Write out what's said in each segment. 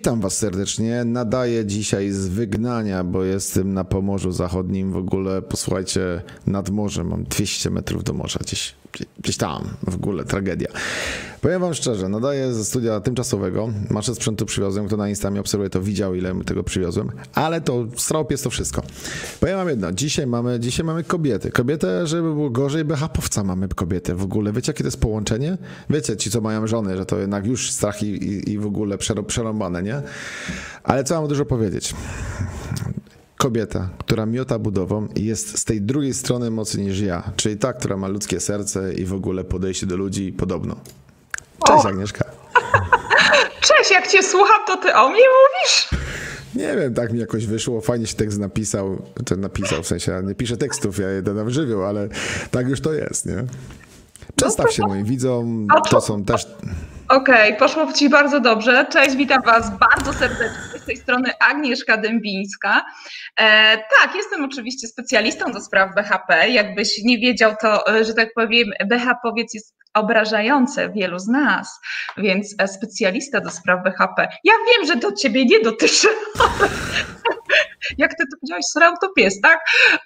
Witam Was serdecznie. Nadaję dzisiaj z wygnania, bo jestem na Pomorzu Zachodnim. W ogóle, posłuchajcie, nad morzem. Mam 200 metrów do morza, gdzieś, gdzieś tam. W ogóle tragedia. Powiem Wam szczerze, nadaję ze studia tymczasowego. Maszę sprzętu przywiozłem. Kto na Insta obserwuje, to widział, ile tego przywiozłem. Ale to strop jest to wszystko. Powiem Wam jedno. Dzisiaj mamy, dzisiaj mamy kobiety. Kobietę, żeby było gorzej, BHP-owca mamy kobietę w ogóle. Wiecie, jakie to jest połączenie? Wiecie, ci, co mają żony, że to jednak już strach i, i, i w ogóle przerąbane, nie? Ale co mam dużo powiedzieć? Kobieta, która miota budową i jest z tej drugiej strony mocy niż ja, czyli ta, która ma ludzkie serce i w ogóle podejście do ludzi podobno. Cześć Agnieszka. Cześć, jak cię słucham, to ty o mnie mówisz? Nie wiem, tak mi jakoś wyszło. Fajnie się tekst napisał. Ten napisał, w sensie ja nie piszę tekstów, ja je dodam żywioł, ale tak już to jest, nie? Przedstaw się moim widzom, to są też... Okej, okay, poszło Ci bardzo dobrze. Cześć, witam Was bardzo serdecznie. Z tej strony Agnieszka Dębińska. E, tak, jestem oczywiście specjalistą do spraw BHP. Jakbyś nie wiedział, to, e, że tak powiem, BHP-owiec jest obrażające wielu z nas, więc e, specjalista do spraw BHP. Ja wiem, że to Ciebie nie dotyczy, jak ty to powiedziałeś, srał to pies, tak?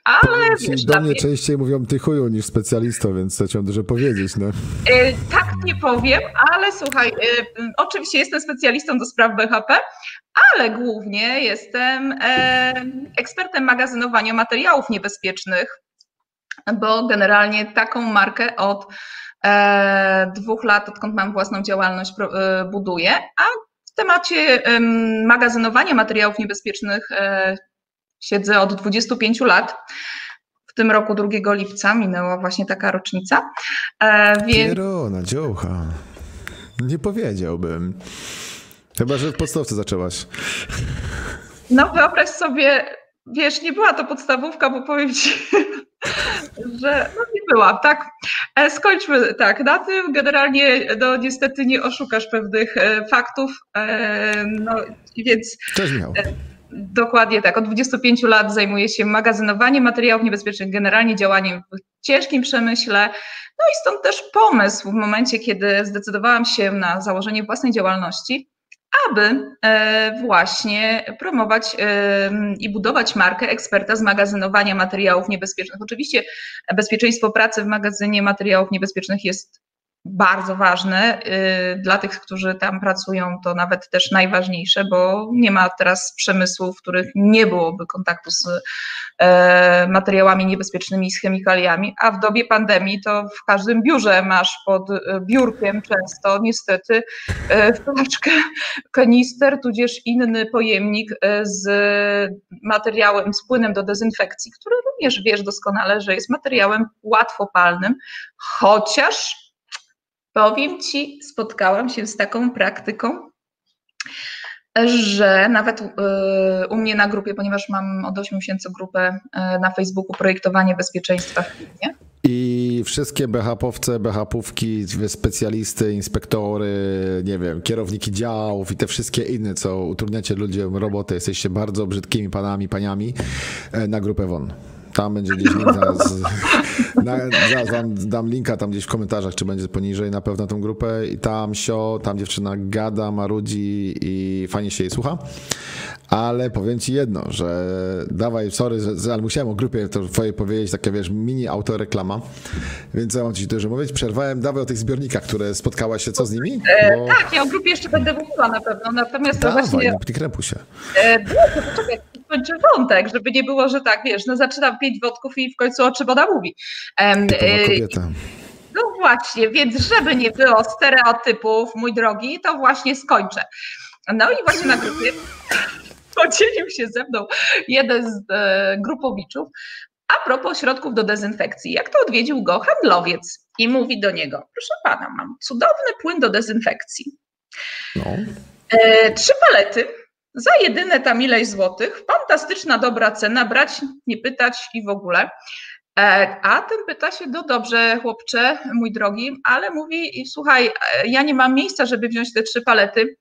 Ale wiesz, Do mnie częściej mówią ty chuju niż specjalista, więc chciałem dużo powiedzieć. No. E, tak nie powiem, ale słuchaj, e, oczywiście jestem specjalistą do spraw BHP, ale głównie jestem e, ekspertem magazynowania materiałów niebezpiecznych, bo generalnie taką markę od dwóch lat, odkąd mam własną działalność, buduję, a w temacie magazynowania materiałów niebezpiecznych e, siedzę od 25 lat. W tym roku 2 lipca minęła właśnie taka rocznica. E, więc... Kierona, dziołcha. Nie powiedziałbym. Chyba, że w podstawce zaczęłaś. No wyobraź sobie, wiesz, nie była to podstawówka, bo powiem ci, że no nie byłam, tak? E, skończmy tak. Na tym generalnie no niestety nie oszukasz pewnych e, faktów. E, no więc. Cześć Michał. Dokładnie tak. Od 25 lat zajmuję się magazynowaniem materiałów niebezpiecznych, generalnie działaniem w ciężkim przemyśle. No i stąd też pomysł w momencie, kiedy zdecydowałam się na założenie własnej działalności, aby e, właśnie promować e, i budować markę eksperta z magazynowania materiałów niebezpiecznych. Oczywiście bezpieczeństwo pracy w magazynie materiałów niebezpiecznych jest bardzo ważne. Y, dla tych, którzy tam pracują, to nawet też najważniejsze, bo nie ma teraz przemysłów, w których nie byłoby kontaktu z e, materiałami niebezpiecznymi, z chemikaliami, a w dobie pandemii to w każdym biurze masz pod e, biurkiem często niestety e, flaczkę, kanister, tudzież inny pojemnik z materiałem, z płynem do dezynfekcji, który również wiesz doskonale, że jest materiałem łatwopalnym, chociaż Powiem Ci, spotkałam się z taką praktyką, że nawet y, u mnie na grupie, ponieważ mam od 8 miesięcy grupę y, na Facebooku Projektowanie Bezpieczeństwa w firmie. I wszystkie BHP-owce, BHP-ówki, specjalisty, inspektory, nie wiem, kierowniki działów i te wszystkie inne, co utrudniacie ludziom robotę, jesteście bardzo brzydkimi panami, paniami e, na grupę WON. Tam będzie gdzieś link, zaraz, na, dam linka tam gdzieś w komentarzach, czy będzie poniżej na pewno tą grupę i tam sio, tam dziewczyna gada, marudzi i fajnie się jej słucha. Ale powiem ci jedno, że dawaj, sorry, że, ale musiałem o grupie to twojej powiedzieć, taka wiesz, mini autoreklama, więc co mam ci dużo mówić? Przerwałem, dawaj o tych zbiornikach, które spotkałaś się, co z nimi? E, Bo... E, tak, ja o grupie jeszcze będę mówiła na pewno, natomiast dawaj, to właśnie... nie krępuj się. E, to poczekaj, kończę wątek, żeby nie było, że tak, wiesz, no zaczynam pięć wątków i w końcu o czym ona mówi. Um, kobieta. No właśnie, więc żeby nie było stereotypów, mój drogi, to właśnie skończę. No i właśnie na grupie podzielił się ze mną jeden z e, grupowiczów a propos środków do dezynfekcji. Jak to odwiedził go handlowiec i mówi do niego, proszę pana, mam cudowny płyn do dezynfekcji. No. E, trzy palety za jedyne tam ileś złotych, fantastyczna, dobra cena, brać, nie pytać i w ogóle. E, a ten pyta się, no dobrze, chłopcze, mój drogi, ale mówi, słuchaj, e, ja nie mam miejsca, żeby wziąć te trzy palety,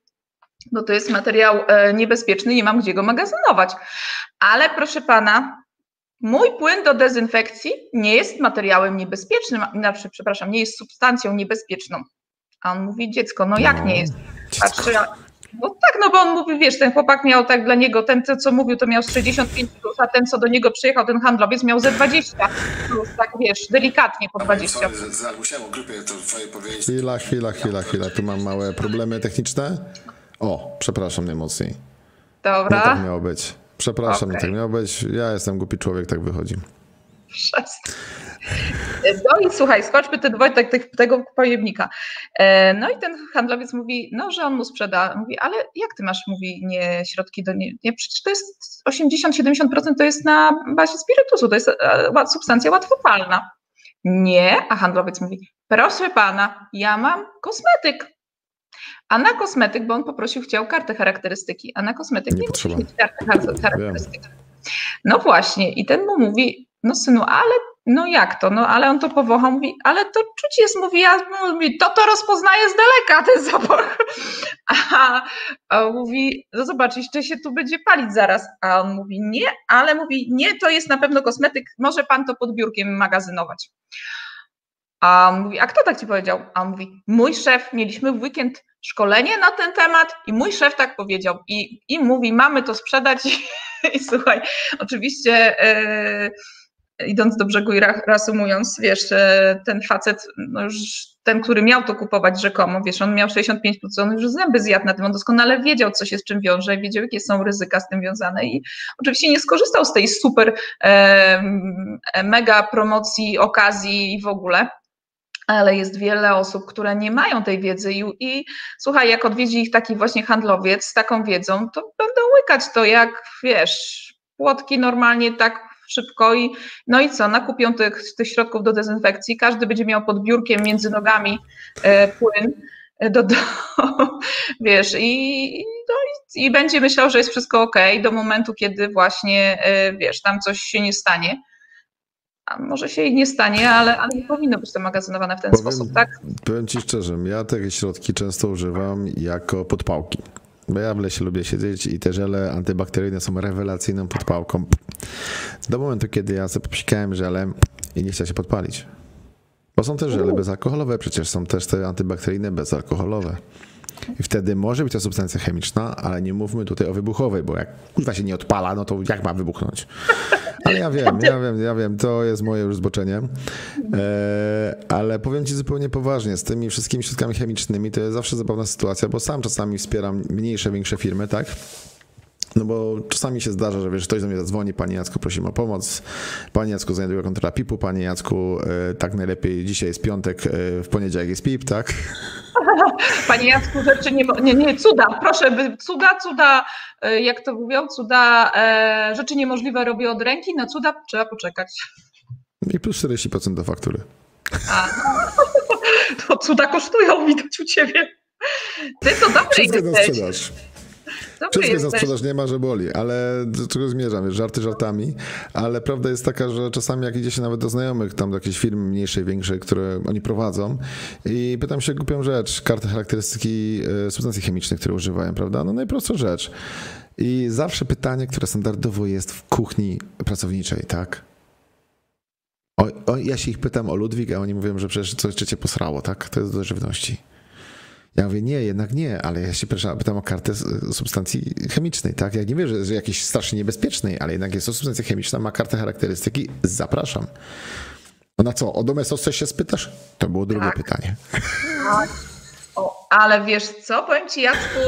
bo to jest materiał e, niebezpieczny, nie mam gdzie go magazynować. Ale proszę pana, mój płyn do dezynfekcji nie jest materiałem niebezpiecznym, znaczy, przepraszam, nie jest substancją niebezpieczną. A on mówi, dziecko, no jak nie jest? Patrzy, bo tak, no bo on mówi, wiesz, ten chłopak miał tak dla niego, ten co mówił, to miał z 65 plus, a ten co do niego przyjechał, ten handlowiec miał ze 20 plus, tak wiesz, delikatnie po 20. Sorry, musiałem o grupie to twoje powiedzieć. Chwila, chwila, chwila, chwila, tu mam małe problemy techniczne. O, przepraszam najmocniej. Dobra. No tak miało być. Przepraszam, okay. nie tak miało być. Ja jestem głupi człowiek, tak wychodzi. Przestań. No i słuchaj, skoczmy ten Wojtek tego pojemnika. E, no i ten handlowiec mówi, no, że on mu sprzeda. Mówi, ale jak ty masz, mówi, nie środki do nie, nie przecież to jest 80-70% to jest na bazie spirytusu, to jest e, substancja łatwopalna. Nie, a handlowiec mówi, proszę pana, ja mam kosmetyk. A na kosmetyk, bo on poprosił, chciał kartę charakterystyki, a na kosmetyk nie, nie musi mieć karty charakterystyki. No właśnie, i ten mu mówi, no synu, ale no jak to? No ale on to powąchał, mówi, ale to czuć jest, mówi, ja mówi, to to rozpoznaje z daleka ten zapach. A, a mówi, no zobacz, jeszcze się tu będzie palić zaraz. A on mówi, nie, ale mówi, nie, to jest na pewno kosmetyk, może pan to pod biurkiem magazynować. A on mówi, a kto tak ci powiedział? A on mówi, mój szef, mieliśmy w weekend szkolenie na ten temat i mój szef tak powiedział. I, i mówi, mamy to sprzedać. I, słuchaj, oczywiście... Yy, idąc do brzegu i reasumując, wiesz, ten facet, no już ten, który miał to kupować rzekomo, wiesz, on miał 65 plus, on już zęby zjadł na tym, on doskonale wiedział, co się z czym wiąże, wiedział, jakie są ryzyka z tym związane i oczywiście nie skorzystał z tej super mega promocji, okazji i w ogóle, ale jest wiele osób, które nie mają tej wiedzy i, i słuchaj, jak odwiedzi ich taki właśnie handlowiec z taką wiedzą, to będą łykać to jak, wiesz, płotki normalnie tak szybko i no i co, nakupią tych, tych środków do dezynfekcji, każdy będzie miał pod biurkiem między nogami e, płyn e, do, do wiesz, i, no i, i, będzie myślał, że jest wszystko ok do momentu, kiedy właśnie, e, wiesz, tam coś się nie stanie. A może się i nie stanie, ale, ale nie powinno być to magazynowane w ten powiem, sposób, tak? Powiem Ci szczerze, ja te środki często używam jako podpałki. Bo ja w lesie lubię siedzieć i te żele antybakteryjne są rewelacyjną podpałką. Do momentu, kiedy ja sobie popsikałem żelem i nie chciałem się podpalić. Bo są też żele bezalkoholowe, przecież są też te antybakteryjne bezalkoholowe. I wtedy może być to substancja chemiczna, ale nie mówmy tutaj o wybuchowej, bo jak kurwa się nie odpala, no to jak ma wybuchnąć? Ale ja wiem, ja wiem, ja wiem, to jest moje już zboczenie. E, ale powiem ci zupełnie poważnie, z tymi wszystkimi środkami chemicznymi to jest zawsze zabawna sytuacja, bo sam czasami wspieram mniejsze, większe firmy, tak? No bo czasami się zdarza, że wiesz, ktoś do mnie zadzwoni, panie Jacku, prosimy o pomoc. Panie Jacku, znajduję kontrola PIP-u, panie Jacku, e, tak najlepiej dzisiaj jest piątek, e, w poniedziałek jest PIP, tak? Panie Jacku, rzeczy nie, nie, nie, cuda, proszę, cuda, cuda, e, jak to mówią, cuda, rzeczy niemożliwe robię od ręki, na cuda trzeba poczekać. I plus 40% do faktury. A, to cuda kosztują, widać u ciebie. Ty to dobry Wszystko jesteś. Wszystko za sprzedaż nie ma, że boli, ale do czego zmierzam? Żarty żartami, ale prawda jest taka, że czasami jak idzie się nawet do znajomych, tam do jakiejś firmy mniejszej, większej, które oni prowadzą i pytam się głupią rzecz, kartę charakterystyki e, substancji chemicznych, które używają, prawda? No najprostsza rzecz. I zawsze pytanie, które standardowo jest w kuchni pracowniczej, tak? O, o, ja się ich pytam o Ludwik, a oni mówią, że przecież coś cię posrało, tak? To jest do żywności. Ja mówię, nie, jednak nie, ale ja się pytam o kartę substancji chemicznej, tak? Ja nie wiem, że, jakiejś strasznie niebezpiecznej, ale jednak jest to substancja chemiczna, ma kartę charakterystyki, zapraszam. No na co, o domestos coś się spytasz? To było drugie tak. pytanie. Tak. O, ale wiesz co, powiem ci Jacku,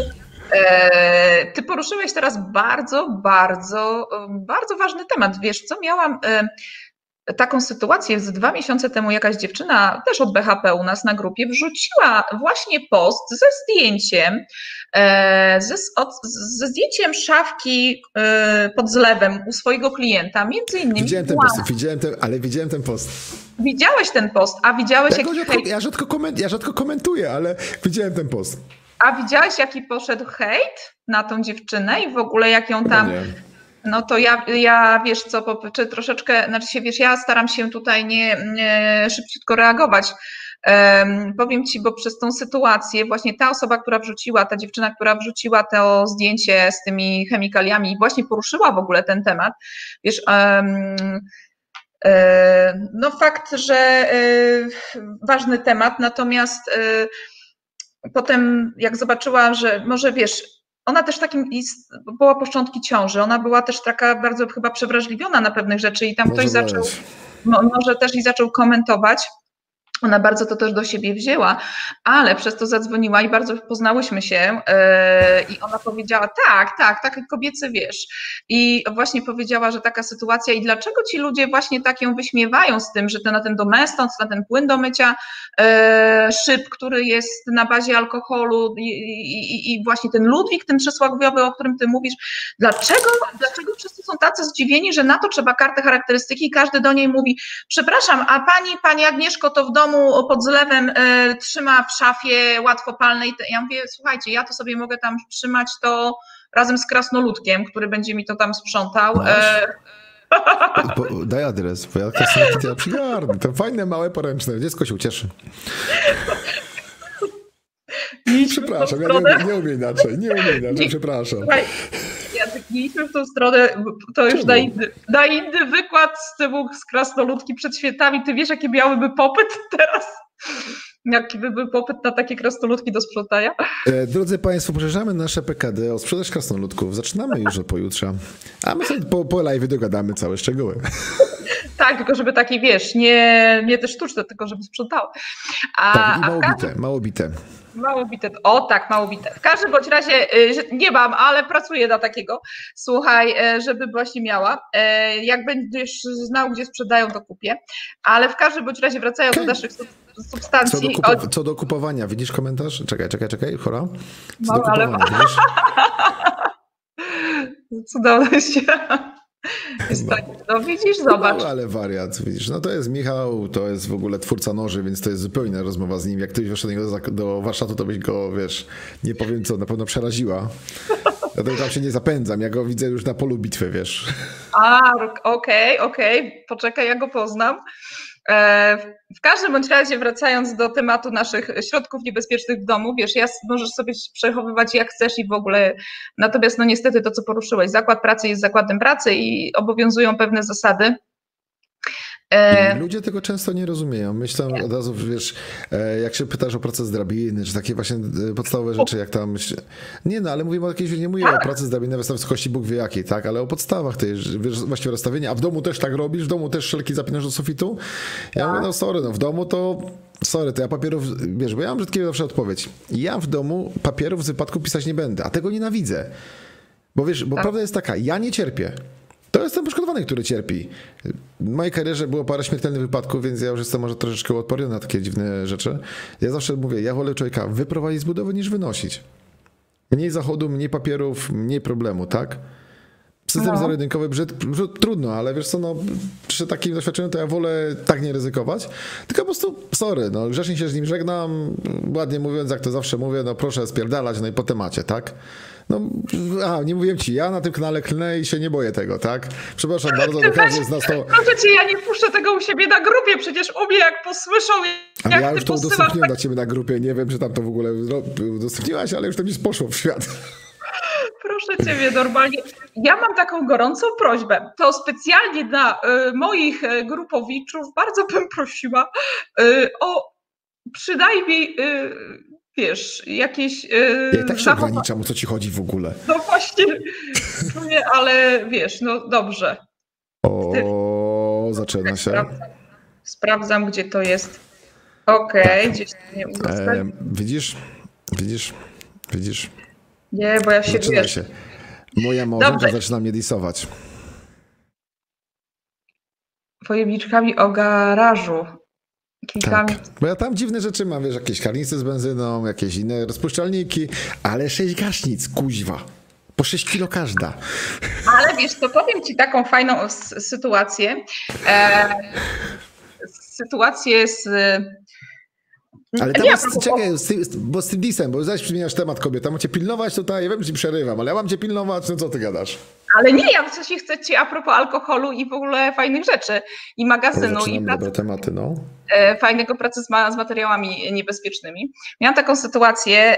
e, ty poruszyłeś teraz bardzo, bardzo, bardzo ważny temat. Wiesz co, miałam... E, taką sytuację z dwa miesiące temu jakaś dziewczyna też od BHP u nas na grupie wrzuciła właśnie post ze zdjęciem, e, ze, ze zdjęciem szafki e, pod zlewem u swojego klienta, między innymi. Widziałem ten post, widziałem ten, ale widziałem ten post. Widziałeś ten post, a widziałeś rzadko, ja, rzadko koment, ja rzadko komentuję, ale widziałem ten post. A widziałeś jaki poszedł hejt na tą dziewczynę i w ogóle jak ją tam... No no to ja, ja wiesz co, czy troszeczkę, znaczy się, wiesz, ja staram się tutaj nie, nie szybciutko reagować. Um, powiem Ci, bo przez tą sytuację właśnie ta osoba, która wrzuciła, ta dziewczyna, która wrzuciła to zdjęcie z tymi chemikaliami i właśnie poruszyła w ogóle ten temat, wiesz, um, no fakt, że e, ważny temat, natomiast e, potem jak zobaczyła, że może wiesz, ona też takim była początki ciąży, ona była też taka bardzo chyba przewrażliwiona na pewnych rzeczy i tam ktoś zaczął, może też i zaczął komentować. Ona bardzo to też do siebie wzięła, ale przez to zadzwoniła i bardzo poznałyśmy się yy, i ona powiedziała, tak, tak, tak kobiecy wiesz. I właśnie powiedziała, że taka sytuacja i dlaczego ci ludzie właśnie tak ją wyśmiewają z tym, że to na ten domestąc, na ten płyn do mycia yy, szyb, który jest na bazie alkoholu i, i, i, właśnie ten Ludwik, ten przysłowiowy, o którym ty mówisz, dlaczego, dlaczego wszyscy są tacy zdziwieni, że na to trzeba kartę charakterystyki i każdy do niej mówi, przepraszam, a pani, pani Agnieszko to w domu domu pod zlewem y, trzyma w szafie łatwopalnej. Ja mówię, słuchajcie, ja to sobie mogę tam trzymać to razem z krasnoludkiem, który będzie mi to tam sprzątał. E, daj adres, bo ja krasnoludki ja przygarnę. To fajne, małe, poręczne. Dziecko się ucieszy. Przepraszam, ja nie, nie umiem inaczej, nie umiem inaczej, nie, przepraszam. Słuchaj, mieliśmy w tą stronę, to już na inny, na inny wykład z tyłu z krasnoludki przed świętami. Ty wiesz, jaki miałyby popyt teraz? Jaki by był popyt na takie krasnoludki do sprzątania? E, drodzy Państwo, poszerzamy nasze PKD o sprzedaż krasnoludków. Zaczynamy już od pojutrze. A my sobie po, po live dogadamy całe szczegóły. Tak, tylko żeby takie, wiesz, nie, nie te sztuczne, tylko żeby sprzątały. A, tak, i mało bite, mało bite. Mało bite. O tak, mało bite. W każdym bądź razie y, nie mam, ale pracuję na takiego. Słuchaj, e, żeby właśnie miała. E, jak będziesz znał, gdzie sprzedają, to kupię. Ale w każdym bądź razie wracając do naszych substancji. Co do, kupo- co do, kupowania, widzisz komentarz? Czekaj, czekaj, czekaj, chora. Co no, do kupowania, ale... widzisz? Jest tak, no widzisz, zobacz. No, ale wariat, widzisz, no to jest Michał, to jest w ogóle twórca noży, więc to jest zupełnie rozmowa z nim. Jak ktoś wyszedł do, do warsztatu, to byś go, wiesz, nie powiem co, na pewno przeraziła. Dlatego tam się nie zapędzam, ja go widzę już na polu bitwy, wiesz. A, okej, okay, okej, okay. poczekaj, ja go poznam. E, w każdym bądź razie, wracając do tematu naszych środków niebezpiecznych w domu, wiesz, ja możesz sobie przechowywać jak chcesz i w ogóle, natomiast no niestety to, co poruszyłeś, zakład pracy jest zakładem pracy i obowiązują pewne zasady, ludzie tego często nie rozumieją. Myślę od razu, wiesz, e, jak się pytasz o proces drabiny, czy takie właśnie e, podstawowe rzeczy, jak tam. Nie no, ale mówimy o jakiejś, nie mówię tak. o pracy drabiny w wysokości Bóg wie jakiej, tak, ale o podstawach tej, wiesz, właściwie rozstawienia. A w domu też tak robisz? W domu też szelki zapinasz do sufitu? Ja tak. mówię, no sorry, no w domu to Sorry, to ja papierów, wiesz, bo ja mam brzydkiego zawsze odpowiedź. Ja w domu papierów z wypadku pisać nie będę, a tego nienawidzę. Bo wiesz, bo tak. prawda jest taka, ja nie cierpię. To jest ten poszkodowany, który cierpi. W mojej karierze było parę śmiertelnych wypadków, więc ja już jestem może troszeczkę odporny na takie dziwne rzeczy. Ja zawsze mówię, ja wolę człowieka wyprowadzić z budowy niż wynosić. Mniej zachodu, mniej papierów, mniej problemu, tak? System no. zero-jedynkowy brzyd, trudno, ale wiesz co, no przy takim doświadczeniu to ja wolę tak nie ryzykować, tylko po prostu sorry, no grzecznie się z nim żegnam, ładnie mówiąc, jak to zawsze mówię, no proszę spierdalać, no i po temacie, tak? No, a, nie mówiłem ci, ja na tym kanale klnę i się nie boję tego, tak? Przepraszam bardzo, do każdy z nas to... Proszę cię, ja nie puszczę tego u siebie na grupie, przecież u mnie jak posłyszą, jak A ja już to udostępniłem tak... dla ciebie na grupie, nie wiem, czy tam to w ogóle udostępniłaś, ale już to mi poszło w świat. Proszę ciebie, normalnie. Ja mam taką gorącą prośbę. To specjalnie dla y, moich y, grupowiczów bardzo bym prosiła y, o przynajmniej wiesz, jakieś. Yy, ja tak się ograniczam, o co ci chodzi w ogóle. No właśnie, nie, ale wiesz, no dobrze. O, zaczyna się. Sprawdzam, sprawdzam gdzie to jest. Okej, okay, gdzieś nie e, Widzisz, widzisz, widzisz. Nie, bo ja się Zaczyna wiesz. się. Moja małżonka zaczyna mnie disować. Pojemniczkami o garażu. Kilkami. Tak, bo ja tam dziwne rzeczy mam, wiesz, jakieś karnice z benzyną, jakieś inne rozpuszczalniki, ale sześć gaśnic, kuźwa. Po 6 kilo każda. Ale wiesz, to powiem ci taką fajną sytuację. E, sytuację z ale tam jest, czekaj, bo z tym disem, bo zaś zmieniasz temat kobieta, mam cię pilnować tutaj, ja wiem, że ci przerywam, ale ja mam cię pilnować, no co ty gadasz? Ale nie, ja coś chcę ci a propos alkoholu i w ogóle fajnych rzeczy i magazynu i pracy, tematy, no. E, fajnego pracy z, z, materiałami niebezpiecznymi. Miałam taką sytuację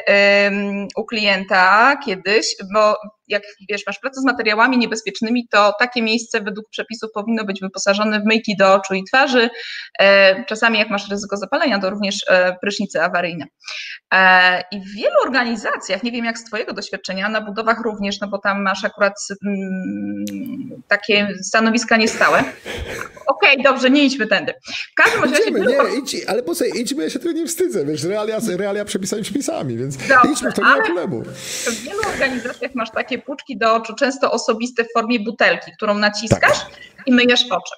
um, u klienta kiedyś, bo jak wiesz, masz pracę z materiałami niebezpiecznymi, to takie miejsce według przepisów powinno być wyposażone w myjki do oczu i twarzy. E, czasami jak masz ryzyko zapalenia, to również e, prysznice awaryjne. I w wielu organizacjach, nie wiem jak z Twojego doświadczenia, na budowach również, no bo tam masz akurat mm, takie stanowiska niestałe. Okej, okay, dobrze, nie idźmy tędy. W każdym razie... nie, idź, ale po co idźmy, ja się tego nie wstydzę, wiesz, realia, realia przepisami przepisami, więc dobrze, idźmy, to nie ma problemu. W wielu organizacjach masz takie puczki do oczu, często osobiste w formie butelki, którą naciskasz tak. i myjesz oczy.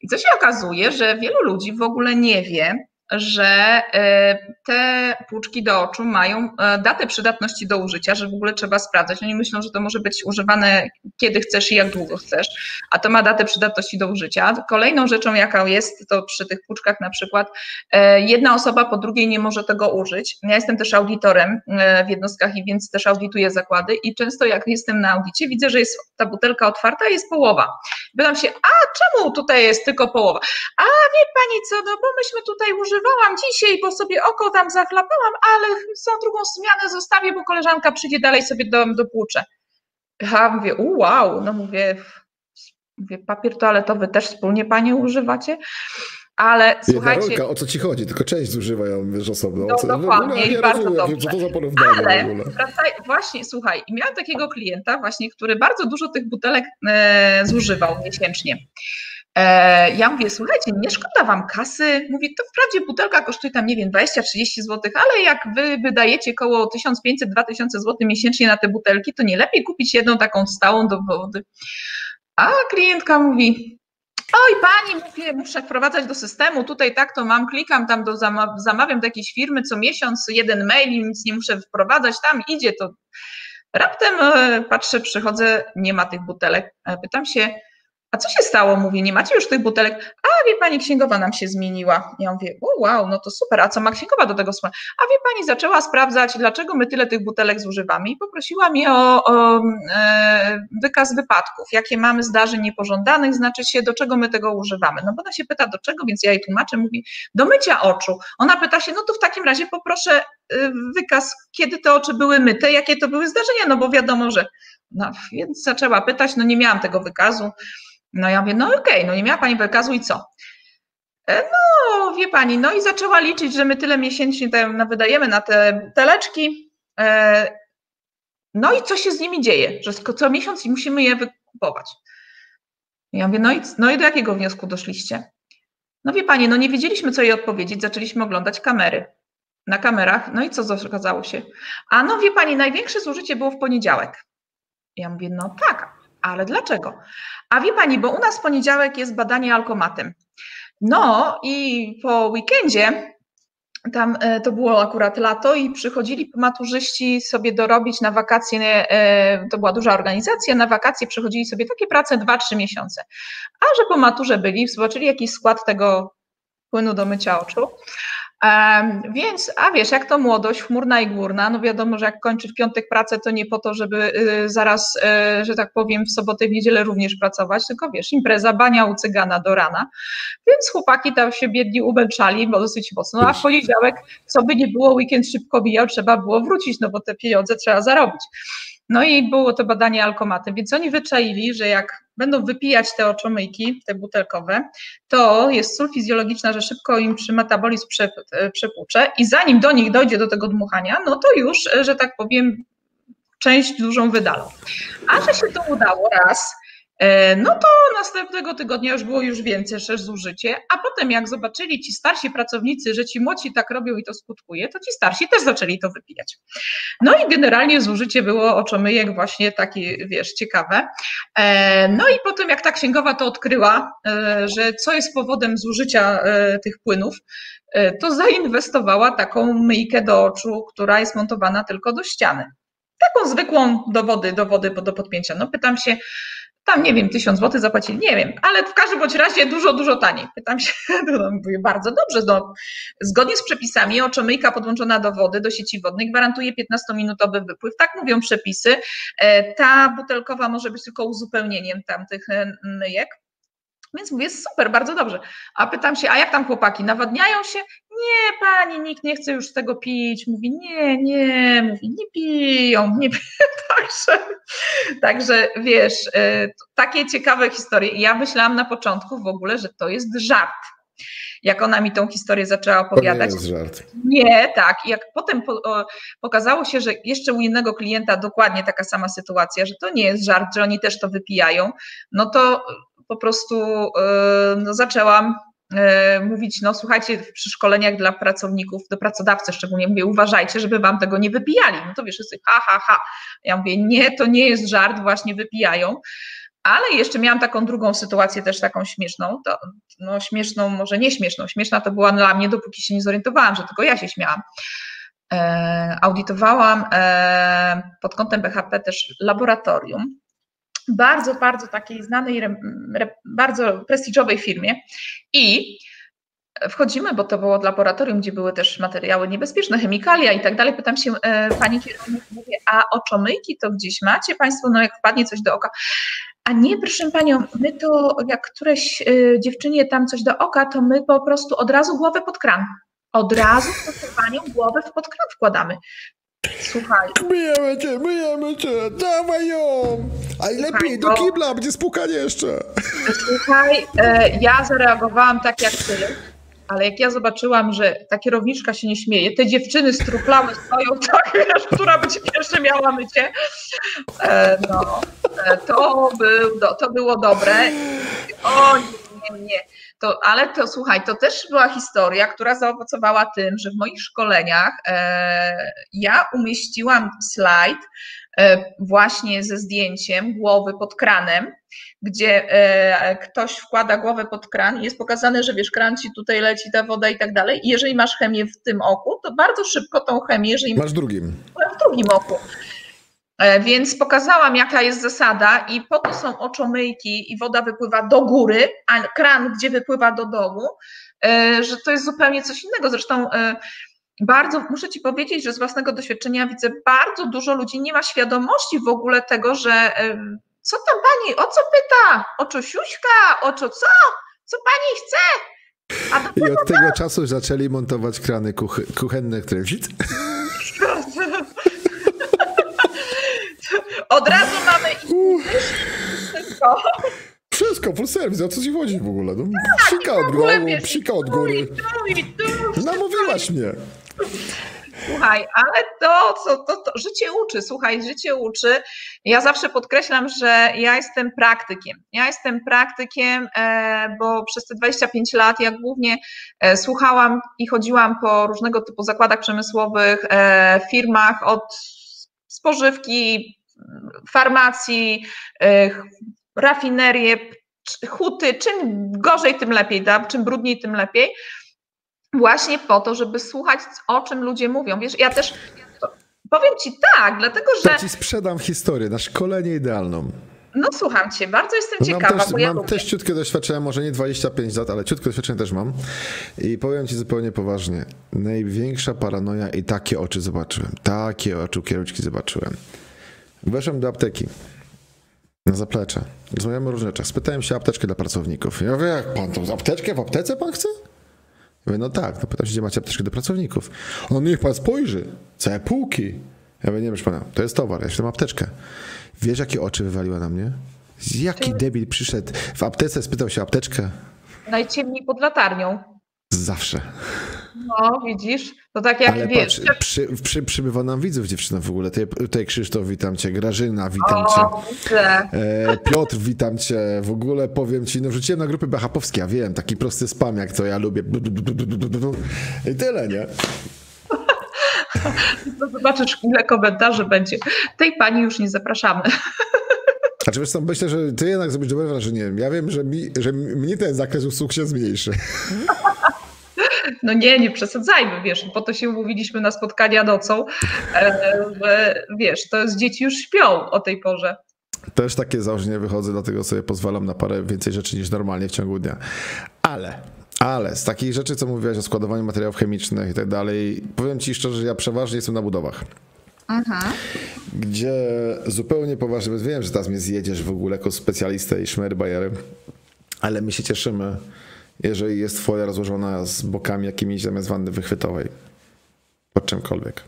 I co się okazuje, że wielu ludzi w ogóle nie wie, że e, te płuczki do oczu mają e, datę przydatności do użycia, że w ogóle trzeba sprawdzać. Oni myślą, że to może być używane kiedy chcesz i jak długo chcesz, a to ma datę przydatności do użycia. Kolejną rzeczą, jaka jest, to przy tych płuczkach na przykład, e, jedna osoba po drugiej nie może tego użyć. Ja jestem też audytorem w jednostkach i więc też audytuję zakłady i często jak jestem na audycie, widzę, że jest ta butelka otwarta jest połowa. Pytam się, a czemu tutaj jest tylko połowa? A wie pani co, no bo myśmy tutaj używali używałam dzisiaj, bo sobie oko tam zachlapałam, ale za drugą zmianę zostawię, bo koleżanka przyjdzie dalej sobie do, dopłucze. Ja mówię, wow, no mówię, mówię, papier toaletowy też wspólnie panie używacie? Ale słuchajcie... Rolka, o co ci chodzi? Tylko część zużywają, wiesz, osobno. No, co, dokładnie i bardzo rozumiem, dobrze. Co to za porównanie Ale wracaj, właśnie, słuchaj, miałam takiego klienta właśnie, który bardzo dużo tych butelek e, zużywał miesięcznie. E, ja mówię, słuchajcie, nie szkoda wam kasy. Mówię, to wprawdzie butelka kosztuje tam, nie wiem, 20-30 zł, ale jak wy wydajecie około 1500-2000 zł miesięcznie na te butelki, to nie lepiej kupić jedną taką stałą do wody. A klientka mówi, Oj, pani, mówię, muszę wprowadzać do systemu, tutaj tak to mam, klikam tam, do zamawiam do jakiejś firmy co miesiąc, jeden mail nic nie muszę wprowadzać, tam idzie to. Raptem e, patrzę, przychodzę, nie ma tych butelek. E, pytam się, a co się stało? Mówi, nie macie już tych butelek? A wie pani, księgowa nam się zmieniła. Ja mówię, o wow, no to super, a co ma księgowa do tego słowa? A wie pani, zaczęła sprawdzać, dlaczego my tyle tych butelek zużywamy i poprosiła mnie o, o e, wykaz wypadków, jakie mamy zdarzeń niepożądanych, znaczy się, do czego my tego używamy. No bo ona się pyta, do czego, więc ja jej tłumaczę, mówi, do mycia oczu. Ona pyta się, no to w takim razie poproszę e, wykaz, kiedy te oczy były myte, jakie to były zdarzenia, no bo wiadomo, że no, więc zaczęła pytać, no nie miałam tego wykazu. No ja mówię, no okej, okay, no nie miała Pani wykazu i co? E, no, wie Pani, no i zaczęła liczyć, że my tyle miesięcznie tam wydajemy na te teleczki. E, no i co się z nimi dzieje? Że co miesiąc musimy je wykupować. Ja mówię, no i, no i do jakiego wniosku doszliście? No wie Pani, no nie wiedzieliśmy, co jej odpowiedzieć, zaczęliśmy oglądać kamery. Na kamerach, no i co okazało się? A no wie Pani, największe zużycie było w poniedziałek. Ja mówię, no tak, ale dlaczego? A wie pani, bo u nas w poniedziałek jest badanie alkomatem. No i po weekendzie, tam e, to było akurat lato i przychodzili maturzyści sobie dorobić na wakacje, e, to była duża organizacja, na wakacje przychodzili sobie takie prace 2-3 miesiące. A że po maturze byli, zobaczyli jakiś skład tego płynu do mycia oczu, więc, a wiesz, jak to młodość, chmurna i górna, no wiadomo, że jak kończy w piątek pracę, to nie po to, żeby y, zaraz, y, że tak powiem, w sobotę i w niedzielę również pracować, tylko wiesz, impreza, bania u cygana do rana. Więc chłopaki tam się biedni ubelczali, bo dosyć mocno, a w poniedziałek, co by nie było, weekend szybko bijał, trzeba było wrócić, no bo te pieniądze trzeba zarobić. No i było to badanie alkomatem, więc oni wyczaili, że jak będą wypijać te oczomyjki, te butelkowe, to jest sól fizjologiczna, że szybko im przy metabolizm przepłucze i zanim do nich dojdzie do tego dmuchania, no to już, że tak powiem, część dużą wydalą. A że się to udało raz, E, no to następnego tygodnia już było już więcej też zużycie, a potem jak zobaczyli ci starsi pracownicy, że ci młodsi tak robią i to skutkuje, to ci starsi też zaczęli to wypijać. No i generalnie zużycie było oczomyjek właśnie takie, wiesz, ciekawe. E, no i potem jak ta księgowa to odkryła, e, że co jest powodem zużycia tych płynów, to zainwestowała taką myjkę do oczu, która jest montowana tylko do ściany. Taką zwykłą do wody, do wody do podpięcia. No pytam się, tam nie wiem, tysiąc złotych zapłacili, nie wiem, ale w każdym bądź razie dużo, dużo taniej. Pytam się, no, mówię, bardzo dobrze, no, zgodnie z przepisami oczomyjka podłączona do wody, do sieci wodnej gwarantuje 15-minutowy wypływ, tak mówią przepisy. E, ta butelkowa może być tylko uzupełnieniem tamtych e, myjek. Więc mówię, super, bardzo dobrze. A pytam się, a jak tam chłopaki, nawadniają się? Nie, pani, nikt nie chce już z tego pić. Mówi, nie, nie, mówi, nie piją, nie piją. Tak także, także wiesz, e, takie ciekawe historie. Ja myślałam na początku w ogóle, że to jest żart. Jak ona mi tą historię zaczęła opowiadać. To nie jest żart. Nie, tak. Jak potem po, o, pokazało się, że jeszcze u innego klienta dokładnie taka sama sytuacja, że to nie jest żart, że oni też to wypijają, no to po prostu yy, no, zaczęłam E, mówić, no słuchajcie, przy szkoleniach dla pracowników, do pracodawcy szczególnie mówię, uważajcie, żeby wam tego nie wypijali. No to wiesz, wszyscy ha, ha, ha. Ja mówię, nie, to nie jest żart, właśnie wypijają. Ale jeszcze miałam taką drugą sytuację, też taką śmieszną, to, no śmieszną, może nie śmieszną, śmieszna to była dla mnie, dopóki się nie zorientowałam, że tylko ja się śmiałam. E, audytowałam e, pod kątem BHP też laboratorium, bardzo, bardzo takiej znanej, bardzo prestiżowej firmie i wchodzimy, bo to było laboratorium, gdzie były też materiały niebezpieczne, chemikalia i tak dalej. Pytam się e, pani kierownik, mówię, a oczomyjki to gdzieś macie państwo, no jak wpadnie coś do oka. A nie, proszę panią, my to jak któreś y, dziewczynie tam coś do oka, to my po prostu od razu głowę pod kran. Od razu, proszę panią, głowę pod kran wkładamy. Słuchaj. Myjemy cię, myjemy cię, dawaj ją! A lepiej, do kibla, będzie spukanie jeszcze. Słuchaj, e, ja zareagowałam tak jak ty, ale jak ja zobaczyłam, że ta kierowniczka się nie śmieje, te dziewczyny struplały stoją tak, wiesz, która będzie pierwsze miała mycie, e, no, e, to, był, to było dobre. O nie, nie, nie. To, ale to słuchaj, to też była historia, która zaowocowała tym, że w moich szkoleniach e, ja umieściłam slajd e, właśnie ze zdjęciem głowy pod kranem, gdzie e, ktoś wkłada głowę pod kran i jest pokazane, że wiesz, kran ci tutaj leci ta woda i tak dalej. I jeżeli masz chemię w tym oku, to bardzo szybko tą chemię, jeżeli masz w drugim. W drugim oku. E, więc pokazałam, jaka jest zasada, i po to są oczomyjki, i woda wypływa do góry, a kran, gdzie wypływa do dołu, e, że to jest zupełnie coś innego. Zresztą e, bardzo, muszę Ci powiedzieć, że z własnego doświadczenia widzę, bardzo dużo ludzi nie ma świadomości w ogóle tego, że co tam pani, o co pyta? O czusiuśka, o co, co? Co pani chce? I od tego czasu zaczęli montować krany kuchenne, które Od razu mamy wszystko. Wszystko, full service, o co ci chodzi w ogóle? No, tak, psika od góry, psika od góry. Namówiłaś mnie. Słuchaj, ale to, co to, to, życie uczy, słuchaj, życie uczy. Ja zawsze podkreślam, że ja jestem praktykiem. Ja jestem praktykiem, e, bo przez te 25 lat ja głównie e, słuchałam i chodziłam po różnego typu zakładach przemysłowych, e, firmach od spożywki, farmacji, y, rafinerie, huty, czym gorzej, tym lepiej, da? czym brudniej, tym lepiej. Właśnie po to, żeby słuchać, o czym ludzie mówią. Wiesz, ja też powiem ci tak, dlatego że. Ja ci sprzedam historię na szkolenie idealną. No słucham cię, bardzo jestem ciekawa. Mam, też, bo ja mam też ciutkie doświadczenie, może nie 25 lat, ale ciutkie doświadczenie też mam. I powiem ci zupełnie poważnie. Największa paranoja i takie oczy zobaczyłem. Takie oczy kierowczki zobaczyłem. Weszłem do apteki na zaplecze. Rozmawiamy o różnych rzeczach. Spytałem się apteczkę dla pracowników. Ja mówię, jak pan tą apteczkę w aptece pan chce? Ja mówię, no tak. No pytam się, gdzie macie apteczkę do pracowników. On niech pan spojrzy. Całe półki. Ja mówię, nie wiem, pana, to jest towar, ja się mam apteczkę. Wiesz, jakie oczy wywaliła na mnie? Jaki debil przyszedł w aptece, spytał się apteczkę? Najciemniej pod latarnią. Zawsze. No, widzisz? To tak jak Ale wiesz. Patrz, przy, przy, przybywa nam widzów dziewczyna w ogóle. Tutaj, tutaj Krzysztof, witam cię. Grażyna, witam o, cię. E, Piotr, witam cię. W ogóle powiem ci, no wrzuciłem na grupy BHP-owskie, ja wiem, taki prosty spam, jak to ja lubię. I tyle, nie? To zobaczysz, ile komentarzy będzie. Tej pani już nie zapraszamy. Znaczy, wiesz co, myślę, że ty jednak zrobisz dobre wrażenie. Ja wiem, że, mi, że mnie ten zakres usług się zmniejszy. No nie, nie przesadzajmy, wiesz, po to się umówiliśmy na spotkania nocą, e, że wiesz, to jest dzieci już śpią o tej porze. Też takie założenie wychodzę, dlatego sobie pozwalam na parę więcej rzeczy niż normalnie w ciągu dnia. Ale ale z takich rzeczy, co mówiłaś o składowaniu materiałów chemicznych i tak dalej, powiem ci szczerze, że ja przeważnie jestem na budowach. Aha. Gdzie zupełnie poważnie, bo wiem, że teraz mnie zjedziesz w ogóle jako specjalistę i szmerbajery, ale my się cieszymy, jeżeli jest folia rozłożona z bokami jakimiś zamiast wanny wychwytowej. Pod czymkolwiek.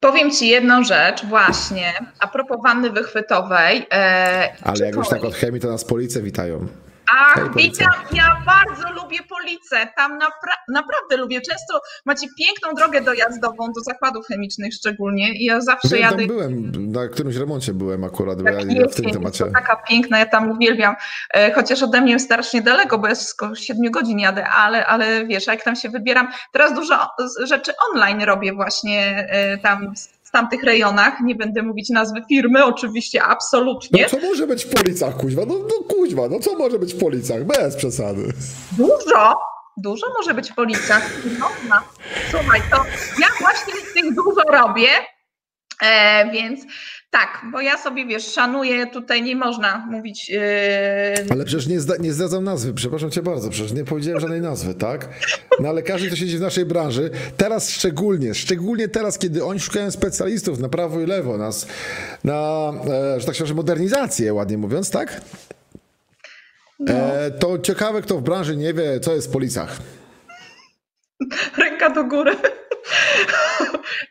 Powiem Ci jedną rzecz, właśnie, a propos wanny wychwytowej. E, Ale jak już tak od chemii, to nas policja witają. Ach, witam, ja bardzo lubię Police, tam napra naprawdę lubię. Często macie piękną drogę dojazdową do zakładów chemicznych szczególnie i ja zawsze ja jadę... byłem, na którymś remoncie byłem akurat, tak, ja, ja w tym temacie. To taka piękna, ja tam uwielbiam, e, chociaż ode mnie strasznie daleko, bo ja z 7 godzin jadę, ale, ale wiesz, jak tam się wybieram, teraz dużo rzeczy online robię właśnie e, tam tamtych rejonach, nie będę mówić nazwy firmy, oczywiście, absolutnie. No co może być w policach, kuźwa? No, no kuźwa, no co może być w policach? Bez przesady. Dużo, dużo może być w policach. Można. Słuchaj, to ja właśnie tych dużo robię, e, więc tak, bo ja sobie, wiesz, szanuję, tutaj nie można mówić... Yy... Ale przecież nie, zda, nie zdradzam nazwy, przepraszam cię bardzo, przecież nie powiedziałem żadnej nazwy, tak? No ale każdy, kto siedzi w naszej branży, teraz szczególnie, szczególnie teraz, kiedy oni szukają specjalistów na prawo i lewo, nas, na, e, że tak się modernizację, ładnie mówiąc, tak? No. E, to ciekawe, kto w branży nie wie, co jest w policach. Ręka do góry.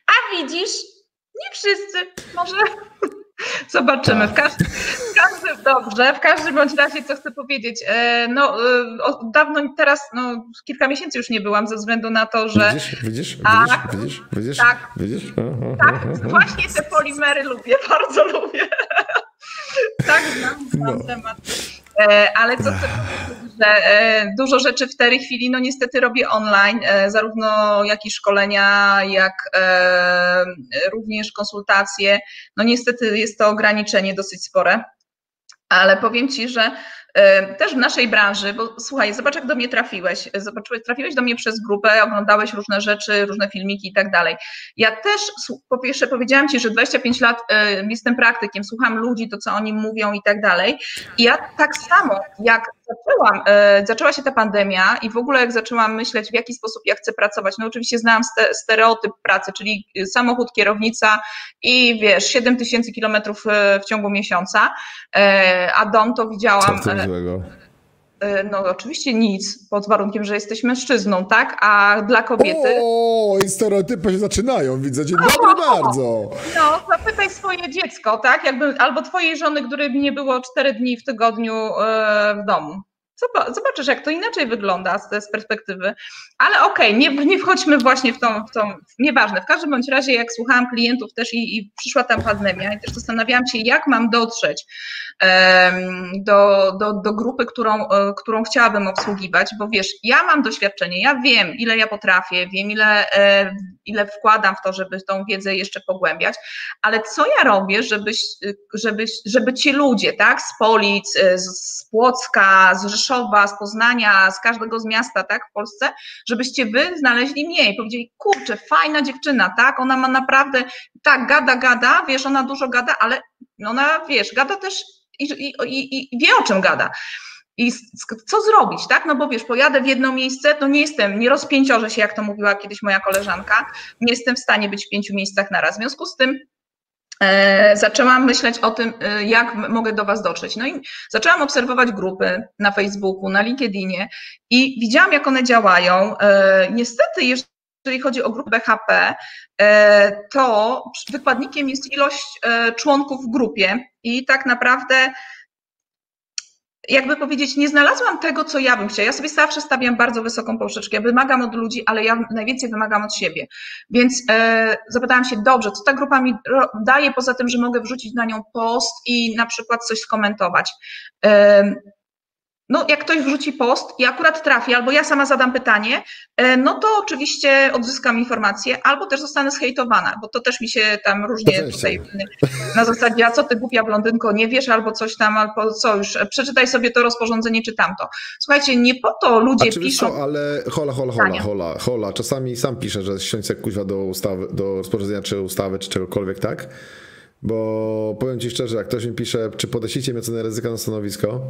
A widzisz, nie wszyscy, może zobaczymy. W każdym, w każdym, dobrze, w każdym bądź razie, co chcę powiedzieć, e, no e, dawno teraz, no kilka miesięcy już nie byłam ze względu na to, że... Widzisz, widzisz, tak, widzisz, widzisz, tak, widzisz? Tak, właśnie te polimery lubię, bardzo lubię. tak, znam, znam no. temat. E, ale co że e, dużo rzeczy w tej chwili, no niestety robię online, e, zarówno jak i szkolenia, jak również konsultacje. No niestety jest to ograniczenie dosyć spore, ale powiem Ci, że też w naszej branży, bo słuchaj, zobacz jak do mnie trafiłeś, zobaczyłeś, trafiłeś do mnie przez grupę, oglądałeś różne rzeczy, różne filmiki i tak dalej. Ja też, po pierwsze powiedziałam Ci, że 25 lat jestem praktykiem, słucham ludzi, to co oni mówią i tak dalej i ja tak samo jak zaczęłam, zaczęła się ta pandemia i w ogóle jak zaczęłam myśleć w jaki sposób ja chcę pracować, no oczywiście znałam stereotyp pracy, czyli samochód, kierownica i wiesz, 7 tysięcy kilometrów w ciągu miesiąca, a dom to widziałam złego? E, no oczywiście nic, pod warunkiem, że jesteś mężczyzną, tak? A dla kobiety... O, i stereotypy się zaczynają, widzę. Dzień dobry o, bardzo. No, zapytaj swoje dziecko, tak? Jakby, albo twojej żony, której nie było cztery dni w tygodniu e, w domu. Zobaczysz, jak to inaczej wygląda z, z perspektywy. Ale okej, okay, nie, nie wchodźmy właśnie w tą, w tą, nieważne. W każdym bądź razie, jak słuchałam klientów też i, i przyszła tam pandemia i też zastanawiałam się, jak mam dotrzeć do, do, do grupy, którą, e, którą chciałabym obsługiwać, bo wiesz, ja mam doświadczenie, ja wiem, ile ja potrafię, wiem, ile, e, ile wkładam w to, żeby tą wiedzę jeszcze pogłębiać, ale co ja robię, żeby, żeby, żeby ci ludzie, tak, z Polic, e, z Płocka, z Rzeszowa, z Poznania, z każdego z miasta, tak, w Polsce, żebyście wy znaleźli mnie i powiedzieli, kurczę, fajna dziewczyna, tak, ona ma naprawdę, tak, gada, gada, wiesz, ona dużo gada, ale ona, wiesz, gada też i, i, i, i wie, o czym gada. I co zrobić, tak? No bo wiesz, pojadę w jedno miejsce, to nie jestem, nie rozpięciorzę się, jak to mówiła kiedyś moja koleżanka, nie jestem w stanie być w pięciu miejscach na raz. W związku z tym zaczęłam myśleć o tym, e, jak mogę do Was dotrzeć. No i zaczęłam obserwować grupy na Facebooku, na LinkedInie i widziałam, jak one działają. E, niestety, jeżeli chodzi o grupę BHP, e, to wykładnikiem jest ilość e, członków w grupie i tak naprawdę jakby powiedzieć, nie znalazłam tego, co ja bym chciała. Ja sobie zawsze stawiam bardzo wysoką poprzeczkę. Ja wymagam od ludzi, ale ja najwięcej wymagam od siebie. Więc e, zapytałam się, dobrze, co ta grupa mi daje, poza tym, że mogę wrzucić na nią post i na przykład coś skomentować. E, no jak ktoś wrzuci post i akurat trafi, albo ja sama zadam pytanie, e, no to oczywiście odzyskam informację, albo też zostanę zhejtowana, bo to też mi się tam różnie tutaj na zasadzie, a co ty głupia blondynko, nie wiesz, albo coś tam, albo co już, przeczytaj sobie to rozporządzenie czy tamto. Słuchajcie, nie po to ludzie a piszą... Co, ale hola, hola, hola, hola, hola, czasami sam piszę, że ściąć jak kuźwa do ustawy, do rozporządzenia czy ustawy, czy czegokolwiek, tak? Bo powiem ci szczerze, jak ktoś mi pisze, czy podesicie mi ocenę ryzyka na stanowisko,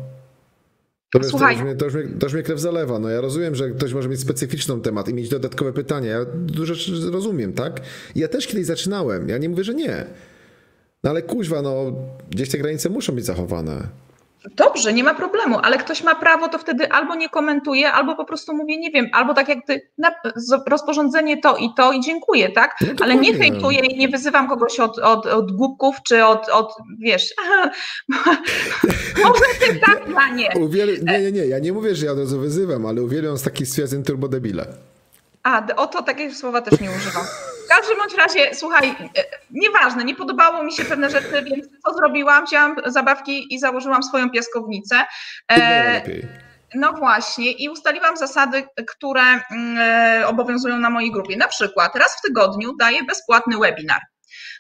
to, wiesz, Słuchaj. To, już mnie, to, już mnie, to już mnie krew zalewa. No ja rozumiem, że ktoś może mieć specyficzną temat i mieć dodatkowe pytania. Ja dużo rzeczy rozumiem, tak? Ja też kiedyś zaczynałem. Ja nie mówię, że nie. No ale kuźwa, no gdzieś te granice muszą być zachowane. Dobrze, nie ma problemu, ale ktoś ma prawo, to wtedy albo nie komentuje, albo po prostu mówię, nie wiem, albo tak jak ty, na, rozporządzenie to i to i dziękuję, tak? No ale nie hejtuję i nie wyzywam kogoś od, od, od głupków, czy od, od wiesz, może ty tak, ja nie. Uwiel... Nie, nie, nie, ja nie mówię, że ja od razu wyzywam, ale uwielbiam z takich stwierdzeń turbodebile. A, oto takiego słowa też nie używam. W każdym bądź razie, słuchaj, e, nieważne, nie podobało mi się pewne rzeczy, więc co zrobiłam? Wzięłam zabawki i założyłam swoją piaskownicę. E, no właśnie, i ustaliłam zasady, które mm, e, obowiązują na mojej grupie. Na przykład raz w tygodniu daję bezpłatny webinar.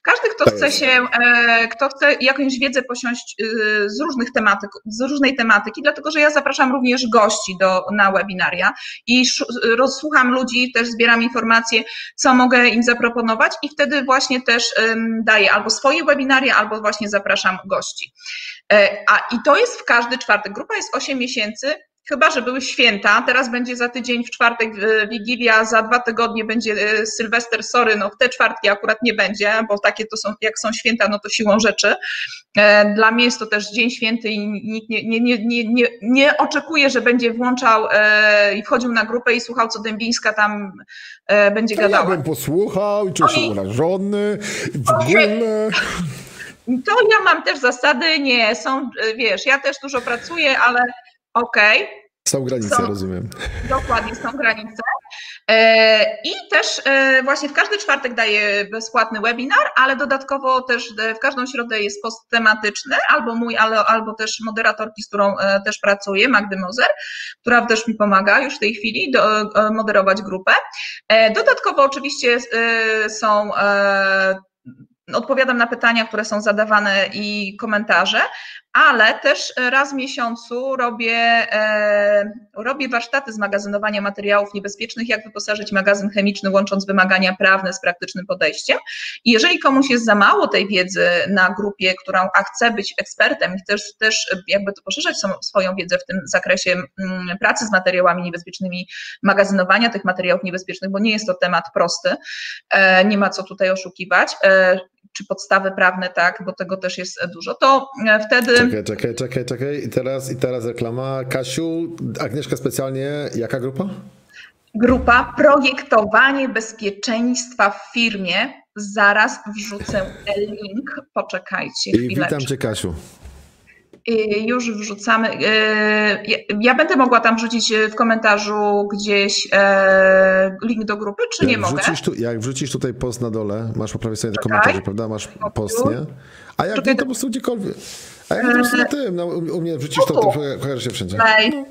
Każdy, kto chce się, e, kto chce jakąś wiedzę posiąść e, z różnych tematyk, z różnej tematyki, dlatego że ja zapraszam również gości do, na webinaria i rozsłucham ludzi, też zbieram informacje, co mogę im zaproponować i wtedy właśnie też daję albo swoje webinaria, albo właśnie zapraszam gości. E, a i to jest w każdy czwartek. Grupa jest 8 miesięcy, Chyba, że były święta, teraz będzie za tydzień w czwartek e, Wigilia, za dwa tygodnie będzie e, Sylwester, sorry, no w te czwartki akurat nie będzie, bo takie to są, jak są święta, no to siłą rzeczy. E, dla mnie jest to też dzień święty i nikt nie, nie, nie, nie, nie, nie oczekuje, że będzie włączał i wchodził na grupę i słuchał, co Dębińska tam będzie gadała. Ja bym posłuchał i czuł się urażony w ogóle... To ja mam też zasady, nie, są, wiesz, ja też dużo pracuję, ale Okej. Okay. Są granice, są, rozumiem. Dokładnie, są granice. E, I też e, właśnie w każdy czwartek daję bezpłatny webinar, ale dodatkowo też w każdą środę jest post tematyczny, albo mój, albo, też moderatorki, z którą e, też pracuję, Magdy Mozer, która też mi pomaga już w tej chwili do, moderować grupę. Dodatkowo oczywiście są odpowiadam na pytania, które są zadawane i komentarze, ale też raz w miesiącu robię, e, robię warsztaty z magazynowania materiałów niebezpiecznych, jak wyposażyć magazyn chemiczny, łącząc wymagania prawne z praktycznym podejściem. I jeżeli komuś jest za mało tej wiedzy na grupie, którą a chce być ekspertem i też, też jakby to poszerzać swoją wiedzę w tym zakresie mm, pracy z materiałami niebezpiecznymi, magazynowania tych materiałów niebezpiecznych, bo nie jest to temat prosty, e, nie ma co tutaj oszukiwać, e, czy podstawy prawne, tak, bo tego też jest dużo, to wtedy Czekaj, czekaj, czekaj, czekaj. I teraz, I teraz reklama. Kasiu, Agnieszka specjalnie, jaka grupa? Grupa Projektowanie Bezpieczeństwa w firmie. Zaraz wrzucę link. Poczekajcie I witam Cię, Kasiu. Już wrzucamy. E, ja będę mogła tam wrzucić w komentarzu gdzieś e, link do grupy, czy jak nie mogę? Tu, jak wrzucisz tutaj post na dole, masz po prawej stronie komentarze, prawda? Masz post, nie? A jak nie, to po prostu gdziekolwiek. A jak po prostu na tym, no, u mnie wrzucisz to, to kojarzy się wszędzie. No.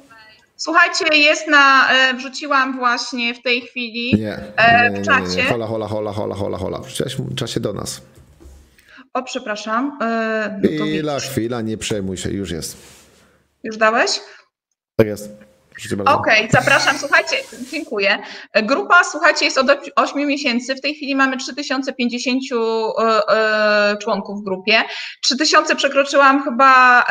Słuchajcie, jest na, e, wrzuciłam właśnie w tej chwili nie, nie, nie, w czacie. Hola, hola, hola, hola, hola, hola. Wrzuciłaś w czasie do nas. O, przepraszam. No chwila, chwila, nie przejmuj się, już jest. Już dałeś? Tak jest. Okej, okay, zapraszam. Słuchajcie, dziękuję. Grupa, słuchajcie, jest od 8 miesięcy. W tej chwili mamy 3050 e, e, członków w grupie. 3000 przekroczyłam chyba,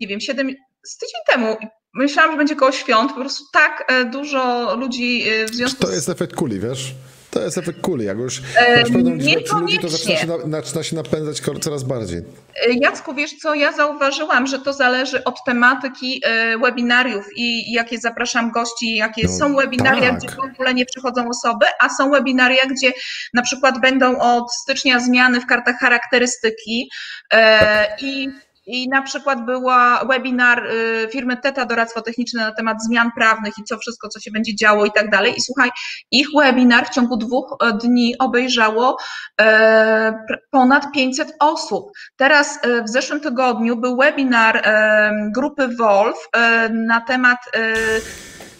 nie wiem, 7 z tydzień temu. Myślałam, że będzie koło świąt. Po prostu tak dużo ludzi w związku z... To jest efekt kuli, wiesz? To jest efekt kuli. Jak już masz pewną liczbę ludzi, to zaczyna się, na, zaczyna się napędzać coraz bardziej. E, Jacku, wiesz co, ja zauważyłam, że to zależy od tematyki e, webinariów i jakie zapraszam gości, jakie no, są webinaria, tak. gdzie w ogóle nie przychodzą osoby, a są webinaria, gdzie na przykład będą od stycznia zmiany w kartach charakterystyki e, tak. i i na przykład była webinar y, firmy Teta Doradztwo Techniczne na temat zmian prawnych i co wszystko, co się będzie działo i tak dalej. I słuchaj, ich webinar w ciągu dwóch e, dni obejrzało e, ponad 500 osób. Teraz e, w zeszłym tygodniu był webinar grupy Wolf na temat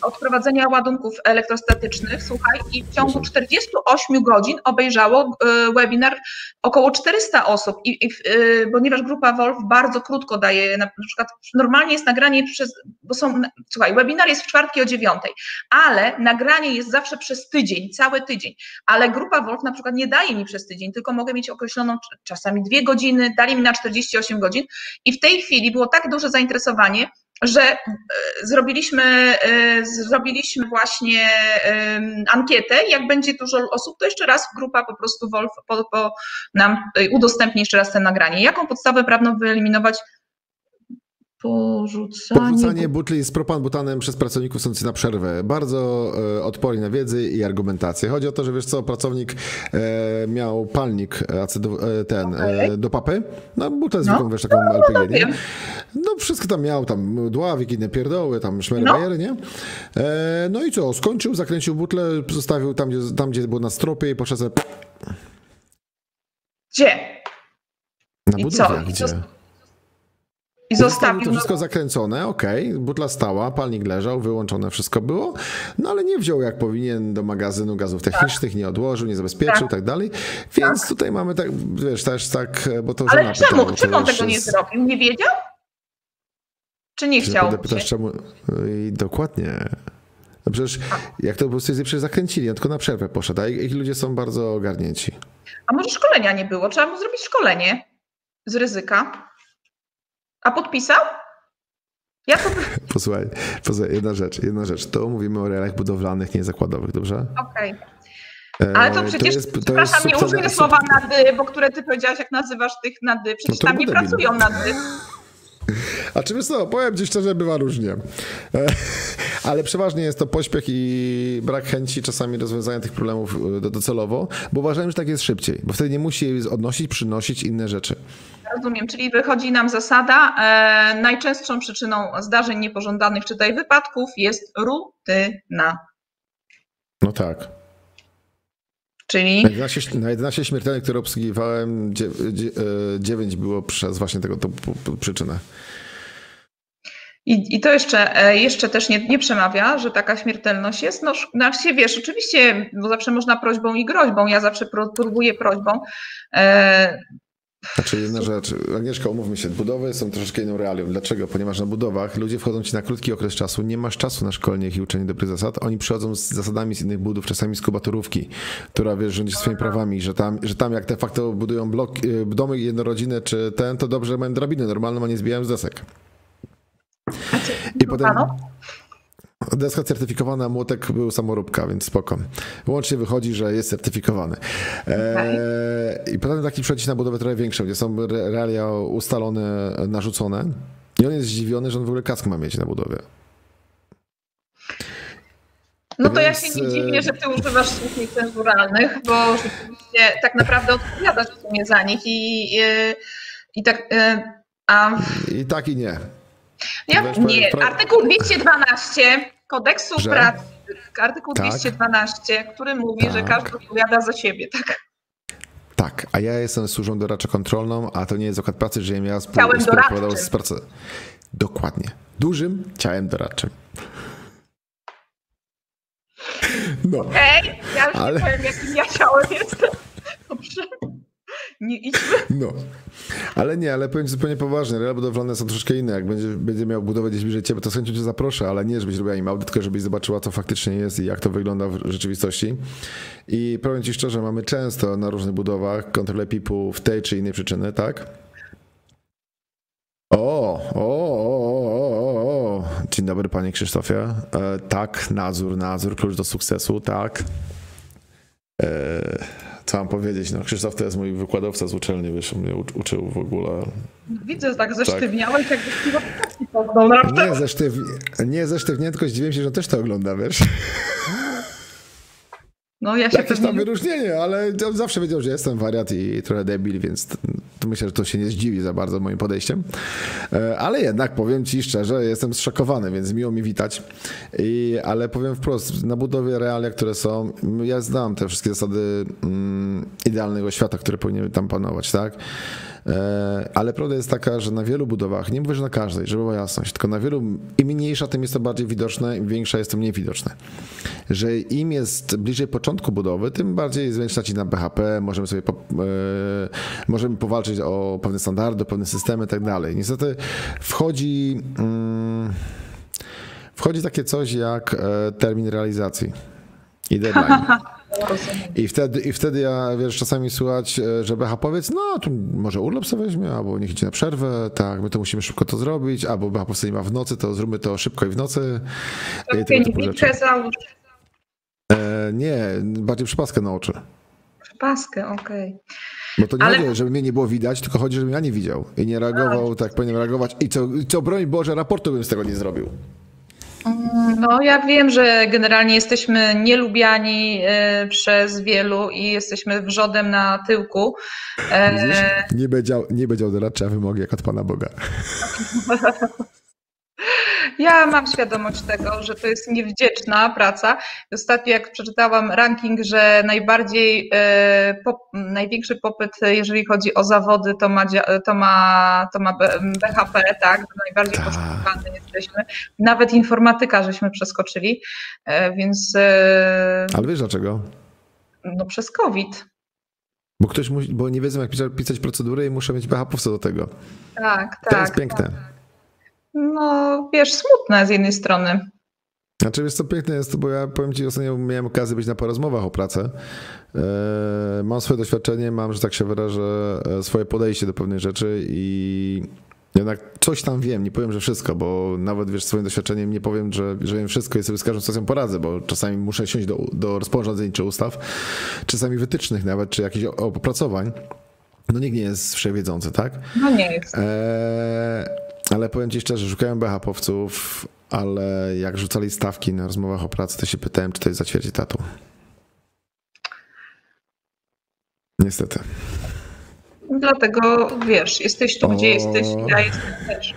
odprowadzenia ładunków elektrostatycznych, słuchaj, i w ciągu 48 godzin obejrzało e, webinar około 400 osób, I, i e, ponieważ grupa Wolf bardzo krótko daje, na przykład normalnie jest nagranie przez, bo są, słuchaj, webinar jest w czwartki o dziewiątej, ale nagranie jest zawsze przez tydzień, cały tydzień, ale grupa Wolf na przykład nie daje mi przez tydzień, tylko mogę mieć określoną czasami dwie godziny, dali mi na 48 godzin. I w tej chwili było tak duże zainteresowanie, że e, zrobiliśmy, e, zrobiliśmy właśnie ankietę. Jak będzie dużo osób, to jeszcze raz grupa po prostu Wolf po, po nam udostępni jeszcze raz te nagranie. Jaką podstawę prawną wyeliminować Porzucanie. Porzucanie butli z propan-butanem przez pracowników chcących na przerwę. Bardzo e, odporni na wiedzę i argumentację. Chodzi o to, że wiesz co, pracownik e, miał palnik acedu, e, ten e, do papy, no butlę zwykłą, wiesz, taką LPG, nie? wiem. No wszystko tam miał, tam dławiek, inne pierdoły, tam szmery No. nie? E, no i co, skończył, zakręcił butlę, zostawił tam, gdzie, tam, gdzie było na stropie i poszedł sobie Gdzie? na I budowie. co? Gdzie? I Zostawił to wszystko zakręcone, okej, butla stała, palnik leżał, wyłączone wszystko było, no ale nie wziął jak powinien do magazynu gazów technicznych, nie odłożył, nie zabezpieczył i tak dalej, więc tutaj mamy tak, wiesz, też tak, bo to Ale czemu? pytała, Czemu on tego nie zrobił? Nie wiedział? Czy nie chciał? pytać, czemu? I dokładnie. No przecież jak to było sobie przecież zakręcili, on tylko na przerwę poszedł, a ich ludzie są bardzo ogarnięci. A może szkolenia nie było? Trzeba mu zrobić szkolenie z ryzyka. A podpisał? Ja to. Posłuchaj, posłuchaj, jedna rzecz, jedna rzecz, to mówimy o realiach budowlanych, nie zakładowych, dobrze? Okej. E, Ale to przecież, jest- to przepraszam, nie użyj sub- słowa nady, bo które ty powiedziałaś, jak nazywasz tych nady. Przecież to tam nie debil. pracują nady. A czy wiesz co, powiem ci szczerze, bywa różnie. E, Ale przeważnie jest to pośpiech i brak chęci czasami rozwiązania tych problemów e, do- docelowo, bo uważałem, że tak jest szybciej, bo wtedy nie musi jej odnosić, przynosić inne rzeczy. Rozumiem, czyli wychodzi nam zasada. E, najczęstszą przyczyną zdarzeń niepożądanych, czytaj wypadków, jest rutyna. No tak. Czyli Na 11, na 11 śmiertelnych, które obsługiwałem, 9 było przez właśnie tego typu przyczynę. I, I to jeszcze, e, jeszcze też nie, nie przemawia, że taka śmiertelność jest. No, wsi wiesz, oczywiście, bo zawsze można prośbą i groźbą. Ja zawsze pró- próbuję prośbą. E, Znaczy jedna rzecz, Agnieszka, umówmy się, budowy są troszeczkę inną realią. Dlaczego? Ponieważ na budowach ludzie wchodzą ci na krótki okres czasu, nie masz czasu na szkolenie ich i uczenie dobrych zasad, oni przychodzą z zasadami z innych budów, czasami z kubatorówki, która wiesz, rządzi swoimi prawami, że tam, że tam jak de facto budują blok, y, domy jednorodzinne czy ten, to dobrze mają drabiny normalną, a nie zbijają z desek. I potem? Deska certyfikowana, młotek był samoróbka, więc spoko. Łącznie wychodzi, że jest certyfikowany. Eee, I potem taki przychodzi na budowę trochę większą, gdzie są re- realia ustalone, narzucone. I on jest zdziwiony, że on w ogóle kask ma mieć na budowie. No to ja Więc, się nie e, dziwię, że ty używasz słów niecenzuralnych, bo rzeczywiście tak naprawdę odpowiadasz w sumie za nich i, e, i tak. e, A I tak i nie. Ja, nie, artykuł 212 kodeksu Że? pracy, artykuł Tak. 212, który mówi, że Tak. każdy odpowiada za siebie, tak? Tak, a ja jestem służbą doradczo kontrolną, a to nie jest zakład pracy, że ja współ, Ciałem współodpowiadał doradczym. z pracy. Dokładnie. Dużym ciałem doradczym. No. Ej, ja już Ale- nie powiem, jakim ja ciałem jestem. Dobrze. Nie idźmy. No, ale nie, ale powiem zupełnie poważnie, realia budowlane są troszeczkę inne. Jak będzie, będzie miał budowę gdzieś bliżej ciebie, to z chęcią cię zaproszę, ale nie, żebyś robiła im audyt, tylko żebyś zobaczyła, co faktycznie jest i jak to wygląda w rzeczywistości. I powiem ci szczerze, mamy często na różnych budowach kontrolę PIP-u w tej czy innej przyczyny, tak? O, o, o, o, o, o. Dzień dobry, panie Krzysztofie. E, tak, nadzór, nadzór, klucz do sukcesu, tak. E, co mam powiedzieć? No, Krzysztof to jest mój wykładowca z uczelni, wiesz, on mnie uc- uczył w ogóle. Widzę, tak zesztywniałeś, jakbyś piwo poznał. Naprawdę. Nie zesztyw... nie zesztywnie, tylko zdziwiłem się, że on też to ogląda, wiesz. No ja się Jakieś tam pewnie... wyróżnienie, ale on zawsze wiedział, że jestem wariat i trochę debil, więc t- to myślę, że to się nie zdziwi za bardzo moim podejściem. E, Ale jednak powiem ci szczerze, jestem zszokowany, więc miło mi witać. I, ale powiem wprost, na budowie realia, które są, ja znam te wszystkie zasady mm, idealnego świata, które powinny tam panować, tak? E, Ale prawda jest taka, że na wielu budowach, nie mówię, że na każdej, żeby była jasność, tylko na wielu, im mniejsza, tym jest to bardziej widoczne, im większa jest to mniej widoczne. Że im jest bliżej początku budowy, tym bardziej zwiększa ci na BHP, możemy sobie po, e, możemy powalczyć o pewne standardy, pewne systemy i tak dalej. Niestety wchodzi mm, wchodzi takie coś jak e, termin realizacji i deadline. I wtedy, I wtedy ja, wiesz, czasami słuchać, e, że BH powiedz, no tu może urlop sobie weźmie, albo niech idzie na przerwę, tak, my to musimy szybko to zrobić, albo BH powstanie ma w nocy, to zróbmy to szybko i w nocy. I tego typu rzeczy. E, nie, bardziej przypaskę na oczy. paskę, okej. Bo to nie Ale... chodzi, żeby mnie nie było widać, tylko chodzi, żebym ja nie widział i nie reagował tak, jak powinien reagować. I co, co broń Boże, raportu bym z tego nie zrobił. No, ja wiem, że generalnie jesteśmy nielubiani e, przez wielu i jesteśmy wrzodem na tyłku. E, Widzisz? Nie będzie, nie będzie doradcza wymogi jak od Pana Boga. Ja mam świadomość tego, że to jest niewdzięczna praca. Ostatnio jak przeczytałam ranking, że najbardziej, e, pop, największy popyt, jeżeli chodzi o zawody, to ma, to ma, to ma BHP, tak? Najbardziej tak. poszukiwany jesteśmy. Nawet informatyka żeśmy przeskoczyli, e, więc... E, Ale wiesz dlaczego? No przez COVID. Bo ktoś musi, bo nie wiedzą jak pisać procedury i muszę mieć BHP-owca do tego. Tak, tak. To jest piękne. Tak no wiesz, smutne z jednej strony. Znaczy, wiesz co, piękne jest to, bo ja powiem ci, ostatnio miałem okazję być na porozmowach o pracę. E, mam swoje doświadczenie, mam, że tak się wyrażę, e, swoje podejście do pewnych rzeczy i jednak coś tam wiem, nie powiem, że wszystko, bo nawet wiesz, swoim doświadczeniem nie powiem, że, że wiem wszystko i sobie z każdą sytuacją poradzę, bo czasami muszę siąść do, do rozporządzeń czy ustaw, czasami wytycznych nawet, czy jakichś opracowań. No nikt nie jest wszechwiedzący, tak? No nie jest. E, ale powiem ci szczerze, szukałem BHP-owców, ale jak rzucali stawki na rozmowach o pracy, to się pytałem, czy to jest za ćwierć tatu. Niestety. Dlatego wiesz, jesteś tu, o... gdzie jesteś, ja jestem też.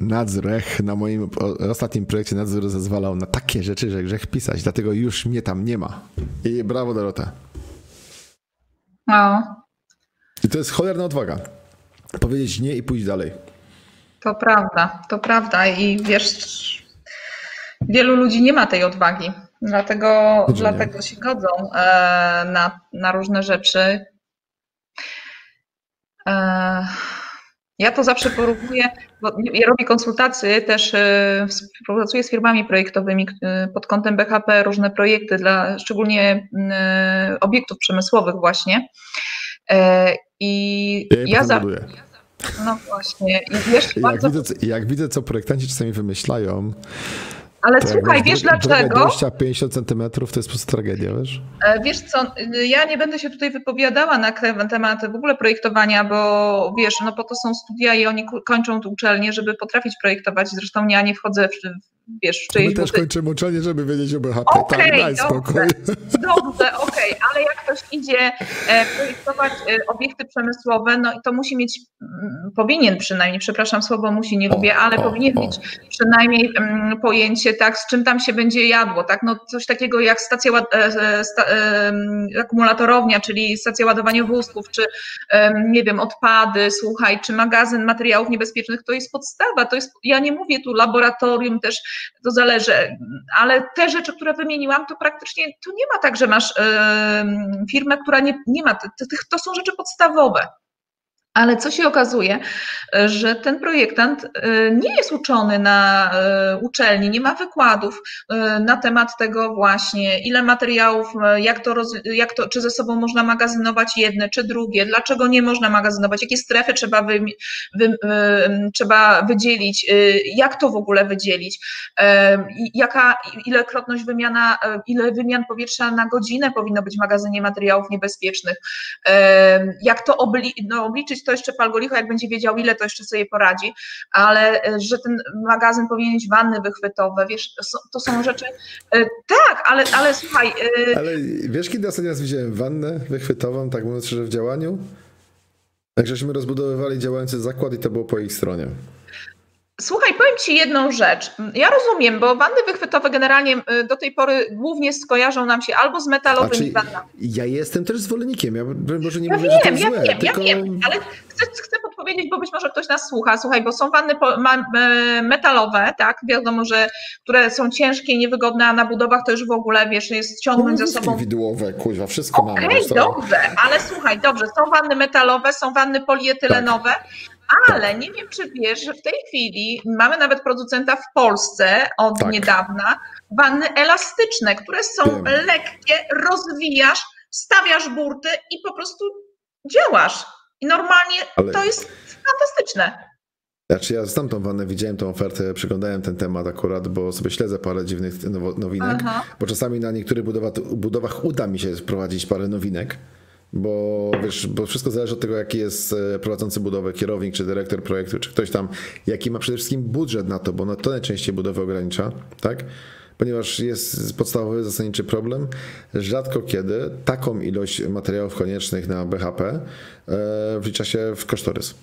Nadzór, na moim ostatnim projekcie nadzór zezwalał na takie rzeczy, że grzech pisać, dlatego już mnie tam nie ma. I brawo Dorota. No. I to jest cholerna odwaga. Powiedzieć nie i pójść dalej. To prawda, to prawda i wiesz, wielu ludzi nie ma tej odwagi, dlatego, dlatego się godzą e, na, na różne rzeczy. E, ja to zawsze porównuję, bo ja robię konsultacje, też e, współpracuję z firmami projektowymi pod kątem BHP, różne projekty dla szczególnie obiektów przemysłowych właśnie. I ja, ja za, no właśnie. I jak, bardzo... widzę, jak widzę, co projektanci czasami wymyślają, ale to słuchaj, wiesz dlaczego? 20-50 centymetrów to jest po prostu tragedia, wiesz? E, wiesz co, ja nie będę się tutaj wypowiadała na temat w ogóle projektowania, bo wiesz, no po to są studia i oni kończą uczelnię, żeby potrafić projektować. Zresztą ja nie wchodzę w, wiesz, w czyjeś... My też kończymy uczelnię, żeby wiedzieć o BHP. Okay, tak, daj spokój. Dobrze, okej, okay. ale jak ktoś idzie e, projektować e, obiekty przemysłowe, no to musi mieć, mm, powinien przynajmniej, przepraszam słowo, musi, nie lubię, ale o, powinien o. mieć przynajmniej mm, pojęcie, tak, z czym tam się będzie jadło, tak, no coś takiego jak stacja, e, sta, akumulatorownia, czyli stacja ładowania wózków, czy nie wiem, odpady, słuchaj, czy magazyn materiałów niebezpiecznych, to jest podstawa, to jest, ja nie mówię tu laboratorium też to zależy, ale te rzeczy, które wymieniłam, to praktycznie tu nie ma tak, że masz firmę, która nie, nie ma, to, to są rzeczy podstawowe. Ale co się okazuje, że ten projektant y, nie jest uczony na y, uczelni, nie ma wykładów y, na temat tego właśnie, ile materiałów, jak to, jak to czy ze sobą można magazynować jedne, czy drugie, dlaczego nie można magazynować, jakie strefy trzeba, wy, wy, trzeba wydzielić, jak to w ogóle wydzielić, jaka ilekrotność wymiana, ile wymian powietrza na godzinę powinno być w magazynie materiałów niebezpiecznych, jak to obli, no, obliczyć to jeszcze Palgolicho, jak będzie wiedział, ile to jeszcze sobie poradzi, ale e, że ten magazyn powinien mieć wanny wychwytowe, wiesz, to są rzeczy, e, tak, ale, ale słuchaj. E, ale wiesz, kiedy ostatni raz widziałem wannę wychwytową, tak mówiąc szczerze, w działaniu? Jak żeśmy rozbudowywali działający zakład i to było po ich stronie. Słuchaj, powiem Ci jedną rzecz. Ja rozumiem, bo wanny wychwytowe generalnie y, do tej pory głównie skojarzą nam się albo z metalowymi wannami. Ja jestem też zwolennikiem, ja może nie ja mówię, wiem, że to ja złe, wiem, tylko... ja wiem, ale chcę, chcę podpowiedzieć, bo być może ktoś nas słucha. Słuchaj, bo są wanny e, metalowe, tak, wiadomo, że które są ciężkie niewygodne, a na budowach to już w ogóle, wiesz, jest ciągnąć no, za sobą... widłowe, kuźwa, wszystko okay, mamy. Okej, dobrze, ale słuchaj, dobrze, są wanny metalowe, są wanny polietylenowe, tak. Ale nie wiem, czy wiesz, że w tej chwili mamy nawet producenta w Polsce od tak. niedawna wanny elastyczne, które są wiem. lekkie, rozwijasz, stawiasz burty i po prostu działasz. I normalnie Ale... to jest fantastyczne. Znaczy ja znam tą wannę, widziałem tą ofertę, przyglądałem ten temat akurat, bo sobie śledzę parę dziwnych nowinek, Aha. bo czasami na niektórych budowach, budowach uda mi się wprowadzić parę nowinek Bo wiesz, bo wszystko zależy od tego, jaki jest e, prowadzący budowę, kierownik, czy dyrektor projektu, czy ktoś tam, jaki ma przede wszystkim budżet na to, bo to najczęściej budowę ogranicza, tak? Ponieważ jest podstawowy, zasadniczy problem. Rzadko kiedy taką ilość materiałów koniecznych na BHP e, wlicza się w kosztorys.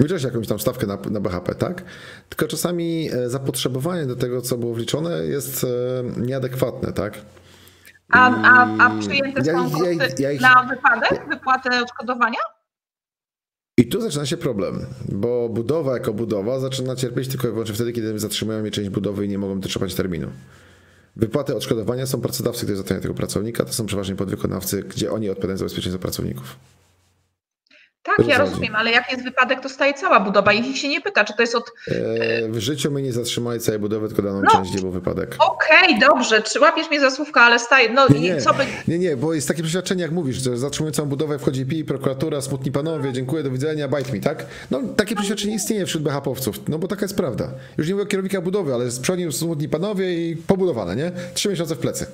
Wlicza się jakąś tam stawkę na, na BHP, tak? Tylko czasami e, zapotrzebowanie do tego, co było wliczone, jest nieadekwatne, tak? A, a, a przyjęte są ja, ja, ja, ja, na wypadek, wypłatę odszkodowania? I tu zaczyna się problem, bo budowa jako budowa zaczyna cierpieć tylko i wyłącznie wtedy, kiedy zatrzymują mnie część budowy i nie mogą dotrzymać terminu. Wypłaty odszkodowania są pracodawcy, którzy zatrudniają tego pracownika, to są przeważnie podwykonawcy, gdzie oni odpowiadają za bezpieczeństwo pracowników. Tak, ja rozumiem, ale jak jest wypadek, to staje cała budowa i ich się nie pyta, czy to jest od... E, w życiu my nie zatrzymali całej budowy, tylko daną no, część, gdzie był wypadek. Okej, okay, dobrze, czy łapiesz mnie za słówka, ale staje... No nie, nie, co by... nie, nie, bo jest takie przeświadczenie, jak mówisz, że zatrzymują całą budowę, wchodzi PI, prokuratura, smutni panowie, dziękuję, do widzenia, bite mi, tak? No takie przeświadczenie istnieje wśród BHP-owców, no bo taka jest prawda. Już nie mówię o kierownika budowy, ale z przodu smutni panowie i pobudowane, nie? Trzy miesiące w plecy.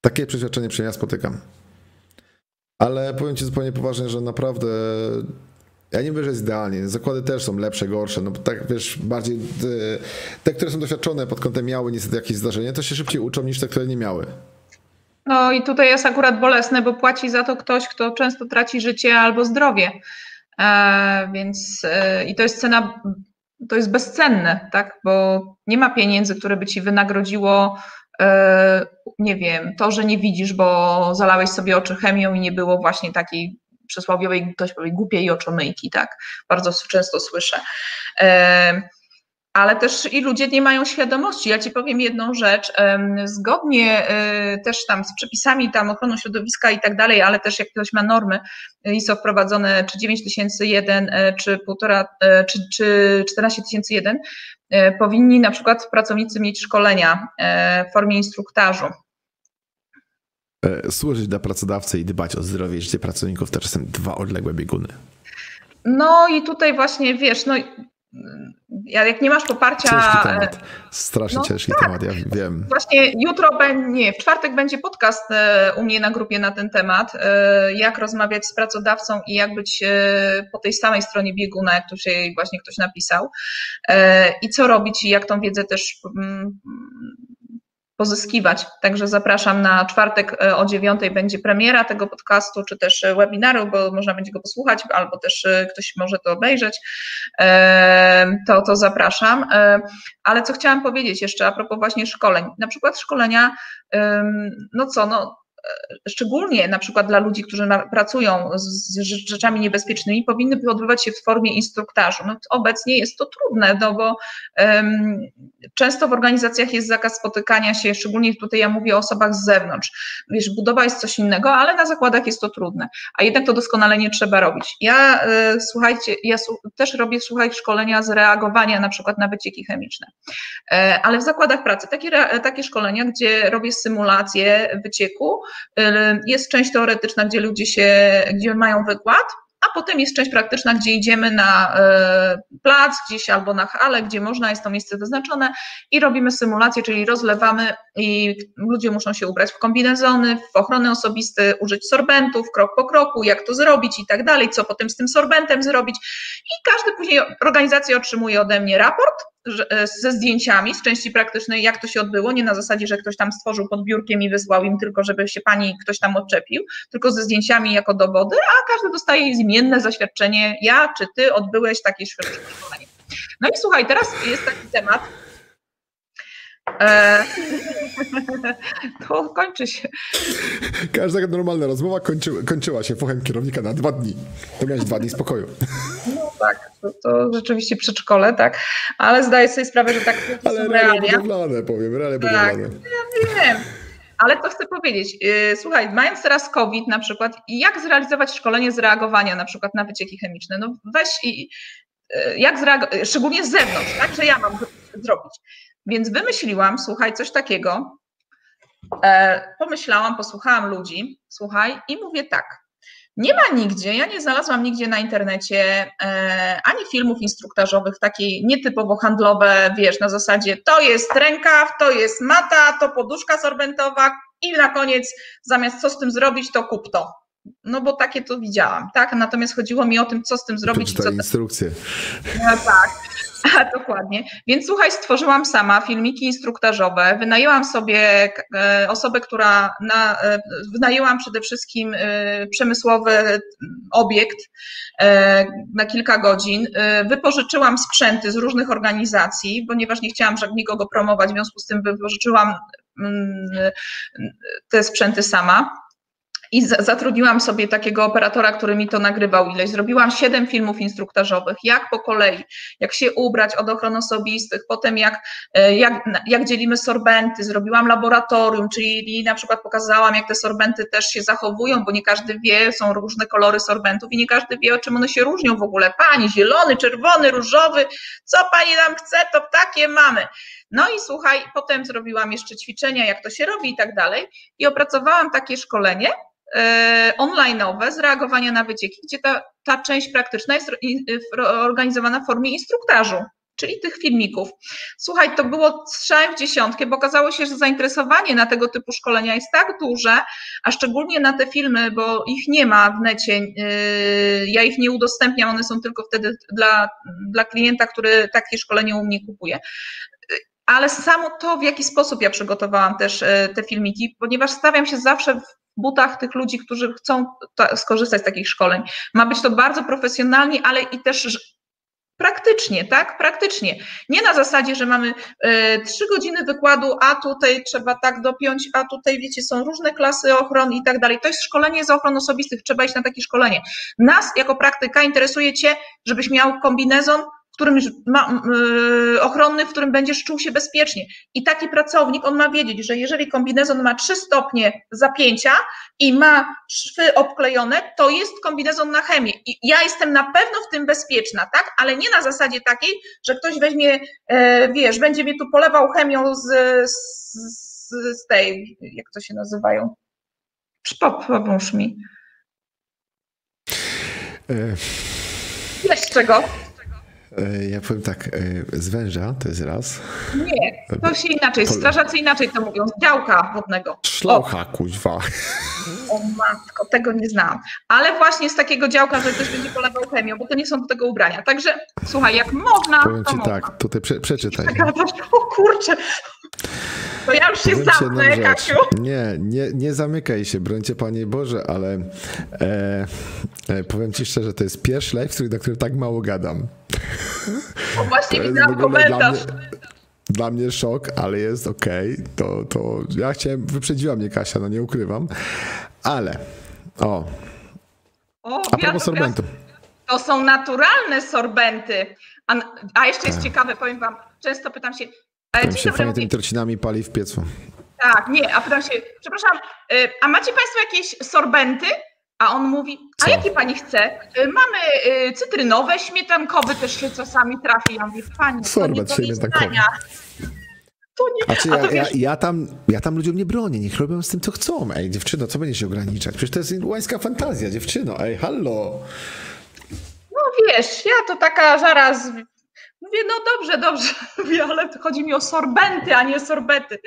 Takie przeświadczenie przy ja spotykam. Ale powiem Ci zupełnie poważnie, że naprawdę ja nie mówię, że jest idealnie. Zakłady też są lepsze, gorsze. No tak wiesz, bardziej te, które są doświadczone pod kątem miały niestety jakieś zdarzenie, to się szybciej uczą niż te, które nie miały. No i tutaj jest akurat bolesne, bo płaci za to ktoś, kto często traci życie albo zdrowie. E, więc e, i to jest cena, to jest bezcenne, tak? Bo nie ma pieniędzy, które by ci wynagrodziło nie wiem, to, że nie widzisz, bo zalałeś sobie oczy chemią i nie było właśnie takiej przysłowiowej, ktoś powie, głupiej oczomyjki, tak? Bardzo często słyszę. E, ale też i ludzie nie mają świadomości. Ja Ci powiem jedną rzecz. Zgodnie e, też tam z przepisami tam ochroną środowiska i tak dalej, ale też jak ktoś ma normy ISO wprowadzone, czy 9001, czy półtora, czy, czy 14001, E, powinni na przykład pracownicy mieć szkolenia e, w formie instruktażu. E, służyć dla pracodawcy i dbać o zdrowie i życie pracowników to czasem dwa odległe bieguny. No i tutaj właśnie wiesz, no jak nie masz poparcia. Ciężki temat. Strasznie no, ciężki tak. temat, ja wiem. Właśnie jutro będzie, nie, w czwartek będzie podcast e, u mnie na grupie na ten temat. E, jak rozmawiać z pracodawcą i jak być e, po tej samej stronie bieguna, jak tu się właśnie ktoś napisał. I co robić i jak tą wiedzę też mm, pozyskiwać. Także zapraszam na czwartek e, o dziewiątej będzie premiera tego podcastu, czy też e, webinaru, bo można będzie go posłuchać, albo też e, ktoś może to obejrzeć. To, to zapraszam. Ale co chciałam powiedzieć jeszcze a propos właśnie szkoleń. Na przykład szkolenia, no co, no szczególnie na przykład dla ludzi, którzy pracują z rzeczami niebezpiecznymi, powinny odbywać się w formie instruktażu. No, obecnie jest to trudne, no bo um, często w organizacjach jest zakaz spotykania się, szczególnie tutaj ja mówię o osobach z zewnątrz. Wiesz, budowa jest coś innego, ale na zakładach jest to trudne, a jednak to doskonale nie trzeba robić. Ja, y, słuchajcie, ja też robię, słuchajcie, szkolenia z reagowania na przykład na wycieki chemiczne, y, ale w zakładach pracy takie, takie szkolenia, gdzie robię symulację wycieku, jest część teoretyczna, gdzie ludzie się, gdzie mają wykład, a potem jest część praktyczna, gdzie idziemy na y, plac gdzieś albo na halę, gdzie można, jest to miejsce wyznaczone i robimy symulację, czyli rozlewamy i ludzie muszą się ubrać w kombinezony, w ochrony osobiste, użyć sorbentów krok po kroku, jak to zrobić i tak dalej, co potem z tym sorbentem zrobić. I każdy później, organizacja otrzymuje ode mnie raport, ze zdjęciami z części praktycznej, jak to się odbyło, nie na zasadzie, że ktoś tam stworzył pod biurkiem i wysłał im tylko, żeby się pani ktoś tam odczepił, tylko ze zdjęciami jako dowody, a każdy dostaje zmienne zaświadczenie, ja czy ty odbyłeś takie szkolenie. No i słuchaj, teraz jest taki temat, E, to kończy się. Każda normalna rozmowa kończy, kończyła się fochem kierownika na dwa dni. To miałeś dwa dni spokoju. Tak, to, to rzeczywiście przedszkole, tak. Ale zdaję sobie sprawę, że tak Ale są realia. budowlane, powiem, realia tak, budowlane. Ja wiem. Ale to chcę powiedzieć, y, słuchaj, mając teraz COVID na przykład, jak zrealizować szkolenie z reagowania na przykład na wycieki chemiczne? No weź i y, jak zreagować, szczególnie z zewnątrz, tak, że ja mam zrobić. Więc wymyśliłam, słuchaj, coś takiego. E, pomyślałam, posłuchałam ludzi, słuchaj, i mówię tak. Nie ma nigdzie, ja nie znalazłam nigdzie na internecie e, ani filmów instruktażowych, takie nietypowo handlowe, wiesz, na zasadzie to jest rękaw, to jest mata, to poduszka sorbentowa, i na koniec zamiast co z tym zrobić, to kup to. No bo takie to widziałam, tak? Natomiast chodziło mi o tym, co z tym zrobić. To co instrukcje. No, tak. A, dokładnie. Więc słuchaj, stworzyłam sama filmiki instruktażowe, wynajęłam sobie e, osobę, która na, e, wynajęłam przede wszystkim e, przemysłowy obiekt na kilka godzin, wypożyczyłam sprzęty z różnych organizacji, ponieważ nie chciałam nikogo promować, w związku z tym wypożyczyłam mm, te sprzęty sama. I zatrudniłam sobie takiego operatora, który mi to nagrywał ileś. Zrobiłam siedem filmów instruktażowych, jak po kolei, jak się ubrać od ochron osobistych, potem jak, e, jak, jak dzielimy sorbenty, zrobiłam laboratorium, czyli na przykład pokazałam, jak te sorbenty też się zachowują, bo nie każdy wie, są różne kolory sorbentów i nie każdy wie, o czym one się różnią w ogóle. Pani, zielony, czerwony, różowy, co pani nam chce, to takie mamy. No i słuchaj, potem zrobiłam jeszcze ćwiczenia, jak to się robi i tak dalej. I opracowałam takie szkolenie, online'owe z reagowania na wycieki, gdzie ta, ta część praktyczna jest organizowana w formie instruktażu, czyli tych filmików. Słuchaj, to było strzałem w dziesiątkę, bo okazało się, że zainteresowanie na tego typu szkolenia jest tak duże, a szczególnie na te filmy, bo ich nie ma w necie, e, ja ich nie udostępniam, one są tylko wtedy dla, dla klienta, który takie szkolenie u mnie kupuje ale samo to, w jaki sposób ja przygotowałam też e, te filmiki, ponieważ stawiam się zawsze butach tych ludzi, którzy chcą skorzystać z takich szkoleń. Ma być to bardzo profesjonalnie, ale i też praktycznie, tak? Praktycznie. Nie na zasadzie, że mamy e, trzy godziny wykładu, a tutaj trzeba tak dopiąć, a tutaj, wiecie, są różne klasy ochron i tak dalej. To jest szkolenie z ochron osobistych, trzeba iść na takie szkolenie. Nas jako praktyka interesuje Cię, żebyś miał kombinezon, którym ma, yy, ochronny, w którym będziesz czuł się bezpiecznie. I taki pracownik, on ma wiedzieć, że jeżeli kombinezon ma 3 stopnie zapięcia i ma szwy obklejone, to jest kombinezon na chemię. I ja jestem na pewno w tym bezpieczna, tak? Ale nie na zasadzie takiej, że ktoś weźmie, e, wiesz, będzie mnie tu polewał chemią z, z, z tej, jak to się nazywają? Pomóż mi. E... Wiesz czego? E, ja powiem tak, e, z węża to jest raz. Nie, to się inaczej, strażacy inaczej to mówią, z działka wodnego. Szlaucha, kuźwa. O matko, tego nie znam. Ale właśnie z takiego działka, że ktoś będzie polewał chemią, bo to nie są do tego ubrania. Także słuchaj, jak można, Powiem ci można. tak, tutaj prze, przeczytaj. O kurczę, to ja już się zamknę, Kasiu. Nie, nie, nie zamykaj się, brońcie Panie Boże, ale e, e, powiem Ci szczerze, to jest pierwszy live, na którym tak mało gadam. Bo właśnie widziałam komentarz. Dla mnie, dla mnie szok, ale jest okej. Okay. To, to ja chciałem, wyprzedziła mnie Kasia, no nie ukrywam. Ale, o. o a propos sorbentu. To są naturalne sorbenty. A, a jeszcze jest tak. ciekawe, powiem wam, często pytam się, ale się fajnie tymi trocinami pali w piecu. Tak, nie, a pytam się, przepraszam, y, a macie Państwo jakieś sorbenty? A on mówi, a Co? jakie pani chce? Y, mamy y, cytrynowe, śmietankowe też się czasami trafi. Ja mówię, pani, Sorbet śmietankowy. To nie, a, czy ja, wiesz... ja, ja, tam, ja tam ludziom nie bronię, niech robią z tym, co chcą. Ej, dziewczyno, co będzie się ograniczać? Przecież to jest łańska fantazja, dziewczyno, ej, hallo. No wiesz, ja to taka zaraz Mówię, no dobrze, dobrze, mówię, ale chodzi mi o sorbenty, a nie sorbety.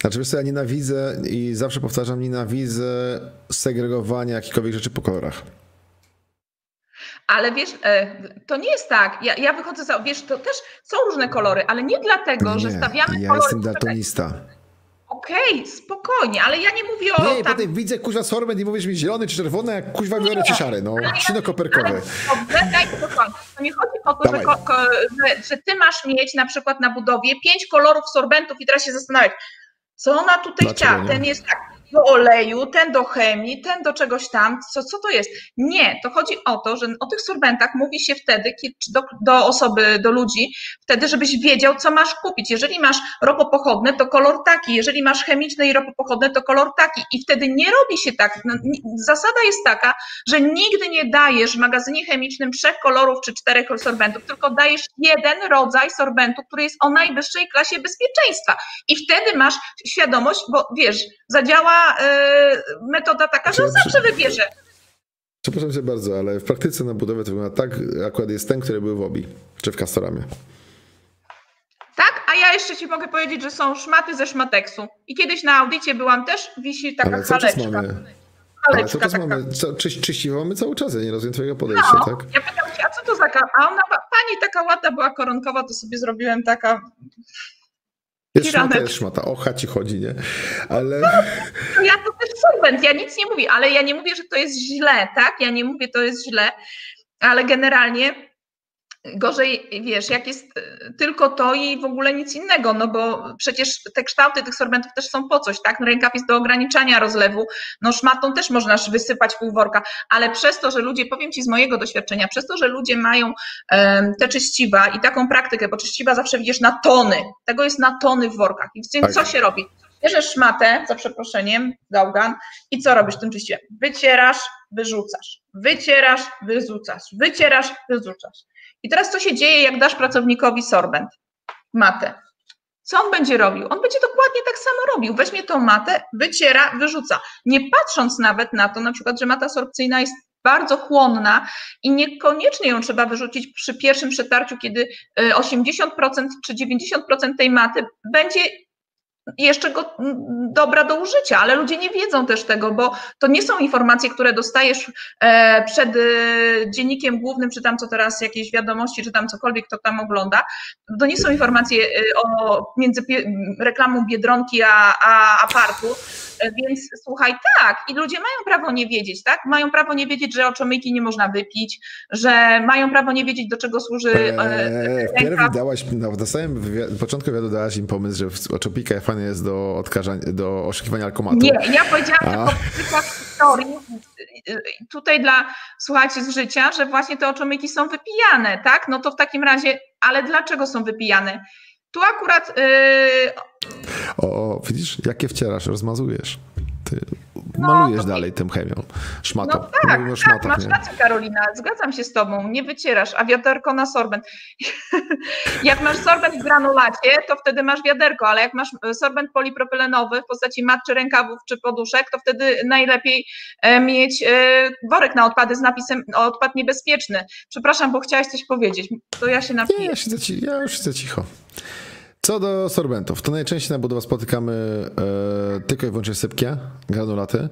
Znaczy wiesz co, ja nienawidzę i zawsze powtarzam, nienawidzę segregowania jakichkolwiek rzeczy po kolorach. Ale wiesz, e, to nie jest tak. Ja, ja wychodzę za, wiesz, to też są różne kolory, ale nie dlatego, nie, że stawiamy ja kolory. Ja jestem daltonista. Okej, okay, spokojnie, ale ja nie mówię o. Nie, tam... potem widzę kuźwa sorbet i mówisz mi zielony czy czerwony, jak kuźwa biorę czy szary, no, sino-koperkowy. Dobrze, daj to To nie chodzi o to, że, że, że, ty masz mieć na przykład na budowie pięć kolorów sorbentów i teraz się zastanawiać, co ona tutaj Dlaczego chciała. Nie? Ten jest tak, do oleju, ten do chemii, ten do czegoś tam. Co, co to jest? Nie, to chodzi o to, że o tych sorbentach mówi się wtedy do, do osoby, do ludzi, wtedy, żebyś wiedział, co masz kupić. Jeżeli masz ropopochodne, to kolor taki, jeżeli masz chemiczne i ropopochodne, to kolor taki. I wtedy nie robi się tak. No, zasada jest taka, że nigdy nie dajesz w magazynie chemicznym trzech kolorów czy czterech sorbentów, tylko dajesz jeden rodzaj sorbentu, który jest o najwyższej klasie bezpieczeństwa. I wtedy masz świadomość, bo wiesz, zadziała E, metoda taka, że on zawsze wybierze. Przepraszam cię bardzo, ale w praktyce na budowie to wygląda tak, akurat jest ten, który był w OBI, czy w Castoramie. Tak, a ja jeszcze ci mogę powiedzieć, że są szmaty ze szmateksu. I kiedyś na audycie byłam też, wisi taka Ale haleczka. mamy, ale Haleczka czas taka. mamy, co, czyś, czyściwo mamy cały czas, ja nie rozumiem twojego podejścia, No, tak? ja pytam się, a co to za A ona, pani taka łata była koronkowa, to sobie zrobiłem taka, Jest szmata, jest szmata, o chaci chodzi, nie? Ale... no ja to też solwent, ja nic nie mówię, ale ja nie mówię, że to jest źle, tak? Ja nie mówię, to jest źle, ale generalnie gorzej, wiesz, jak jest e, tylko to i w ogóle nic innego, no bo przecież te kształty tych sorbentów też są po coś, tak? No rękaw jest do ograniczania rozlewu, no szmatą też można wysypać pół worka, ale przez to, że ludzie, powiem Ci z mojego doświadczenia, przez to, że ludzie mają te czyściwa i taką praktykę, bo czyściwa zawsze widzisz na tony, tego jest na tony w workach, i więc Tak. co się robi? Bierzesz szmatę, za przeproszeniem, gałgan i co robisz tym czyściwem? Wycierasz, wyrzucasz, wycierasz, wyrzucasz, wycierasz, wyrzucasz. I teraz co się dzieje, jak dasz pracownikowi sorbent, matę? Co on będzie robił? On będzie dokładnie tak samo robił. Weźmie tą matę, wyciera, wyrzuca. Nie patrząc nawet na to, na przykład, że mata sorpcyjna jest bardzo chłonna i niekoniecznie ją trzeba wyrzucić przy pierwszym przetarciu, kiedy y, 80% czy 90% tej maty będzie jeszcze go mm, dobra do użycia, ale ludzie nie wiedzą też tego, bo to nie są informacje, które dostajesz e, przed e, dziennikiem głównym, czy tam co teraz jakieś wiadomości, czy tam cokolwiek kto tam ogląda. To nie są informacje e, o między reklamą Biedronki a, a, Więc słuchaj, tak, i ludzie mają prawo nie wiedzieć, tak? Mają prawo nie wiedzieć, że oczomyjki nie można wypić, że mają prawo nie wiedzieć, do czego służy. e, Eee. Wpierw dałaś, na na samym wywi- początku wywiadu dałaś im pomysł, że oczopika fajny jest do odkażania, do oszukiwania alkomatu. Nie, ja powiedziałam A. tylko przykład historii y, tutaj dla słuchaczy z życia, że właśnie te oczomyki są wypijane, tak? No to w takim razie, ale dlaczego są wypijane? Tu akurat yy, O, widzisz, jakie wcierasz, rozmazujesz. Ty malujesz to- dalej tym chemią, szmatą. no tak, tak, szmatach, masz nie? rację Karolina, zgadzam się z tobą, nie wycierasz, a wiaderko na sorbent. jak masz sorbent w granulacie, to wtedy masz wiaderko, ale jak masz e, sorbent polipropylenowy w postaci mat czy rękawów czy poduszek, to wtedy najlepiej e, mieć e, worek na odpady z napisem odpad niebezpieczny. Przepraszam, bo chciałaś coś powiedzieć, to ja się Nie, napiję. ja, siedzę ci, ja już siedzę cicho. Co do sorbentów, to najczęściej na budowach spotykamy e, tylko i wyłącznie sypkie, granulaty.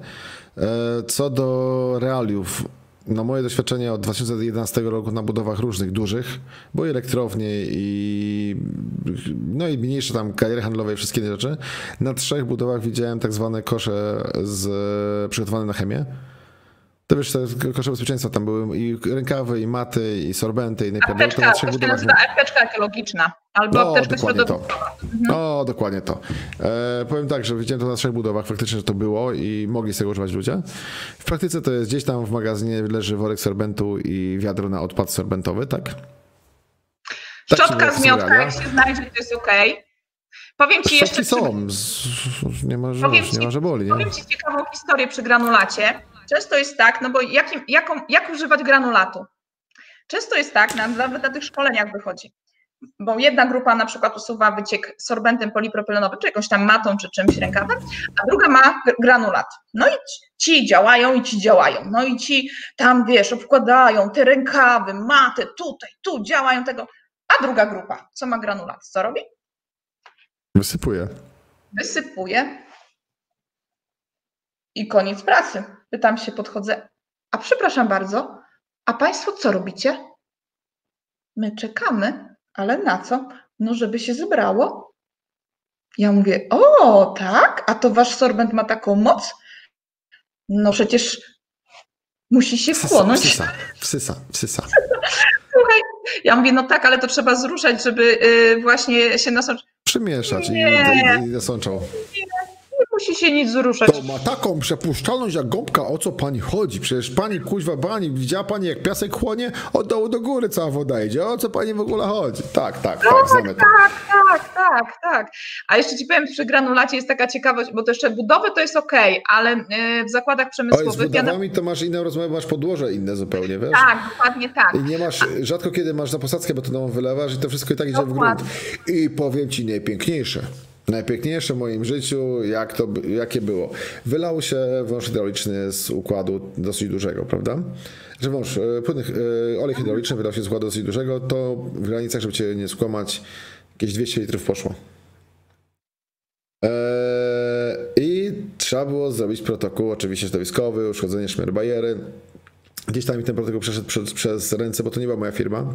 E, co do realiów, na moje doświadczenie od 2011 roku na budowach różnych, dużych, bo i elektrownie i no i mniejsze tam kariery handlowe i wszystkie inne rzeczy, na trzech budowach widziałem tak zwane kosze z, przygotowane na chemię. To wiesz, te kosze bezpieczeństwa tam były i rękawy, i maty, i sorbenty, i najpierw to na trzech budowach. apteczka ekologiczna albo No, apteczka dokładnie to. środowiskowa. No, dokładnie to. E, powiem tak, że widziałem to na trzech budowach, faktycznie że to było i mogli z tego używać ludzie. W praktyce to jest gdzieś tam w magazynie leży worek sorbentu i wiadro na odpad sorbentowy, tak? Tak Szczotka z realia. jak się znajdzie, to jest okej. Powiem Ci jeszcze... Są, nie ma, Powiem nie ci- ma, że boli, nie? Powiem Ci ciekawą historię przy granulacie. Często jest tak, no bo jakim, jaką, jak używać granulatu? Często jest tak, na- nawet na tych szkoleniach wychodzi, bo jedna grupa na przykład usuwa wyciek sorbentem polipropylenowym, czy jakąś tam matą, czy czymś rękawem, a druga ma gr- granulat. No i ci- działają i ci działają. No i ci tam, wiesz, obkładają te rękawy, maty, tutaj, tu działają tego. A druga grupa, co ma granulat, co robi? Wysypuję. wysypuję i koniec pracy. Pytam się, podchodzę. A przepraszam bardzo, a Państwo co robicie? My czekamy, ale na co? No, żeby się zebrało. Ja mówię, o, tak? A to Wasz sorbent ma taką moc? No przecież musi się wchłonąć. wsysa, wsysa, wsysa. Słuchaj, ja mówię, no tak, ale to trzeba zruszać, żeby y, właśnie się nasączyć. Przemieszać i, Nie. i, i nasączał. Nie musi się nic zruszać. To ma taką przepuszczalność jak gąbka, o co pani chodzi? Przecież pani kuźwa pani, widziała pani jak piasek chłonie? Od dołu do góry cała woda idzie. O co pani w ogóle chodzi? Tak, tak, tak, znamy to. Tak, tak, tak, tak. A jeszcze ci powiem, przy granulacie jest taka ciekawość, bo to jeszcze budowy to jest ok, ale y, w zakładach z przemysłowych. ja na- budowami to masz inną rozmowę, masz podłoże inne zupełnie, wiesz? Tak, dokładnie tak. I nie masz, rzadko kiedy masz na posadzkę betonową wylewasz i to wszystko i tak idzie w grunt. Dokładnie. I powiem ci najpiękniejsze. Najpiękniejsze w moim życiu, jak to, jakie było. Wylał się wąż hydrauliczny z układu dosyć dużego, prawda? Że wąż, e, płynny, e, olej hydrauliczny wylał się z układu dosyć dużego, to w granicach, żeby cię nie skłamać, jakieś 200 litrów poszło. I trzeba było zrobić protokół, oczywiście środowiskowy, uszkodzenie szmerbajery. Gdzieś tam mi ten protokół przeszedł przez, przez ręce, bo to nie była moja firma.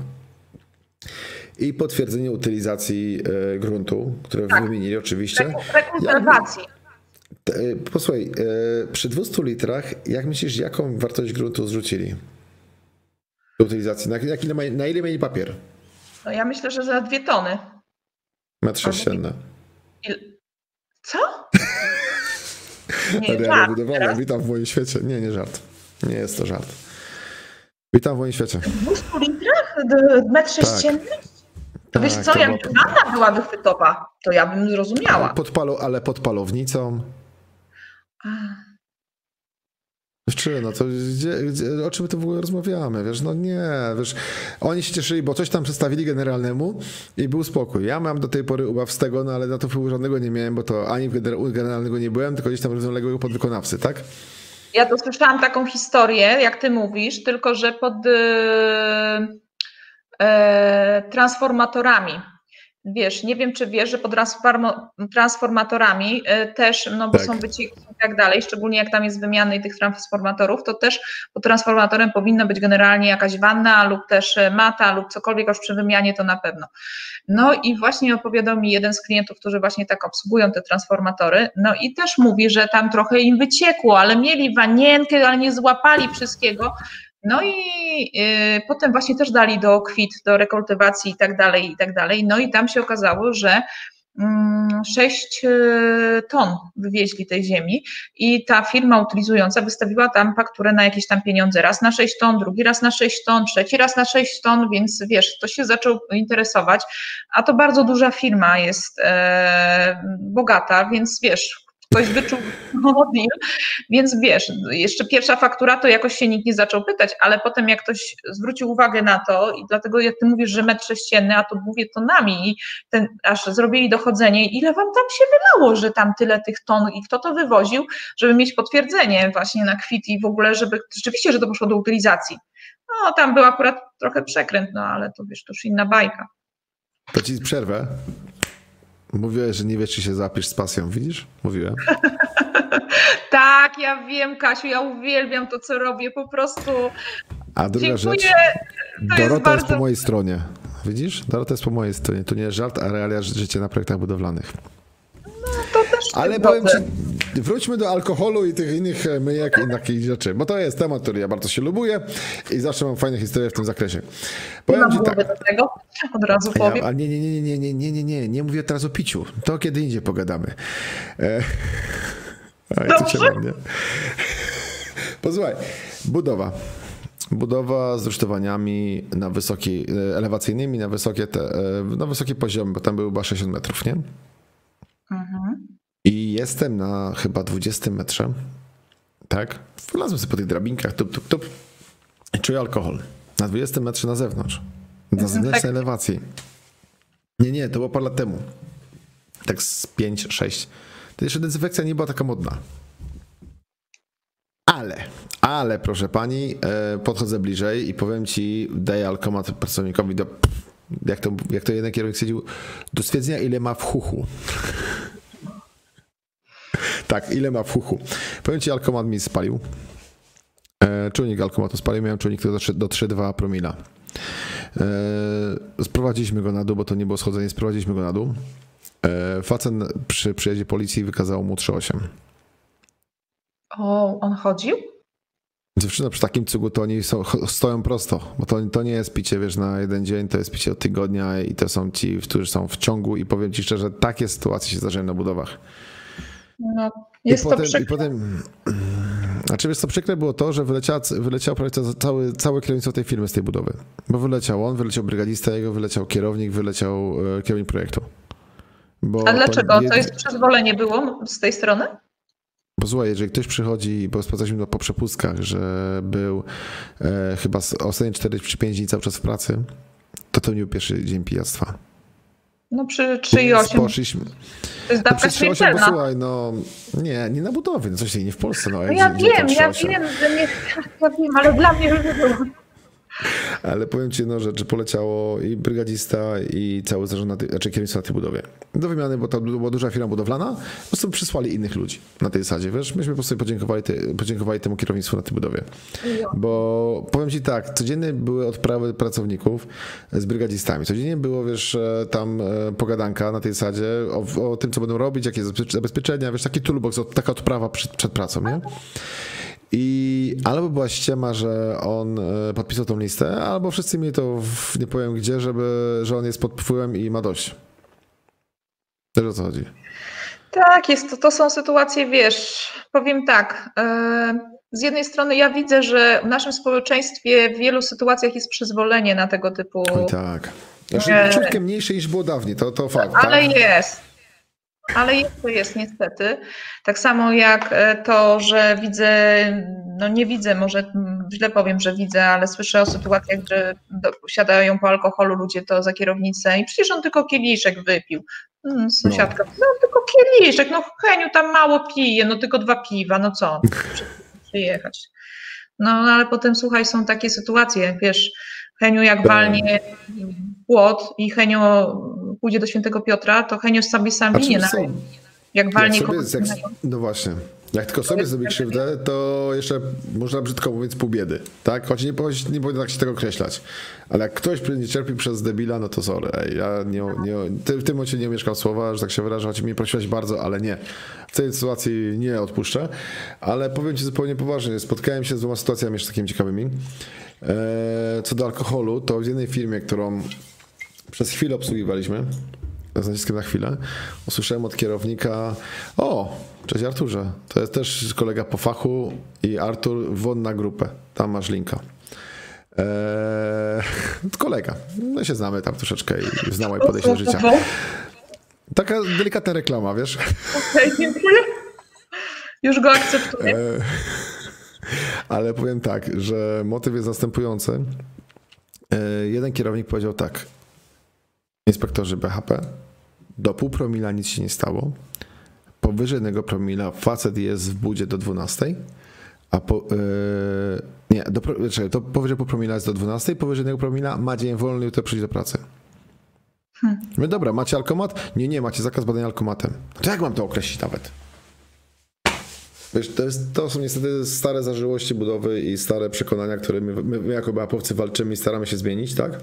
I potwierdzenie utylizacji e, gruntu, które tak. wymienili oczywiście. Rekonserwacji. Ja, posłuchaj, przy 200 litrach, jak myślisz, jaką wartość gruntu zrzucili? Do utylizacji. Na, na, ile, na ile mieli papier? No ja myślę, że za dwie tony. Metr sześcienny. Co? Nie, Area budowana. Witam w moim świecie. Nie, nie żart. Nie jest to żart. Witam w moim świecie. W 200 litrach? Metr sześcienny? Tak. To wiesz tak, co, jak była... była wychwytowa, to ja bym zrozumiała. Ale pod, palo, ale pod palownicą. A. No to gdzie, gdzie, o czym my tu w ogóle rozmawiamy, wiesz, no nie, wiesz, oni się cieszyli, bo coś tam przedstawili generalnemu i był spokój. Ja mam do tej pory ubaw z tego, no ale na to wpływu żadnego nie miałem, bo to ani u generalnego nie byłem, tylko gdzieś tam równoległego podwykonawcy, tak? Ja to słyszałam taką historię, jak ty mówisz, tylko że pod yy, transformatorami wiesz, nie wiem, czy wiesz, że pod transformatorami y, też, no bo tak. są wycieki i tak dalej, szczególnie jak tam jest wymiany tych transformatorów, to też pod transformatorem powinna być generalnie jakaś wanna lub też y, mata lub cokolwiek już przy wymianie to na pewno. No i właśnie opowiadał mi jeden z klientów, którzy właśnie tak obsługują te transformatory, no i też mówi, że tam trochę im wyciekło, ale mieli wanienkę, ale nie złapali wszystkiego, no i y, potem właśnie też dali do kwit, do rekultywacji i tak dalej, i tak dalej. No i tam się okazało, że 6 mm, y, ton wywieźli tej ziemi i ta firma utylizująca wystawiła tam fakturę na jakieś tam pieniądze. Raz na 6 ton, drugi raz na 6 ton, trzeci raz na 6 ton, więc wiesz, to się zaczął interesować. A to bardzo duża firma jest, e, bogata, więc wiesz, ktoś wyczuł więc wiesz, jeszcze pierwsza faktura to jakoś się nikt nie zaczął pytać, ale potem jak ktoś zwrócił uwagę na to i dlatego jak ty mówisz, że metr sześcienny, a to mówię tonami i ten, aż zrobili dochodzenie, ile wam tam się wylało, że tam tyle tych ton i kto to wywoził, żeby mieć potwierdzenie właśnie na kwit i w ogóle, żeby rzeczywiście, że to poszło do utylizacji. No tam był akurat trochę przekręt, no ale to wiesz, to już inna bajka. To ci przerwę. Mówiłeś, że nie wiesz, czy się zapisz z pasją, widzisz? Mówiłem. tak, ja wiem, Kasiu, ja uwielbiam to, co robię, po prostu. A druga Dziękuję. rzecz, to Dorota jest, bardzo... jest po mojej stronie. Widzisz? Dorota jest po mojej stronie. To nie jest żart, a realia życia na projektach budowlanych. Ale powiem ci, wróćmy do alkoholu i tych innych e, myjek i takich rzeczy, bo to jest temat, który ja bardzo się lubuję i zawsze mam fajne historie w tym zakresie. Powiem nie ci tak. do tego, od razu powiem. Ja, ale nie, nie, nie, nie, nie, nie, nie, nie, nie mówię teraz o piciu. To kiedy indziej pogadamy. E... cię mam, nie? Posłuchaj, budowa. Budowa z rusztowaniami na wysokiej, elewacyjnymi na wysokie, te, e, na wysokie poziomy, bo tam były chyba 60 metrów, nie? Mhm. I jestem na chyba 20 metrze. Tak? Wlazłem sobie po tych drabinkach, tup, tup, tup. I czuję alkohol. Na 20 metrze na zewnątrz. Na zewnętrznej tak. elewacji. Nie, nie, to było parę lat temu. Tak z 5, 6. To jeszcze dezynfekcja nie była taka modna. Ale, ale proszę pani, e, podchodzę bliżej i powiem ci, daję alkomat pracownikowi do, jak to, jak to jeden kierownik stwierdził, do stwierdzenia ile ma w chuchu. Tak, ile ma w huchu. Powiem ci, alkomat mi spalił. E, czujnik alkomatu spalił, miałem czujnik do, do 3,2 promila. E, sprowadziliśmy go na dół, bo to nie było schodzenie, sprowadziliśmy go na dół. E, facet przy przyjeździe policji wykazał mu 3,8. O, on chodził? Dziewczyna przy takim cugu to oni są, stoją prosto, bo to, to nie jest picie, wiesz, na jeden dzień, to jest picie od tygodnia i to są ci, którzy są w ciągu i powiem ci szczerze, takie sytuacje się zdarzają na budowach. No, jest I to potem, przykre. Potem, znaczy wiesz co przykre było to, że wyleciał, wyleciał prawie cały, całe kierownictwo tej firmy z tej budowy. Bo wyleciał on, wyleciał brygadzista jego, wyleciał kierownik, wyleciał e, kierownik projektu. Bo A dlaczego? To jest przyzwolenie było z tej strony? Bo słuchaj, jeżeli ktoś przychodzi, bo sprawdzaliśmy po przepustkach, że był e, chyba ostatnie 4 czy 5 dni cały czas w pracy, to to nie był pierwszy dzień pijactwa. No przy 3,8. Poszliśmy. To jest dawka no przy 3,8, bo słuchaj, no nie, nie na budowie, no coś nie w Polsce. No, no ja gdzie, wiem, ja wiem, że nie, ja wiem, ale dla mnie już było. Ale powiem ci jedną rzecz, poleciało i brygadzista i cały zarząd, na tej, znaczy kierownictwo na tej budowie. Do wymiany, bo to była duża firma budowlana, po prostu przysłali innych ludzi na tej zasadzie, wiesz, myśmy po prostu podziękowali, te, podziękowali temu kierownictwu na tej budowie. Bo powiem ci tak, codziennie były odprawy pracowników z brygadzistami, codziennie było, wiesz, e, tam e, pogadanka na tej zasadzie o, o tym, co będą robić, jakie zabezpieczenia, wiesz, taki toolbox, taka odprawa przed, przed pracą, nie? I albo była ściema, że on e, podpisał tą listę, albo wszyscy mieli to w, nie powiem gdzie, żeby, że on jest pod wpływem i ma dość. Wiesz o co chodzi? Tak, jest to, to są sytuacje, wiesz, powiem tak. E, z jednej strony ja widzę, że w naszym społeczeństwie w wielu sytuacjach jest przyzwolenie na tego typu. Oj, tak. Znaczy, ciutkę mniejsze niż było dawniej, to, to fakt. Ale tak? jest. Ale jest to jest niestety. Tak samo jak e, to, że widzę, no nie widzę, może źle powiem, że widzę, ale słyszę o sytuacjach, że siadają po alkoholu ludzie to za kierownicę i przecież on tylko kieliszek wypił. Hmm, sąsiadka, no. no tylko kieliszek, no Heniu tam mało pije, no tylko dwa piwa, no co, przyjechać. No ale potem słuchaj, są takie sytuacje, wiesz, Heniu jak walnie płot i Henio pójdzie do świętego Piotra, to Henio sobie sam winie. Na, jak walnie jak sobie, jak, No właśnie. Jak tylko sobie zrobi krzywdę, to jeszcze można brzydko mówiąc pół biedy, tak? Choć nie, nie powinno tak się tego określać. Ale jak ktoś nie cierpi przez debila, no to sorry. Ej, ja nie, nie, w tym momencie nie mieszkam słowa, że tak się wyrażę, choć mnie prosiłeś bardzo, ale nie. W tej sytuacji nie odpuszczę. Ale powiem ci zupełnie poważnie, spotkałem się z dwoma sytuacjami jeszcze takimi ciekawymi. E, co do alkoholu, to w jednej firmie, którą przez chwilę obsługiwaliśmy, z naciskiem na chwilę, usłyszałem od kierownika: O, cześć Arturze, to jest też kolega po fachu i Artur, wodna grupę, tam masz linka. Eee, kolega. My się znamy tam troszeczkę i znamy podejście do życia. Taka delikatna reklama, wiesz? Okej, dziękuję. Już go akceptuję. Eee, ale powiem tak, że motyw jest następujący. Eee, jeden kierownik powiedział tak. Inspektorzy BHP, do pół promila nic się nie stało. Powyżej jednego promila facet jest w budzie do 12, a po, yy, nie, do, czekaj, to powyżej pół promila jest do 12, powyżej jednego promila ma dzień wolny, jutro przyjdzie do pracy. Hmm. My dobra, macie alkomat? Nie, nie, macie zakaz badania alkomatem. To jak mam to określić nawet? Wiesz, to, jest, to są niestety stare zażyłości budowy i stare przekonania, które my, my jako BAP-owcy walczymy i staramy się zmienić, tak?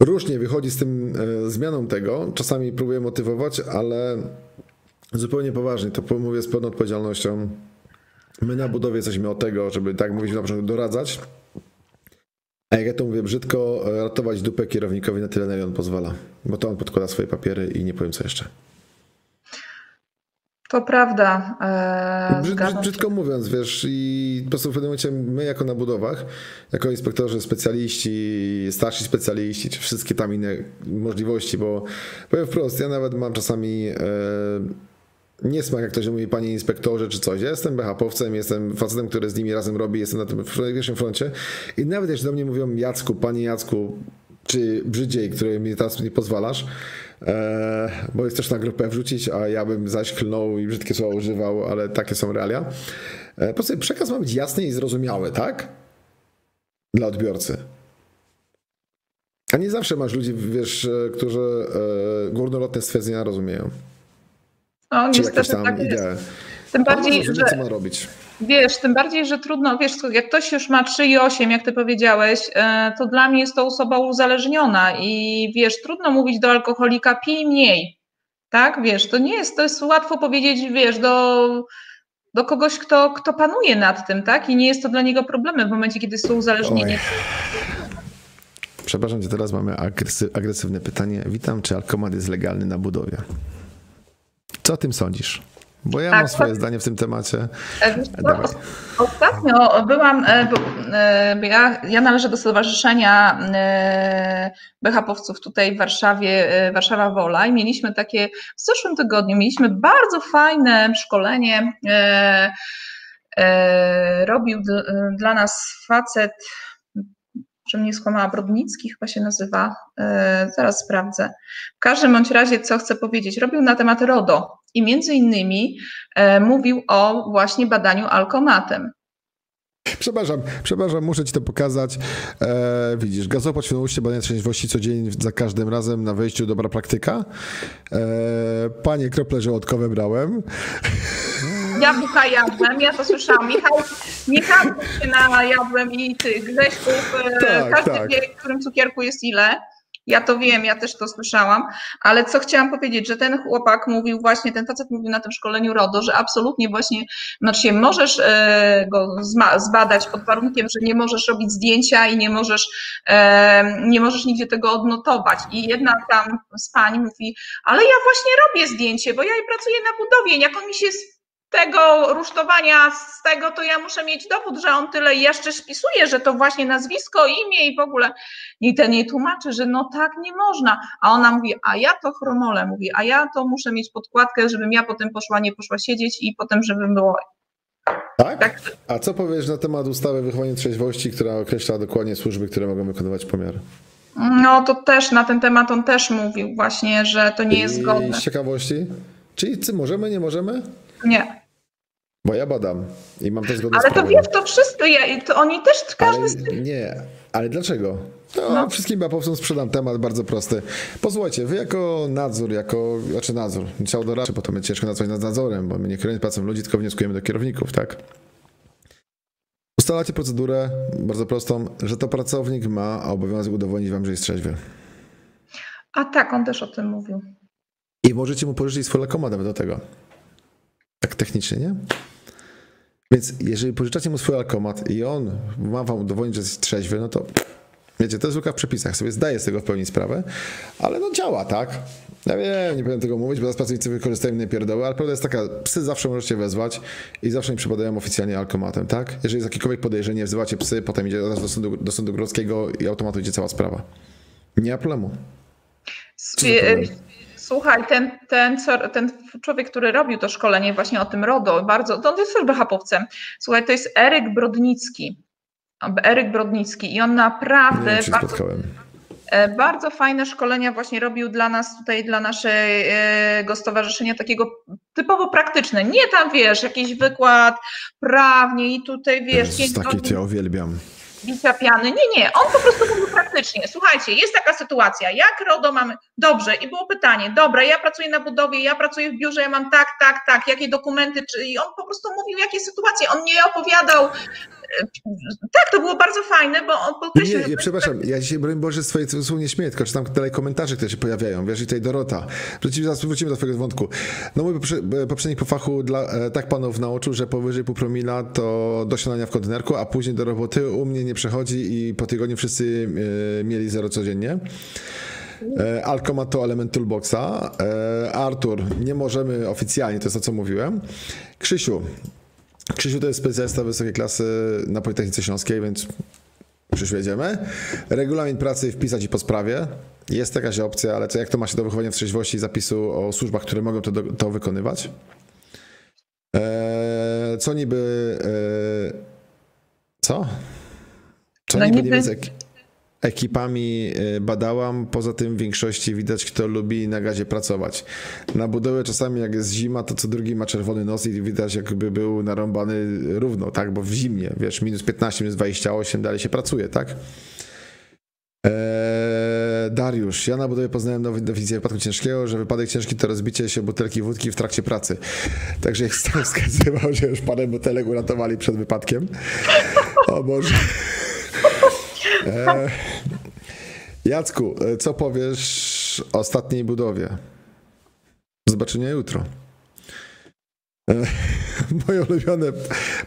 Różnie wychodzi z tym e, zmianą tego. Czasami próbuję motywować, ale zupełnie poważnie. To mówię z pełną odpowiedzialnością. My na budowie jesteśmy od tego, żeby, tak mówić na początku, doradzać. A jak ja to mówię brzydko, ratować dupę kierownikowi na tyle, na ile on pozwala. Bo to on podkłada swoje papiery i nie powiem co jeszcze. To prawda. E, Brzyd, brzydko mówiąc, wiesz, i po prostu w pewnym momencie my jako na budowach, jako inspektorzy, specjaliści, starsi specjaliści, czy wszystkie tam inne możliwości, bo powiem wprost, ja nawet mam czasami e, niesmak, jak ktoś mówi, panie inspektorze, czy coś. Ja jestem BHP-owcem, jestem facetem, który z nimi razem robi, jestem na tym pierwszym froncie i nawet jeśli do mnie mówią Jacku, panie Jacku, czy brzydziej, który mi teraz nie pozwalasz, bo jest też na grupę wrzucić, a ja bym zaś klnął i brzydkie słowa używał, ale takie są realia. E, po prostu przekaz ma być jasny i zrozumiały, tak? Dla odbiorcy. A nie zawsze masz ludzi, wiesz, e, którzy górnolotne stwierdzenia rozumieją. No, niestety tak jest. Tym bardziej, że... co ma robić. Wiesz, tym bardziej, że trudno, wiesz, jak ktoś już ma 3,8, jak ty powiedziałeś, e, to dla mnie jest to osoba uzależniona i wiesz, trudno mówić do alkoholika, pij mniej, tak, wiesz, to nie jest, to jest łatwo powiedzieć, wiesz, do, do kogoś, kto, kto panuje nad tym, tak, i nie jest to dla niego problemem w momencie, kiedy są uzależnieni. Oj. Przepraszam cię, teraz mamy agresywne pytanie. Witam, czy alkomat jest legalny na budowie? Co o tym sądzisz? Bo ja tak, mam swoje to... zdanie w tym temacie. E, ostatnio byłam, e, e, ja, ja należę do Stowarzyszenia BHP-owców tutaj w Warszawie, Warszawa Wola i mieliśmy takie, w zeszłym tygodniu mieliśmy bardzo fajne szkolenie, robił dla nas facet, że mnie skłamała, Brodnicki chyba się nazywa, zaraz sprawdzę. W każdym bądź razie, co chcę powiedzieć, robił na temat RODO, i między innymi e, mówił o właśnie badaniu alkomatem. Przepraszam, przepraszam, muszę ci to pokazać. E, widzisz, gazopod świadomości badania trzeźwości codziennie za każdym razem na wejściu dobra praktyka. E, panie krople żołądkowe brałem. Jabłka jadłem, ja to słyszałam. Michał, Michał się najadłem i ty, Grześków, e, Tak, każdy tak. wie, w którym cukierku jest ile. Ja to wiem, ja też to słyszałam, ale co chciałam powiedzieć, że ten chłopak mówił właśnie, ten facet mówił na tym szkoleniu RODO, że absolutnie właśnie, znaczy możesz e, go zbadać pod warunkiem, że nie możesz robić zdjęcia i nie możesz, e, nie możesz nigdzie tego odnotować. I jedna tam z pań mówi, ale ja właśnie robię zdjęcie, bo ja pracuję na budowie, jak on mi się tego rusztowania, z tego, to ja muszę mieć dowód, że on tyle jeszcze spisuje, że to właśnie nazwisko, imię i w ogóle. I ten jej tłumaczy, że no tak nie można. A ona mówi, a ja to chromole, mówi, a ja to muszę mieć podkładkę, żebym ja potem poszła, nie poszła siedzieć i potem, żebym było. Tak? Tak. A co powiesz na temat ustawy wychowania trzeźwości, która określa dokładnie służby, które mogą wykonywać pomiary? No to też na ten temat on też mówił właśnie, że to nie jest I zgodne. z ciekawości, czyli czy możemy, nie możemy? Nie. Bo ja badam i mam to zgodne Ale to wiesz, to wszystko, ja, to oni też, każdy z Ale nie, ale dlaczego? To No. wszystkim bapowcom sprzedam temat bardzo prosty. Posłuchajcie, wy jako nadzór, jako, znaczy nadzór, trzeba doraczy, bo to my ciężko nazwać nad nadzorem, bo my nie kierujemy pracą ludzi, tylko wnioskujemy do kierowników, tak? Ustalacie procedurę bardzo prostą, że to pracownik ma obowiązek udowodnić wam, że jest trzeźwy. A tak, on też o tym mówił. I możecie mu pożyczyć swój lakomat nawet do tego. Tak technicznie, nie? Więc jeżeli pożyczacie mu swój alkomat i on ma wam udowodnić, że jest trzeźwy, no to wiecie, to jest luka w przepisach, sobie zdaję z tego w pełni sprawę, ale no działa, tak? Ja wiem, nie powiem tego mówić, bo zaraz pracownicy wykorzystają mnie pierdoły, ale prawda jest taka, psy zawsze możecie wezwać i zawsze nie przypadają oficjalnie alkomatem, tak? Jeżeli jest jakiekolwiek podejrzenie, wzywacie psy, potem idzie do sądu, do sądu grodzkiego i automatu idzie cała sprawa. Nie ma problemu. Problem? Słuchaj, ten, ten, ten człowiek, który robił to szkolenie właśnie o tym RODO, bardzo, to on jest też BHP-owcem. Słuchaj, to jest Eryk Brodnicki. Eryk Brodnicki i on Nie naprawdę wiem, czy bardzo, spotkałem. e, bardzo fajne szkolenia właśnie robił dla nas tutaj, dla naszego stowarzyszenia takiego typowo praktyczne. Nie tam, wiesz, jakiś wykład prawnie i tutaj, wiesz, Jezus, takie godzin ja uwielbiam. Bicia piany. Nie, nie, on po prostu mówił praktycznie. Słuchajcie, jest taka sytuacja, jak RODO mamy, dobrze, i było pytanie, dobra, ja pracuję na budowie, ja pracuję w biurze, ja mam tak, tak, tak, jakie dokumenty, czy... i on po prostu mówił, jakie sytuacje, on nie opowiadał, tak, to było bardzo fajne, bo on podkreślił, nie, nie, przepraszam, ja dzisiaj, broń Boże, swoje słów nie śmieję, tylko czytam dalej komentarze, które się pojawiają, wiesz, i tutaj Dorota. Wrócimy, zaraz wrócimy do twojego wątku. No mój poprze- poprzednik po fachu dla, e, tak panów nauczył, że powyżej pół promila to do siadania w kontenerku, a później do roboty u mnie nie przechodzi i po tygodniu wszyscy e, mieli zero codziennie. E, Alkomat to element toolboxa. E, Artur, nie możemy oficjalnie, to jest to, co mówiłem. Krzysiu, Krzysiu to jest specjalista wysokiej klasy na Politechnice Śląskiej, więc Krzysiu jedziemy. Regulamin pracy wpisać i po sprawie. Jest jakaś opcja, ale co, jak to ma się do wychowania w trzeźwości i zapisu o służbach, które mogą to, to wykonywać? Eee, co niby... Eee, co? Co No niby, niby- niby ekipami e, badałam, poza tym w większości widać, kto lubi na gazie pracować. Na budowie czasami jak jest zima, to co drugi ma czerwony nos i widać jakby był narąbany równo, tak? Bo w zimnie, wiesz, minus 15, minus 28, dalej się pracuje, tak? Eee, Dariusz, ja na budowie poznałem nową definicję wypadku ciężkiego, że wypadek ciężki to rozbicie się butelki wódki w trakcie pracy. Także jak tam wskazywał, że już parę butelek uratowali przed wypadkiem. O Boże. Eee, Jacku, e, co powiesz o ostatniej budowie? Do zobaczenia jutro. E, Moje ulubione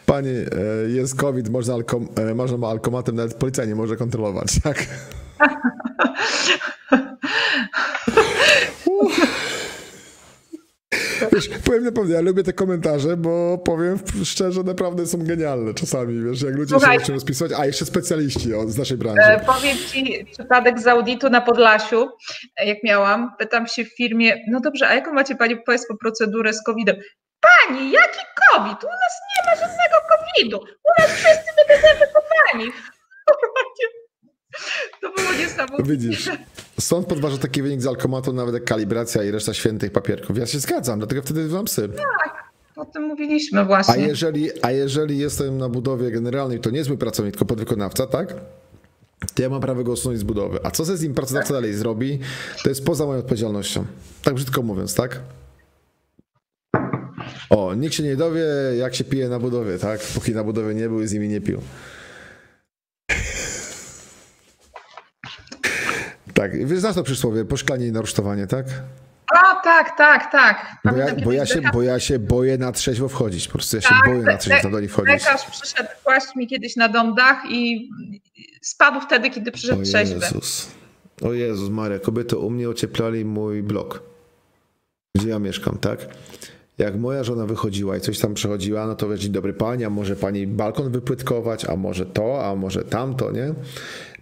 panie, e, jest COVID, można, alkom, e, można ma alkomatem, nawet policja nie może kontrolować, tak? Wiesz, powiem naprawdę, ja lubię te komentarze, bo powiem szczerze, naprawdę są genialne czasami, wiesz, jak ludzie Słuchaj. się zaczynają spisywać, a jeszcze specjaliści z naszej branży. E, Powiem Ci przypadek z auditu na Podlasiu, e, jak miałam, pytam się w firmie, no dobrze, a jaką macie Pani Państwo procedurę z COVID-em? Pani, jaki COVID? U nas nie ma żadnego COVID-u. U nas wszyscy wydezynfekowani. To było niesamowite. Widzisz, sąd podważa taki wynik z alkomatu, nawet jak kalibracja i reszta świętych papierków. Ja się zgadzam, dlatego wtedy wam psy. o tym mówiliśmy właśnie. A jeżeli, a jeżeli jestem na budowie generalnej, to nie jest mój pracownik, tylko podwykonawca, tak? To ja mam prawo go usunąć z budowy. A co ze z nim pracodawca dalej zrobi, to jest poza moją odpowiedzialnością. Tak brzydko mówiąc, tak? O, nikt się nie dowie, jak się pije na budowie, tak? Póki na budowie nie był i z nimi nie pił. Tak, znasz to przysłowie, poszklanie i narusztowanie, tak? A, tak, tak, tak. Bo ja, bo, ja się, lekarz- bo ja się boję na trzeźwo wchodzić, po prostu ja się Tak, boję na trzeźwo do nich wchodzić. Lekarz przyszedł kłaść mi kiedyś na dom dach i spadł wtedy, kiedy przyszedł O trzeźwy. Jezus. O Jezus Maria, kobiety u mnie ocieplali mój blok, gdzie ja mieszkam, tak? Jak moja żona wychodziła i coś tam przechodziła, no to wiesz, dzień dobry pani, a może pani balkon wypłytkować, a może to, a może tamto, nie?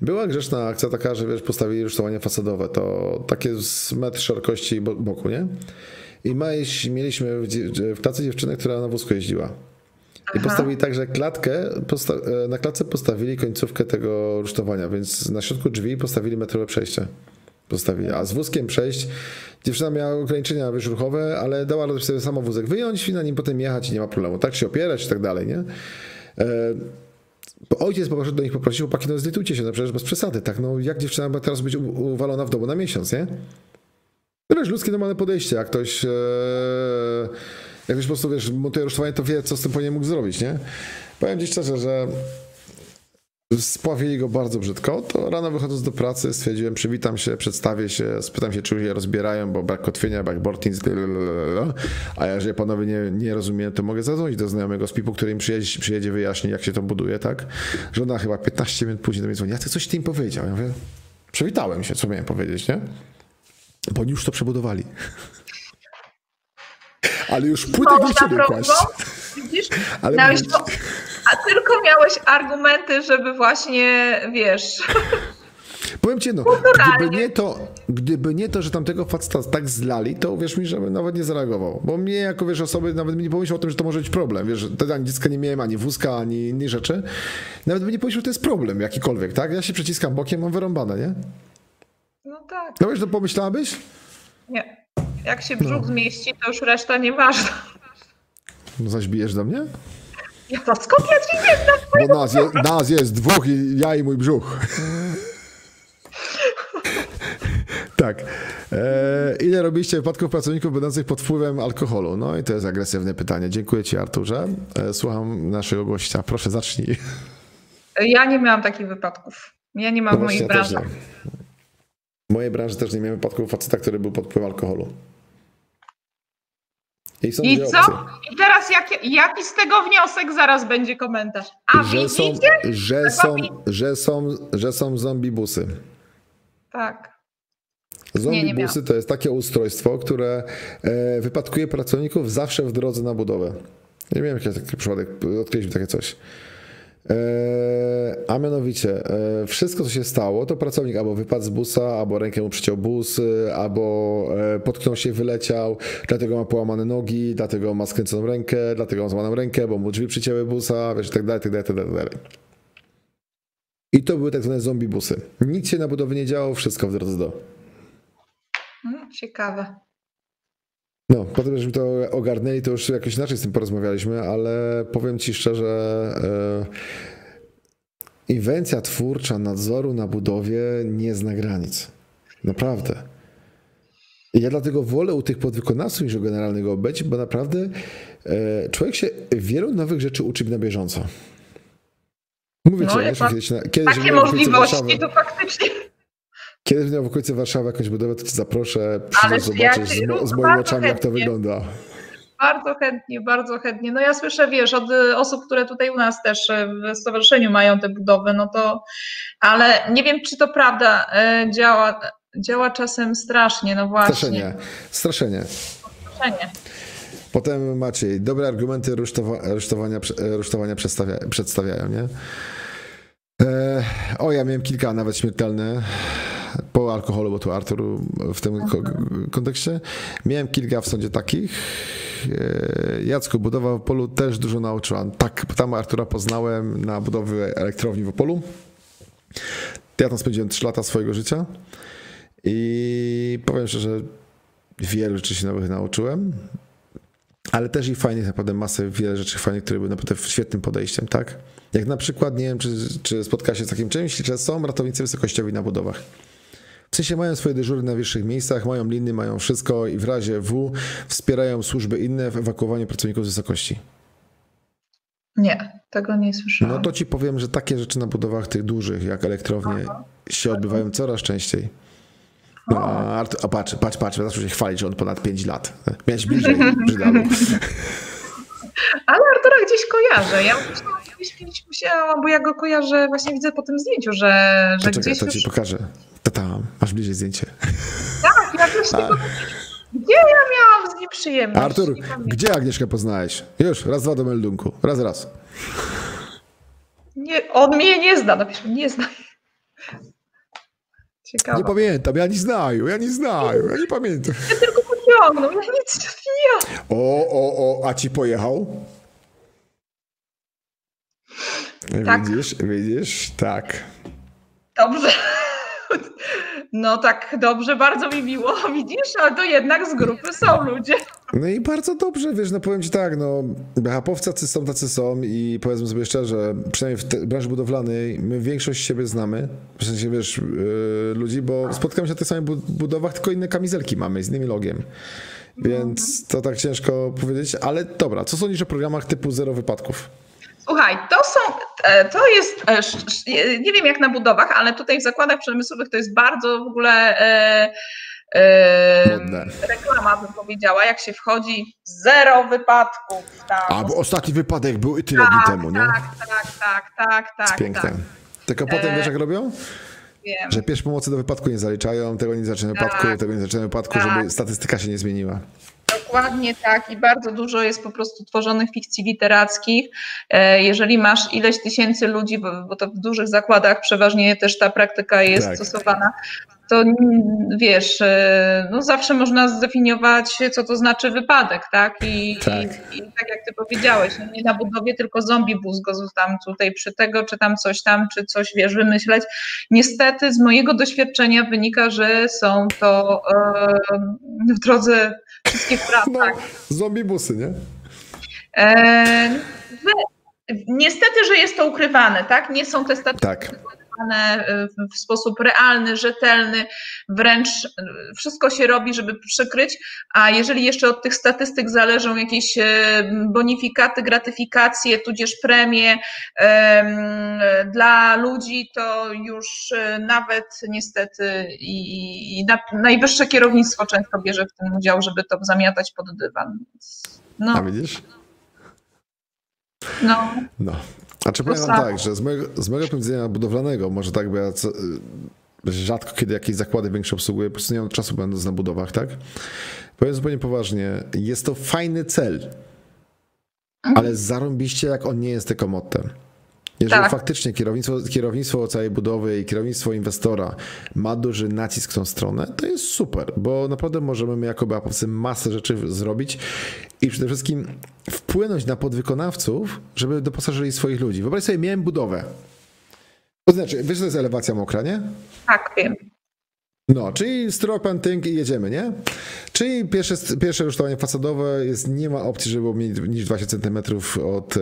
Była grzeczna akcja taka, że wiesz, postawili rusztowanie fasadowe, to takie z metr szerokości bo- boku, nie? I mieliśmy w, klatce dziewczynę, która na wózku jeździła. I postawili tak, że klatkę, posta- e, na klatce postawili końcówkę tego rusztowania, więc na środku drzwi postawili metrowe przejście. Postawili. A z wózkiem przejść, dziewczyna miała ograniczenia wiesz, ruchowe, ale dała radę sobie samo wózek wyjąć i na nim potem jechać i nie ma problemu. Tak się opierać i tak dalej, nie? E, Ojciec poszedł do nich poprosił, chłopaki, no zlitujcie się, no przecież bez przesady, tak? No jak dziewczyna ma teraz być uwalona w domu na miesiąc, nie? No wiesz, ludzkie normalne podejście, jak ktoś, e, jak ktoś po prostu, wiesz, montuje rusztowanie, to wie, co z tym powinien mógł zrobić, nie? Powiem ci szczerze, że spławili go bardzo brzydko, to rano wychodząc do pracy stwierdziłem, przywitam się, przedstawię się, spytam się, czy je rozbierają, bo brak kotwienia, brak blablabla. a jeżeli panowie nie, nie rozumieją, to mogę zadzwonić do znajomego z PIP-u, który im przyjedzie, przyjedzie wyjaśni, jak się to buduje, tak? Żona chyba 15 minut później do mnie dzwoni, ja coś ty im powiedział? Ja mówię, przywitałem się, co miałem powiedzieć, nie? Bo oni już to przebudowali. Ale już płytek nie chcieli kłaść. Widzisz? Ale mówię- to, a tylko miałeś argumenty, żeby właśnie, wiesz, Powiem ci no, gdyby nie to, gdyby nie to, że tamtego faceta tak zlali, to uwierz mi, że bym nawet nie zareagował. Bo mnie jako wiesz osoby nawet bym nie pomyślał o tym, że to może być problem. Wiesz, wtedy ani dziecka nie miałem, ani wózka, ani innych rzeczy. Nawet bym nie pomyślał, że to jest problem jakikolwiek, tak? Ja się przeciskam bokiem, mam wyrąbane, nie? no tak, No wiesz, to pomyślałabyś? nie. Jak się brzuch zmieści, to już reszta nieważna. No zaś bijesz do mnie? Ja to skąd ja ci nie znam? Bo nas, je, nas jest dwóch i ja i mój brzuch. Tak. E, ile robiliście wypadków pracowników będących pod wpływem alkoholu? No i to jest agresywne pytanie. Dziękuję Ci, Arturze. E, słucham naszego gościa. Proszę, zacznij. Ja nie miałam takich wypadków. Ja nie mam No w mojej branży. W mojej branży też nie miałem wypadków faceta, który był pod wpływem alkoholu. I są I co? opcje. I teraz jaki, jaki z tego wniosek zaraz będzie komentarz? A Że są, widzicie? że, są, że, są, że są zombibusy. Tak. Zombibusy to jest takie ustrojstwo, które e, wypadkuje pracowników zawsze w drodze na budowę. Nie miałem jakiś taki przypadek, odkryliśmy takie coś. E, a mianowicie, e, wszystko co się stało, to pracownik albo wypadł z busa, albo rękę mu przyciął bus, e, albo potknął się wyleciał, dlatego ma połamane nogi, dlatego ma skręconą rękę, dlatego ma złamaną rękę, bo mu drzwi przycięły busa, wiesz, tak dalej, tak dalej, tak dalej, tak dalej. I to były tak zwane zombibusy. Nic się na budowie nie działo, wszystko w drodze do. Mm, Ciekawe. No, potem, żeśmy to ogarnęli, to już jakoś inaczej z tym porozmawialiśmy, ale powiem Ci szczerze, e, inwencja twórcza nadzoru na budowie nie zna granic. Naprawdę. I ja dlatego wolę u tych podwykonawców niż u generalnego być, bo naprawdę e, człowiek się wielu nowych rzeczy uczy na bieżąco. Mówię No, ci, ma kiedyś, na, kiedyś Takie możliwości to faktycznie. Kiedy będę miał w okolicy Warszawy jakąś budowę, to cię zaproszę, przyjdziesz, Ależ ja zobaczysz cię- z, mo- z no, moimi oczami, jak to wygląda. Bardzo chętnie, bardzo chętnie. No ja słyszę, wiesz, od y, osób, które tutaj u nas też y, w stowarzyszeniu mają te budowy, no to, ale nie wiem, czy to prawda, y, działa, działa czasem strasznie, no właśnie. Straszenie. Straszenie. Straszenie. Potem Maciej, dobre argumenty rusztowa, rusztowania, prze- rusztowania przedstawia, przedstawiają, nie? E, o, ja miałem kilka, nawet śmiertelne, po alkoholu, bo tu Artur w tym ko- kontekście. Miałem kilka w sądzie takich. E, Jacku, budowa w Opolu też dużo nauczyłam. Tak, tam Artura poznałem na budowie elektrowni w Opolu. Ja tam spędziłem 3 lata swojego życia i powiem szczerze, wielu rzeczy się nowych nauczyłem. ale też i fajnych, naprawdę masę, wiele rzeczy fajnych, które były naprawdę świetnym podejściem, tak? Jak na przykład, nie wiem, czy, czy spotka się z takim czymś, że są ratownicy wysokościowi na budowach. W sensie mają swoje dyżury na wyższych miejscach, mają liny, mają wszystko i w razie W wspierają służby inne w ewakuowaniu pracowników z wysokości. Nie, tego nie słyszałem. No to ci powiem, że takie rzeczy na budowach tych dużych, jak elektrownie, Aha. się odbywają coraz częściej. No, a, a patrz, patrz, patrz, zaczął się chwalić, że on ponad 5 lat. Miałeś bliżej Brzydalu. Ale Artura gdzieś kojarzę. Ja kiedyś musiałam, bo ja go kojarzę, właśnie widzę po tym zdjęciu, że, że to gdzieś to ci pokażę. Tam, masz bliżej zdjęcie. Tak, ja też a... Gdzie ja miałam z nim przyjemność? Artur, gdzie Agnieszkę poznałeś? Już, raz, dwa do meldunku. Raz, raz. Nie, on mnie nie zna, napisz, nie zna. Ciekawe. Nie pamiętam, ja nie znaję, ja nie znaję, ja nie pamiętam. Ja tylko pociągnął, ja nic nie O, o, o, a ci pojechał? Tak. Widzisz, widzisz, tak. Dobrze. No tak, dobrze, bardzo mi miło, widzisz, ale to jednak z grupy są ludzie. No i bardzo dobrze, wiesz, no powiem ci tak, no BHP-owcy są tacy są i powiedzmy sobie szczerze, przynajmniej w branży budowlanej, my większość siebie znamy, w sensie, wiesz, yy, ludzi, bo spotkamy się na tych samych budowach, tylko inne kamizelki mamy z innym logiem. Więc to tak ciężko powiedzieć, ale dobra, co sądzisz o programach typu zero wypadków? Słuchaj, to są, e, to jest, e, nie wiem jak na budowach, ale tutaj w zakładach przemysłowych to jest bardzo w ogóle e, e, reklama, bym powiedziała, jak się wchodzi, zero wypadków. Tam. A, bo ostatni wypadek był i tyle tak, dni temu, nie? Tak, tak, tak, tak, tak. Piękne. Tak. Tylko potem wiesz jak robią? Wiem. Że pierwsze pomocy do wypadku nie zaliczają, tego nie zaczynają tak, wypadku, tego nie zaczynają wypadku, tak. żeby statystyka się nie zmieniła. Dokładnie tak i bardzo dużo jest po prostu tworzonych fikcji literackich. E, jeżeli masz ileś tysięcy ludzi, bo to w dużych zakładach przeważnie też ta praktyka jest tak. stosowana, to wiesz, e, no zawsze można zdefiniować, co to znaczy wypadek, tak? I tak, i, i tak jak ty powiedziałeś, no nie na budowie, tylko zombie bus go tam tutaj przy tego, czy tam coś tam, czy coś, wiesz, wymyśleć. Niestety z mojego doświadczenia wynika, że są to e, w drodze wszystkich no, tak. Zombie busy, nie? E, niestety, że jest to ukrywane, tak? Nie są te statystyki tak w sposób realny, rzetelny, wręcz wszystko się robi, żeby przykryć, a jeżeli jeszcze od tych statystyk zależą jakieś e, bonifikaty, gratyfikacje, tudzież premie dla ludzi, to już nawet niestety i najwyższe kierownictwo często bierze w tym udział, żeby to zamiatać pod dywan. No. A widzisz? No. no. A czy powiem tak, że z mojego, z mojego punktu widzenia budowlanego, może tak, bo ja co, y, rzadko kiedy jakieś zakłady większe obsługuję, po prostu nie mam czasu będąc na budowach, tak? Powiem zupełnie poważnie, jest to fajny cel, mhm. ale zarąbiście jak on nie jest tylko mottem. Jeżeli tak. faktycznie kierownictwo, kierownictwo całej budowy i kierownictwo inwestora ma duży nacisk w tą stronę, to jest super, bo naprawdę możemy my jako BAPowcy masę rzeczy zrobić i przede wszystkim wpłynąć na podwykonawców, żeby doposażyli swoich ludzi. Wyobraź sobie, miałem budowę. To znaczy, wiesz, to jest elewacja mokra, nie? Tak, wiem. No, czyli stroke painting i jedziemy, nie? Czyli pierwsze, pierwsze rusztowanie fasadowe jest, nie ma opcji, żeby było mniej niż 20 cm od, e,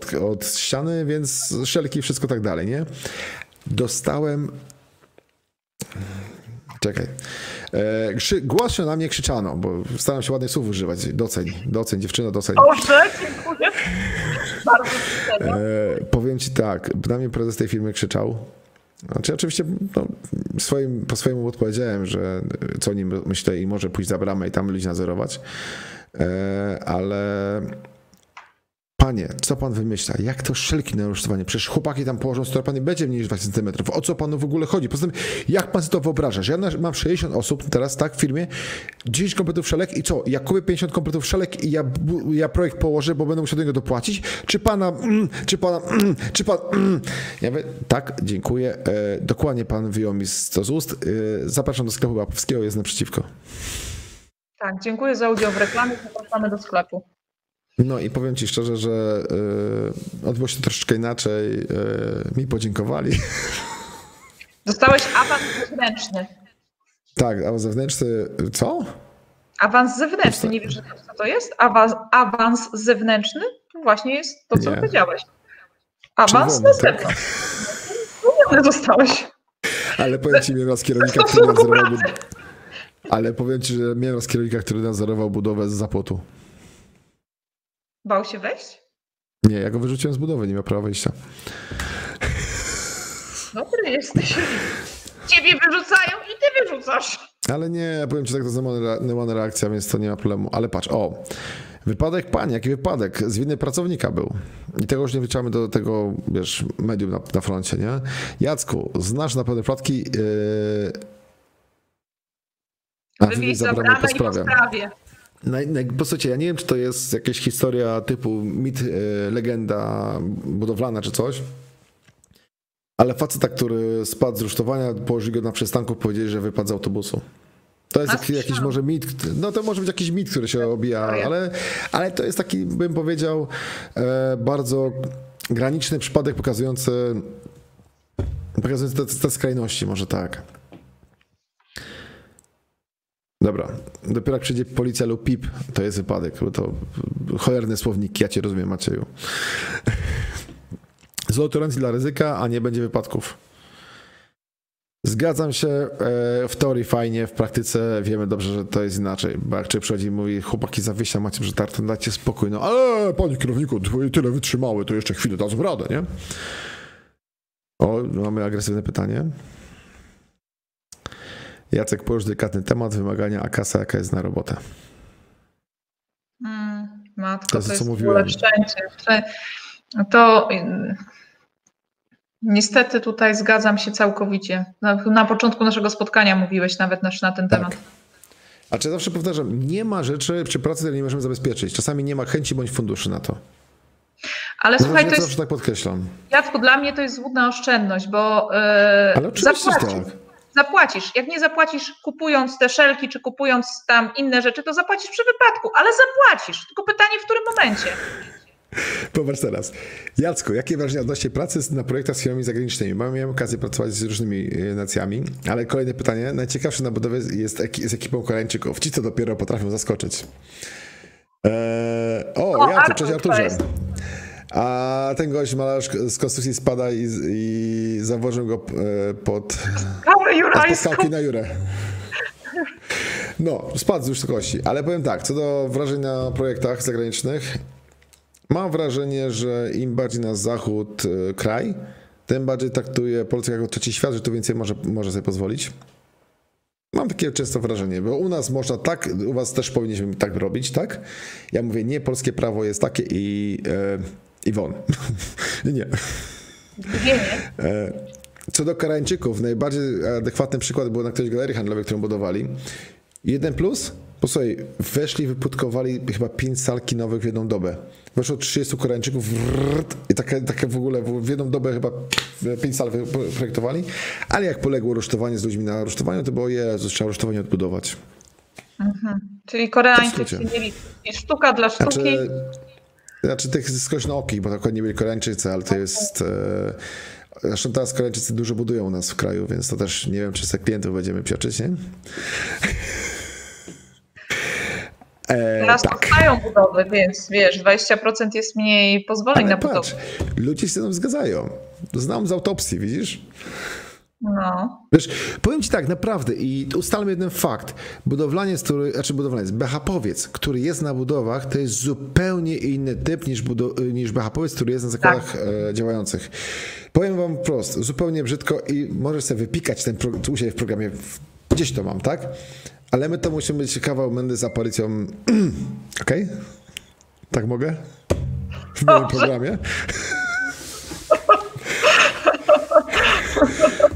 od, od ściany, więc szelki, wszystko tak dalej, nie? Dostałem... Czekaj. E, głos się na mnie krzyczano, bo staram się ładnych słów używać. Doceń, doceń, dziewczyno, doceń. Dobrze, dziękuję. Bardzo e, Powiem ci tak, na mnie prezes tej firmy krzyczał. Znaczy, oczywiście no, swoim, po swojemu odpowiedziałem, że co nim myślę i może pójść za bramę i tam ludzi nadzorować, e, ale Panie, co pan wymyśla? Jak to szelki na rusztowanie? Przecież chłopaki tam położą, skoro pan nie będzie mniej niż 20 cm. O co panu w ogóle chodzi? Poza tym, jak pan sobie to wyobrażasz? Ja mam 60 osób teraz, tak, w firmie, 10 kompletów szelek i co? Ja kupię 50 kompletów szelek i ja, ja projekt położę, bo będę musiał do niego dopłacić? Czy pana, mm, czy pana, mm, czy pan... Mm. Ja mówię, tak, dziękuję. E, dokładnie pan wyjął mi to z ust. E, zapraszam do sklepu Łapowskiego, jest naprzeciwko. Tak, dziękuję za udział w reklamie. Zapraszamy do sklepu. No i powiem ci szczerze, że yy, odbyło się troszeczkę inaczej. Yy, mi podziękowali. Dostałeś awans zewnętrzny. Tak, awans zewnętrzny. Co? Awans zewnętrzny, nie wiesz, co to jest? Awans, awans zewnętrzny? To właśnie jest to, co nie. powiedziałeś. Awans na zewnątrz. Zwolniony zostałeś. Ale powiem ci, miałem raz kierownika, który nadzorował budowę. Ale powiem ci, że miałem raz kierownika, który nadzorował budowę z zapotu. Bał się wejść? Nie, ja go wyrzuciłem z budowy, nie miał prawa wejścia. Dobry jesteś. Ciebie wyrzucają i ty wyrzucasz. Ale nie, powiem ci tak, to jest normalna reakcja, więc to nie ma problemu. Ale patrz, o, wypadek pani, jaki wypadek? Z winy pracownika był. I tego już nie wliczamy do tego, wiesz, medium na, na froncie, nie? Jacku, znasz na pewno płatki... Yy... A wywieź zabrane po sprawie. Po sprawie. Posłuchajcie, ja nie wiem, czy to jest jakaś historia typu mit, yy, legenda budowlana czy coś, ale faceta, który spadł z rusztowania, położyli go na przystanku, powiedzieli, że wypadł z autobusu. To jest jakiś, jakiś może mit, no to może być jakiś mit, który się obija, ale, ale to jest taki, bym powiedział, e, bardzo graniczny przypadek pokazujący, pokazujący te, te skrajności, może tak. Dobra, dopiero jak przyjdzie policja lub PIP, to jest wypadek, bo to cholerny słownik, ja cię rozumiem Macieju. Złot tolerancji dla ryzyka, a nie będzie wypadków. Zgadzam się, e, w teorii fajnie, w praktyce wiemy dobrze, że to jest inaczej. Bo jak czy przychodzi i mówi, chłopaki zawiesza, macie przetarty, dajcie spokój. No ale panie kierowniku, tyle wytrzymały, to jeszcze chwilę dadzą radę, nie? O, mamy agresywne pytanie. Jacek, porusz delikatny temat, wymagania, a kasa jaka jest na robotę? Hmm, matko, to jest, to jest mówiłem. szczęście. To Niestety tutaj zgadzam się całkowicie. Na, na początku naszego spotkania mówiłeś nawet na, na ten tak. temat. A czy zawsze powtarzam, nie ma rzeczy przy pracy, które nie możemy zabezpieczyć. Czasami nie ma chęci bądź funduszy na to. Ale no słuchaj, to jest. Zawsze tak podkreślam. Jacku, dla mnie to jest złudna oszczędność, bo yy, Ale zapłacisz, tak. Zapłacisz. Jak nie zapłacisz kupując te szelki, czy kupując tam inne rzeczy, to zapłacisz przy wypadku, ale zapłacisz. Tylko pytanie, w którym momencie. Popatrz teraz. Jacku, jakie wrażenia odnośnie pracy na projektach z firmami zagranicznymi? Miałem okazję pracować z różnymi e, nacjami, ale kolejne pytanie. Najciekawsze na budowie jest z ekipą Koreańczyków. Ci, co dopiero potrafią zaskoczyć. Eee, o, o Jacku, cześć Arturze. A ten gość malarz z konstrukcji spada i, i zawożył go e, pod, pod skałki na Jurę. No, spadł z wysokości. Ale powiem tak, co do wrażeń na projektach zagranicznych, Mam wrażenie, że im bardziej na zachód e, kraj, tym bardziej traktuje Polskę jako trzeci świat, że tu więcej może, może sobie pozwolić. Mam takie często wrażenie, bo u nas można tak, u was też powinniśmy tak robić, tak? Ja mówię, nie, polskie prawo jest takie i, e, i won. nie. Nie, nie. E, co do Karańczyków, najbardziej adekwatny przykład był na którejś galerii handlowej, którą budowali. Jeden plus, posłuchaj, weszli, wyputkowali chyba pięć sal kinowych w jedną dobę. Weszło 30 Koreańczyków i takie, takie w ogóle w jedną dobę chyba pięć sal projektowali, ale jak poległo rusztowanie z ludźmi na rusztowaniu, to było Jezu, trzeba rusztowanie odbudować. Mhm. Czyli Koreańczycy mieli sztuka dla sztuki. Znaczy, znaczy tych skośnookich, bo to nie byli Koreańczycy, ale to jest... E, zresztą teraz Koreańczycy dużo budują u nas w kraju, więc to też nie wiem, czy z klientów będziemy pioczyć, nie? E, Teraz tak. trwają budowy, więc wiesz, 20% jest mniej pozwoleń Ale na budowę. Patrz, ludzie się z tym zgadzają. Znam z autopsji, widzisz? No. Wiesz, powiem ci tak, naprawdę i ustalmy jeden fakt. Budowlaniec, który, znaczy budowlaniec, BHP-owiec, który jest na budowach, to jest zupełnie inny typ niż, budo- niż BHP-owiec, który jest na zakładach tak. e, działających. Powiem wam wprost, zupełnie brzydko i możesz sobie wypikać ten pro- u siebie w programie, gdzieś to mam, tak? Ale my to musimy być kawał mędy z aparycją. Okej? Okay? Tak mogę? W moim programie?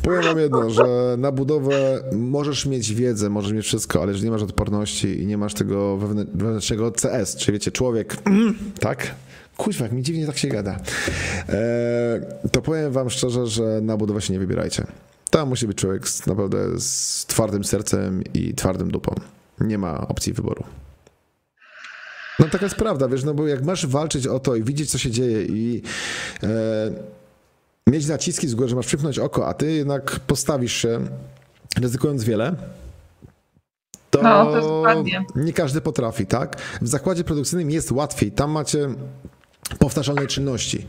Powiem wam jedno, że na budowę możesz mieć wiedzę, możesz mieć wszystko, ale jeżeli nie masz odporności i nie masz tego wewnętrznego CS, czyli wiecie, człowiek, tak? Kuźwa, jak mi dziwnie tak się gada. E, to powiem wam szczerze, że na budowę się nie wybierajcie. Tam musi być człowiek z, naprawdę z twardym sercem i twardym dupą. Nie ma opcji wyboru. No taka jest prawda, wiesz, no bo jak masz walczyć o to i widzieć, co się dzieje i e, mieć naciski z góry, że masz przypchnąć oko, a ty jednak postawisz się, ryzykując wiele, to, No, to nie każdy potrafi, tak? W zakładzie produkcyjnym jest łatwiej. Tam macie powtarzalne czynności.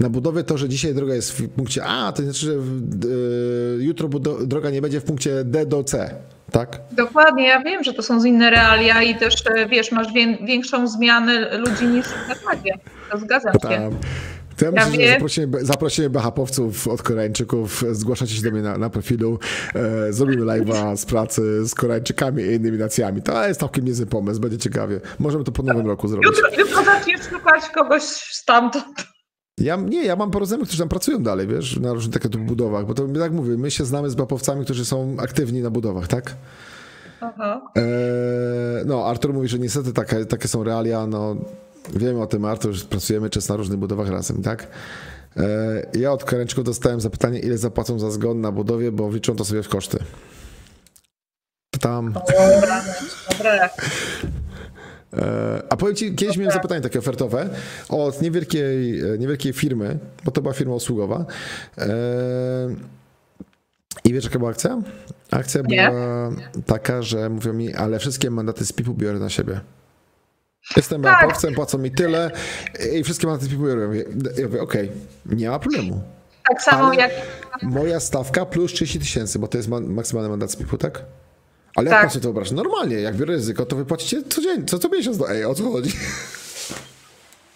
Na budowie to, że dzisiaj droga jest w punkcie A, to znaczy, że y, jutro droga nie będzie w punkcie D do C, tak? Dokładnie, ja wiem, że to są z inne realia i też, e, wiesz, masz wię- większą zmianę ludzi niż w zakładzie. To zgadzam się. To ja myślę, że zaprosimy, zaprosimy od Koreańczyków, zgłaszacie się do mnie na, na profilu, e, zrobimy live'a z pracy z Koreańczykami i innymi nacjami. To jest całkiem niezły pomysł, będzie ciekawie. Możemy to po nowym roku zrobić. Jutro, jutro zaczniesz szukać kogoś stamtąd. Ja, nie, ja mam porozumienie, którzy tam pracują dalej, wiesz, na różnych takich tu budowach, bo to jak mówię, my się znamy z bapowcami, którzy są aktywni na budowach, tak? Aha. Eee, no, Artur mówi, że niestety takie, takie są realia, no wiemy o tym, Artur, że pracujemy często na różnych budowach razem, tak? Eee, ja od Koreańczyków dostałem zapytanie, ile zapłacą za zgon na budowie, bo wliczą to sobie w koszty. To Tam. Dobra, dobra. E, A powiem ci, kiedyś miałem zapytanie takie ofertowe od niewielkiej, e, niewielkiej firmy, bo to była firma usługowa. E, I wiesz, jaka była akcja? Akcja Nie. była taka, że mówią mi, ale wszystkie mandaty z PIP-u biorę na siebie. Jestem Tak. tak. płacą mi tyle i wszystkie mandaty z PIP-u biorę. Ja mówię, okej, nie ma problemu. Tak samo Ale- jak Moja stawka plus 30 tysięcy, bo to jest ma- maksymalny mandat z PIP-u, tak? Ale jak Tak. pan sobie to wyobraża? Normalnie, jak biorę ryzyko, to wy płacicie codziennie, co, co miesiąc. No, ej, o co chodzi?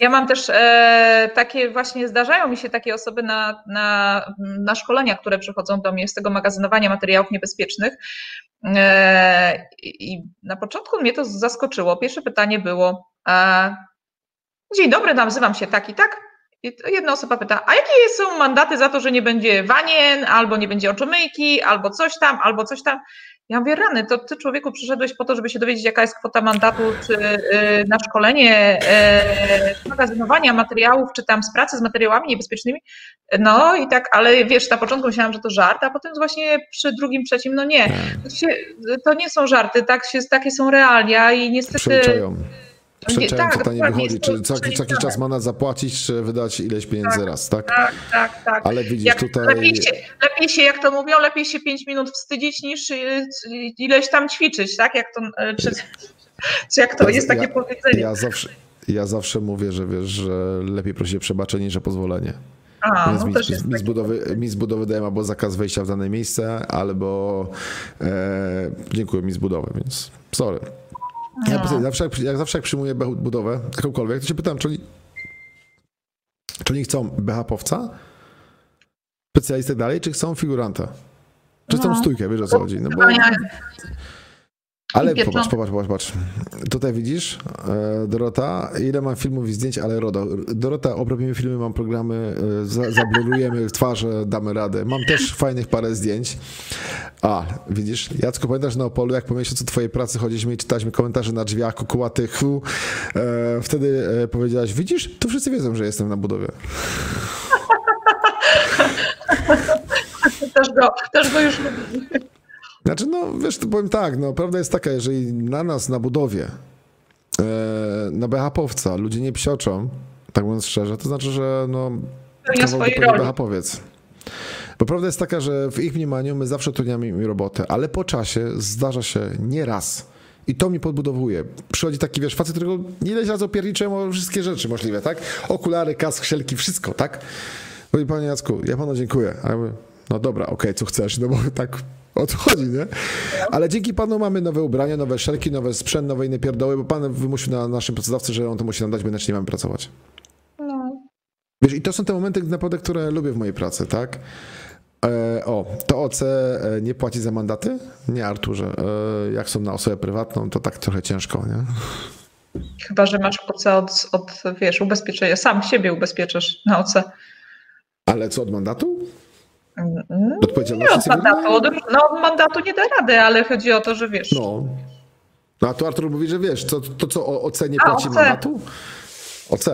Ja mam też e, takie właśnie, zdarzają mi się takie osoby na, na, na szkolenia, które przychodzą do mnie z tego magazynowania materiałów niebezpiecznych. E, I na początku mnie to zaskoczyło. Pierwsze pytanie było: Dzień dobry, nazywam się tak i tak. I jedna osoba pyta: A jakie są mandaty za to, że nie będzie wanien, albo nie będzie oczomyjki, albo coś tam, albo coś tam? Ja mówię, rany, to ty człowieku przyszedłeś po to, żeby się dowiedzieć, jaka jest kwota mandatu, czy y, na szkolenie y, magazynowania materiałów, czy tam z pracy z materiałami niebezpiecznymi. No i tak, ale wiesz, na początku myślałam, że to żart, a potem właśnie przy drugim, trzecim, no nie. To, się, to nie są żarty, tak się, takie są realia i niestety... Przeliczają. Przeliczają, tak, co tam nie dokładnie, wychodzi. Czy co jakiś, co jakiś czas ma zapłacić, czy wydać ileś pieniędzy raz, tak? Tak, tak, tak. Ale widzisz, Jak, tutaj... lepiej, się, lepiej się, jak to mówią, lepiej się 5 minut wstydzić niż y, ileś tam ćwiczyć, tak? Jak to, y, czy, czy jak to Ja- jest takie ja- powiedzenie. Ja zawsze, ja zawsze mówię, że wiesz, że lepiej prosić o przebaczenie niż o pozwolenie. A, Więc no mi, jest mi, z takie. budowy, mi z budowy dają albo zakaz wejścia w dane miejsce, albo e, dziękuję mi z budowy, więc sorry. Ja No. zawsze, jak- zawsze jak przyjmuję budowę, jakąkolwiek, to się pytam, czy oni, czy oni chcą BHP-owca, specjalistę dalej, czy chcą figuranta? Czy chcą No. stójkę, wiesz o co chodzi? No bo, ale popatrz, popatrz, popatrz, patrz. Tutaj widzisz, e, Dorota, ile mam filmów i zdjęć, ale RODO. Dorota, obrobimy filmy, mam programy, e, za, zablurujemy twarze, damy radę. Mam też fajnych parę zdjęć. A, widzisz, Jacku, pamiętasz na Opolu, jak po miesiącu twojej pracy chodziliśmy i czytaliśmy komentarze na drzwiach kukułatych, e, wtedy e, powiedziałaś, widzisz, tu wszyscy wiedzą, że jestem na budowie. Też go, też go już lubi. Znaczy, no wiesz, to powiem tak, no prawda jest taka, jeżeli na nas na budowie, e, na BHP-owca ludzie nie psioczą, tak mówiąc szczerze, to znaczy, że no Pełnia swojej roli. BHP-owiec. Bo prawda jest taka, że w ich mniemaniu my zawsze utrudniamy im robotę, ale po czasie zdarza się nieraz. I to mi podbudowuje. Przychodzi taki, wiesz, facet, którego ileś razy opierniczyłem o wszystkie rzeczy możliwe, tak? Okulary, kask, szelki, wszystko, tak? Mówi, panie Jacku, ja panu dziękuję. A ja mówię, no dobra, okej, co chcesz, no bo tak o co chodzi, nie? Ale dzięki panu mamy nowe ubrania, nowe szelki, nowe sprzęt, nowe inne pierdoły, bo pan wymusił na naszym pracodawcy, że on to musi nam dać, bo inaczej nie mamy pracować. No. Wiesz, i to są te momenty naprawdę, które lubię w mojej pracy, tak? E, o, to OC e, nie płaci za mandaty? Nie, Arturze. E, jak są na osobę prywatną, to tak trochę ciężko, nie? Chyba, że masz OC od, od, wiesz, ubezpieczenia, sam siebie ubezpieczasz na OC. Ale co od mandatu? Mm, Od odpowiedzialności Nie od mandatu, od, no od mandatu nie da rady, ale chodzi o to, że wiesz, No. No a tu Artur mówi, że wiesz, to, to co o OC nie A, płaci OC. mandatu? OC.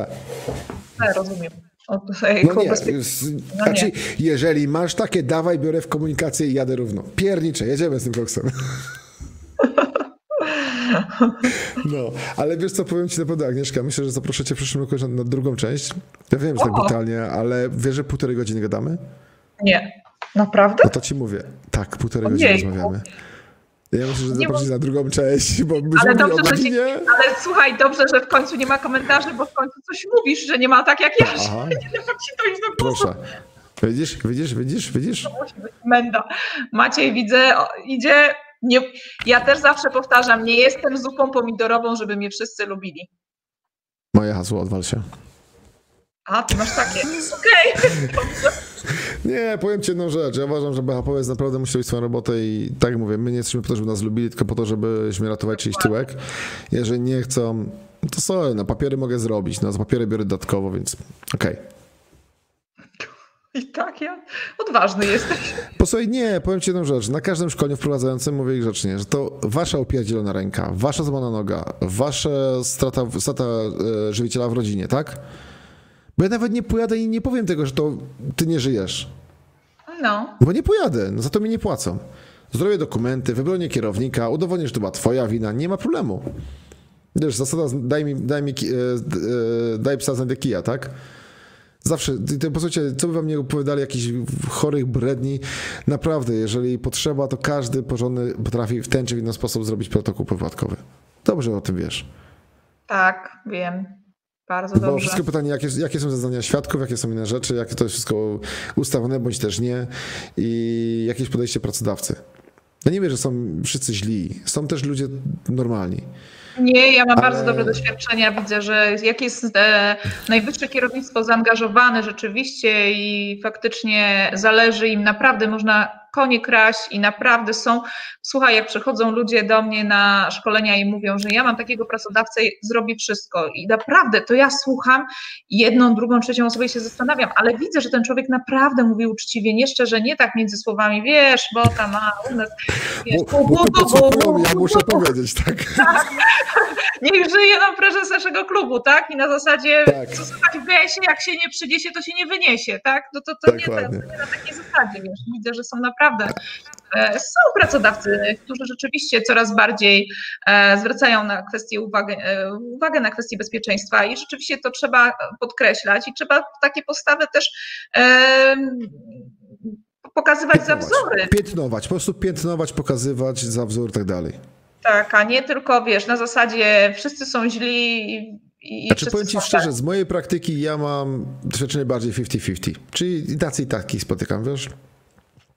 ja rozumiem. No jako nie, No znaczy, nie. jeżeli masz takie, dawaj, biorę w komunikację i jadę równo. Piernicze, jedziemy z tym koksem. No, ale wiesz co, powiem ci naprawdę, Agnieszka, myślę, że zaproszę cię w przyszłym roku na, na drugą część. Ja wiem, że tak O! brutalnie, ale wiesz, że półtorej godziny gadamy? Nie. Naprawdę? No to ci mówię. Tak, półtorej godziny rozmawiamy. Ja myślę, że zaprosić na drugą część, bo ale dobrze, godzinie. Się, ale słuchaj, dobrze, że w końcu nie ma komentarzy, bo w końcu coś mówisz, że nie ma tak jak ja, Aha. że nie to iść do Proszę. Widzisz, widzisz, widzisz, widzisz? To musi być menda. Maciej, widzę, idzie. Nie, ja też zawsze powtarzam, nie jestem zupą pomidorową, żeby mnie wszyscy lubili. Moje hasło, odwal się. A, ty masz takie. Okej. Okay. Nie, powiem ci jedną rzecz. Ja uważam, że BHP naprawdę musi robić swoją robotę i tak mówię, my nie jesteśmy po to, żeby nas lubili, tylko po to, żebyśmy ratować czyjś tyłek. Jeżeli nie chcą, to sorry, no papiery mogę zrobić, no za papiery biorę dodatkowo, więc okej. Okay. I tak ja odważny jesteś. Posłuchaj, nie, powiem ci jedną rzecz. Na każdym szkoleniu wprowadzającym mówię grzecznie, że to wasza opierdzielona ręka, wasza złamana noga, wasza strata, strata e, żywiciela w rodzinie, tak? Bo ja nawet nie pojadę i nie powiem tego, że to ty nie żyjesz. No. Bo nie pojadę, no za to mi nie płacą. Zrobię dokumenty, wybronię kierownika, udowodnię, że to była twoja wina, nie ma problemu. Wiesz, zasada daj mi, daj mi e, e, daj psa znajdę kija, tak? Zawsze, to, posłuchajcie, co by wam nie opowiadali jakichś chorych bredni, naprawdę, jeżeli potrzeba, to każdy porządny potrafi w ten czy w inny sposób zrobić protokół wypadkowy. Dobrze o tym wiesz. Tak, wiem. Bardzo Bo dobrze. wszystkie pytanie, jakie, jakie są zeznania świadków, jakie są inne rzeczy, jakie to jest wszystko ustawione, bądź też nie i jakieś podejście pracodawcy. Ja nie wiem, że są wszyscy źli. Są też ludzie normalni. Nie, ja mam ale... bardzo dobre doświadczenia. Widzę, że jak jest e, najwyższe kierownictwo zaangażowane rzeczywiście i faktycznie zależy im, naprawdę można konie kraść i naprawdę są, słuchaj, jak przychodzą ludzie do mnie na szkolenia i mówią, że ja mam takiego pracodawcę, zrobi wszystko i naprawdę to ja słucham jedną, drugą, trzecią osobę się zastanawiam, ale widzę, że ten człowiek naprawdę mówi uczciwie, nie szczerze, nie tak między słowami, wiesz, bo tam a, u nas, wiesz, bo, bo, bo, bo, ja muszę powiedzieć, tak. tak. Niech żyje nam prezes naszego klubu, tak? I na zasadzie, tak. co jak się nie przyniesie, to się nie wyniesie, tak? No to, to, nie, to nie na takiej zasadzie, wiesz. Widzę, że są naprawdę e, są pracodawcy, którzy rzeczywiście coraz bardziej e, zwracają na kwestię uwagę, e, uwagę na kwestie bezpieczeństwa i rzeczywiście to trzeba podkreślać i trzeba takie postawy też pokazywać piętnować, za wzory. Piętnować, po prostu piętnować, pokazywać za wzór i tak dalej. Tak, a nie tylko, wiesz, na zasadzie wszyscy są źli i znaczy, powiem Ci szczerze, tak. z mojej praktyki ja mam doświadczenie bardziej 50-50, czyli tacy i takich spotykam, wiesz?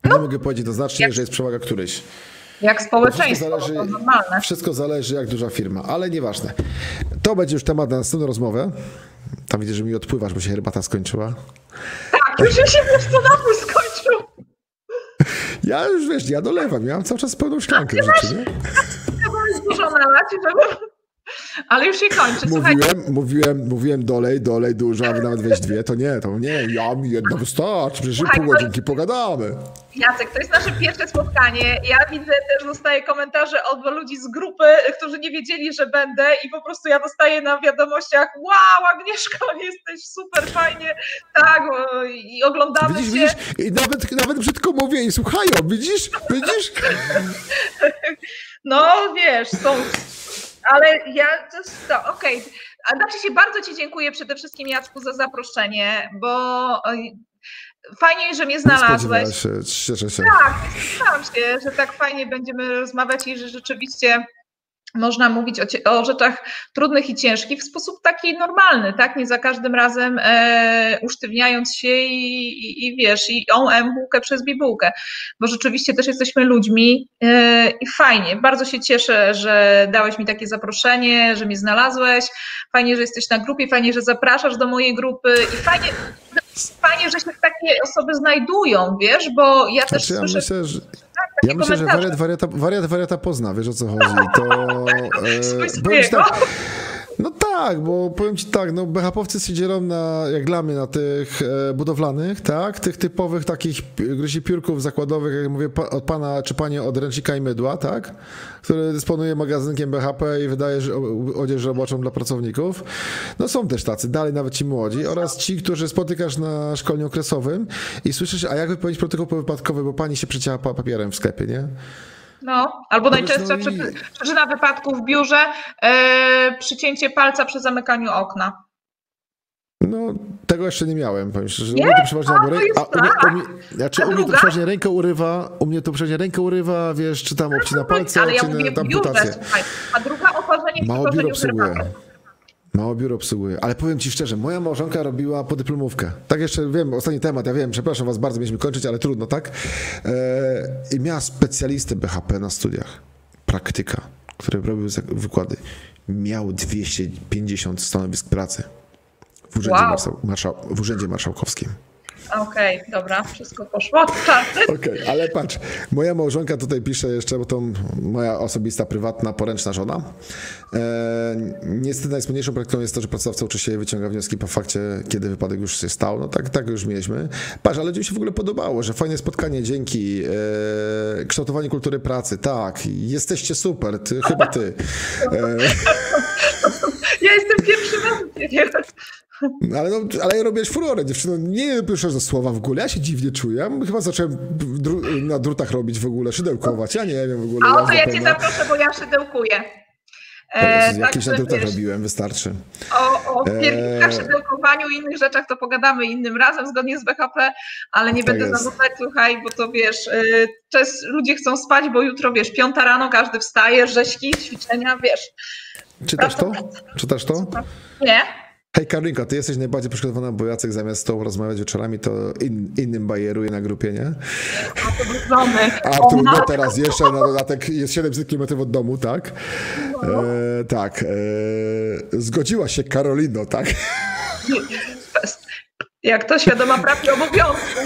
No, nie mogę powiedzieć to znacznie, jak, że jest przewaga któryś. Jak społeczeństwo, wszystko zależy, to normalne. Wszystko zależy, jak duża firma, ale nieważne. To będzie już temat na następną rozmowę. Tam widzę, że mi odpływasz, bo się herbata skończyła. Tak, już się wiesz, co napój skończył. Ja już, wiesz, ja dolewam, ja mam cały czas pełną szklankę w życiu, nie? Dużo nalać, żeby ale już się kończy. Mówiłem, mówiłem, mówiłem dolej, dolej dużo, a wy nawet weź dwie, to nie, to nie, ja mi jedna wystarczy, przecież Słuchaj, pół godzinki pogadamy. Jacek, to jest nasze pierwsze spotkanie. Ja widzę, też dostaję komentarze od ludzi z grupy, którzy nie wiedzieli, że będę i po prostu ja dostaję na wiadomościach wow, Agnieszka, jesteś super, fajnie, tak, i oglądamy widzisz, się. Widzisz, i nawet, nawet brzydko mówię i słuchają, widzisz, widzisz? No, wiesz, są ale ja, to, okej. Okay. Znaczy się bardzo Ci dziękuję przede wszystkim Jacku za zaproszenie, bo fajnie, że mnie znalazłeś. Się, cieszę się. Tak, spodziewałam się, że tak fajnie będziemy rozmawiać i że rzeczywiście można mówić o, o, rzeczach trudnych i ciężkich w sposób taki normalny, tak? Nie za każdym razem e, usztywniając się i, i, i wiesz, i on em bułkę przez bibułkę, bo rzeczywiście też jesteśmy ludźmi e, i fajnie. Bardzo się cieszę, że dałeś mi takie zaproszenie, że mnie znalazłeś. Fajnie, że jesteś na grupie, fajnie, że zapraszasz do mojej grupy i fajnie, fajnie, że się takie osoby znajdują, wiesz, bo ja też znaczy, słyszę... myślę, że ja myślę, że wariat wariata, wariat wariata pozna, wiesz o co chodzi. To, e, tak, no tak, bo powiem ci tak, no BHP-owcy się dzielą na, jak dla mnie, na tych e, budowlanych, tak, tych typowych takich gryzi piórków zakładowych, jak mówię, pa, od pana czy panie od ręcznika i mydła, tak, który dysponuje magazynkiem BHP i wydaje odzież roboczą dla pracowników. No są też tacy, dalej nawet ci młodzi oraz ci, którzy spotykasz na szkoleniu okresowym i słyszysz, a jak wypełnić protokół wypadkowy, bo pani się przecięła papierem w sklepie, nie? No, albo najczęstsza no i... przyczyna wypadku w biurze, yy, przycięcie palca przy zamykaniu okna. No, Tego jeszcze nie miałem, powiem szczerze. Nie? U mnie to przeważnie, A, to rę... a, u mnie, u mnie, znaczy, u mnie to przeważnie rękę urywa, u mnie to przeważnie rękę urywa, wiesz, czy tam obcina palce, Ale ja mówię obcina w biurze, słuchaj. A druga oparzenie Mało biuro obsługuje. urywa. Mało biuro obsługuje. Ale powiem ci szczerze, moja małżonka robiła podyplomówkę. Tak jeszcze wiem, ostatni temat, ja wiem, przepraszam was bardzo, mieliśmy kończyć, ale trudno, tak? E, I miała specjalistę BHP na studiach. Praktyka, który robił wykłady. Miał 250 stanowisk pracy. W urzędzie, Wow. marszał, w urzędzie marszałkowskim. Okej, dobra, wszystko poszło. Czarny. Okej, ale patrz, moja małżonka tutaj pisze jeszcze, bo to moja osobista, prywatna, poręczna żona. E, niestety najsmutniejszą praktyką jest to, że pracodawca uczy wyciąga wnioski po fakcie, kiedy wypadek już się stał. No tak, tak już mieliśmy. Patrz, ale ludziom się w ogóle podobało, że fajne spotkanie, dzięki. E, kształtowanie kultury pracy, tak. Jesteście super, ty, chyba ty. E, Ja jestem pierwszy raz. Ale, no, ale robiłeś furorę, dziewczyno. Nie piszę za słowa w ogóle. Ja się dziwnie czuję. Ja chyba zacząłem dru- na drutach robić w ogóle, szydełkować. Ja nie wiem w ogóle. A o to jazda ja cię zaproszę, bo ja szydełkuję. E, Jakieś na także drutach wiesz, robiłem, wystarczy. O, o Eee. piernikach, szydełkowaniu i innych rzeczach to pogadamy innym razem zgodnie z BHP, ale nie Tak będę jest. zanudzać, słuchaj, bo to wiesz, y, to jest, ludzie chcą spać, bo jutro wiesz, piąta rano każdy wstaje, rzeźki, ćwiczenia, wiesz. Czytasz to? Czytasz to? Nie? Hej Karinka, ty jesteś najbardziej przygotowana, bo Jacek zamiast z tobą rozmawiać wieczorami, to in, innym bajeruje na grupie, nie? A to żony. A O, trudno matko. teraz jeszcze na dodatek jest 700 km od domu, tak? E, tak. E, zgodziła się Karolino, tak? Jak to świadoma praw i obowiązków.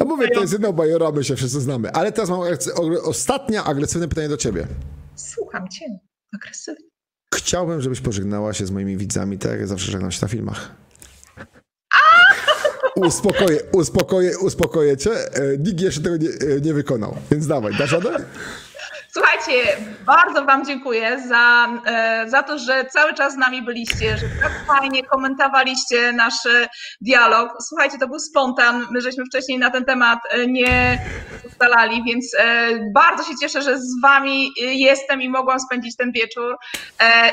A mówię, to jest jedno bajero, a my się wszyscy znamy. Ale teraz mam ostatnie agresywne pytanie do ciebie. Słucham cię, agresywnie. Chciałbym, żebyś pożegnała się z moimi widzami, tak jak zawsze żegnam się na filmach. Uspokoję, uspokoję, uspokoję cię. E, Nikt jeszcze tego nie, e, nie wykonał, więc dawaj, dasz radę? Słuchajcie, bardzo Wam dziękuję za, e, za to, że cały czas z nami byliście, że tak fajnie komentowaliście nasz dialog. Słuchajcie, to był spontan. My żeśmy wcześniej na ten temat e, nie ustalali, więc e, bardzo się cieszę, że z Wami jestem i mogłam spędzić ten wieczór.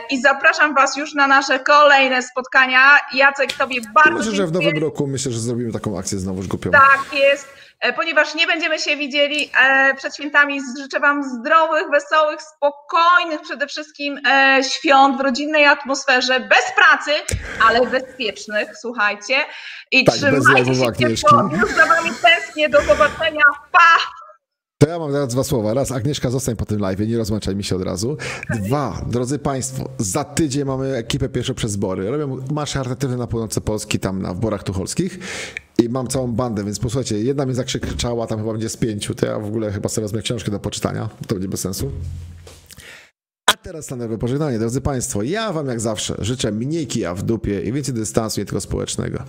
I zapraszam Was już na nasze kolejne spotkania. Jacek, Tobie bardzo Myślę, że w nowym roku myślę, że zrobimy taką akcję znowuż głupią. Tak jest. E, Ponieważ nie będziemy się widzieli e, przed świętami, życzę Wam zdrowych, wesołych, spokojnych przede wszystkim e, świąt w rodzinnej atmosferze, bez pracy, ale bezpiecznych, słuchajcie. I Tak, trzymajcie się ciepło. Już za Wami tęsknię. Do zobaczenia. Pa! To ja mam teraz dwa słowa. Raz, Agnieszka, zostań po tym live, nie rozłączaj mi się od razu. Dwa, drodzy Państwo, za tydzień mamy ekipę pierwsze przez zbory. Robią marsze charytatywne na północy Polski, tam na w Borach Tucholskich. I mam całą bandę, więc posłuchajcie, jedna mnie zakrzyczała, tam chyba będzie z pięciu, to ja w ogóle chyba sobie wezmę książkę do poczytania, to będzie bez sensu. A teraz standardowe pożegnanie, drodzy Państwo. Ja Wam jak zawsze życzę mniej kija w dupie i więcej dystansu, nie tylko społecznego. Na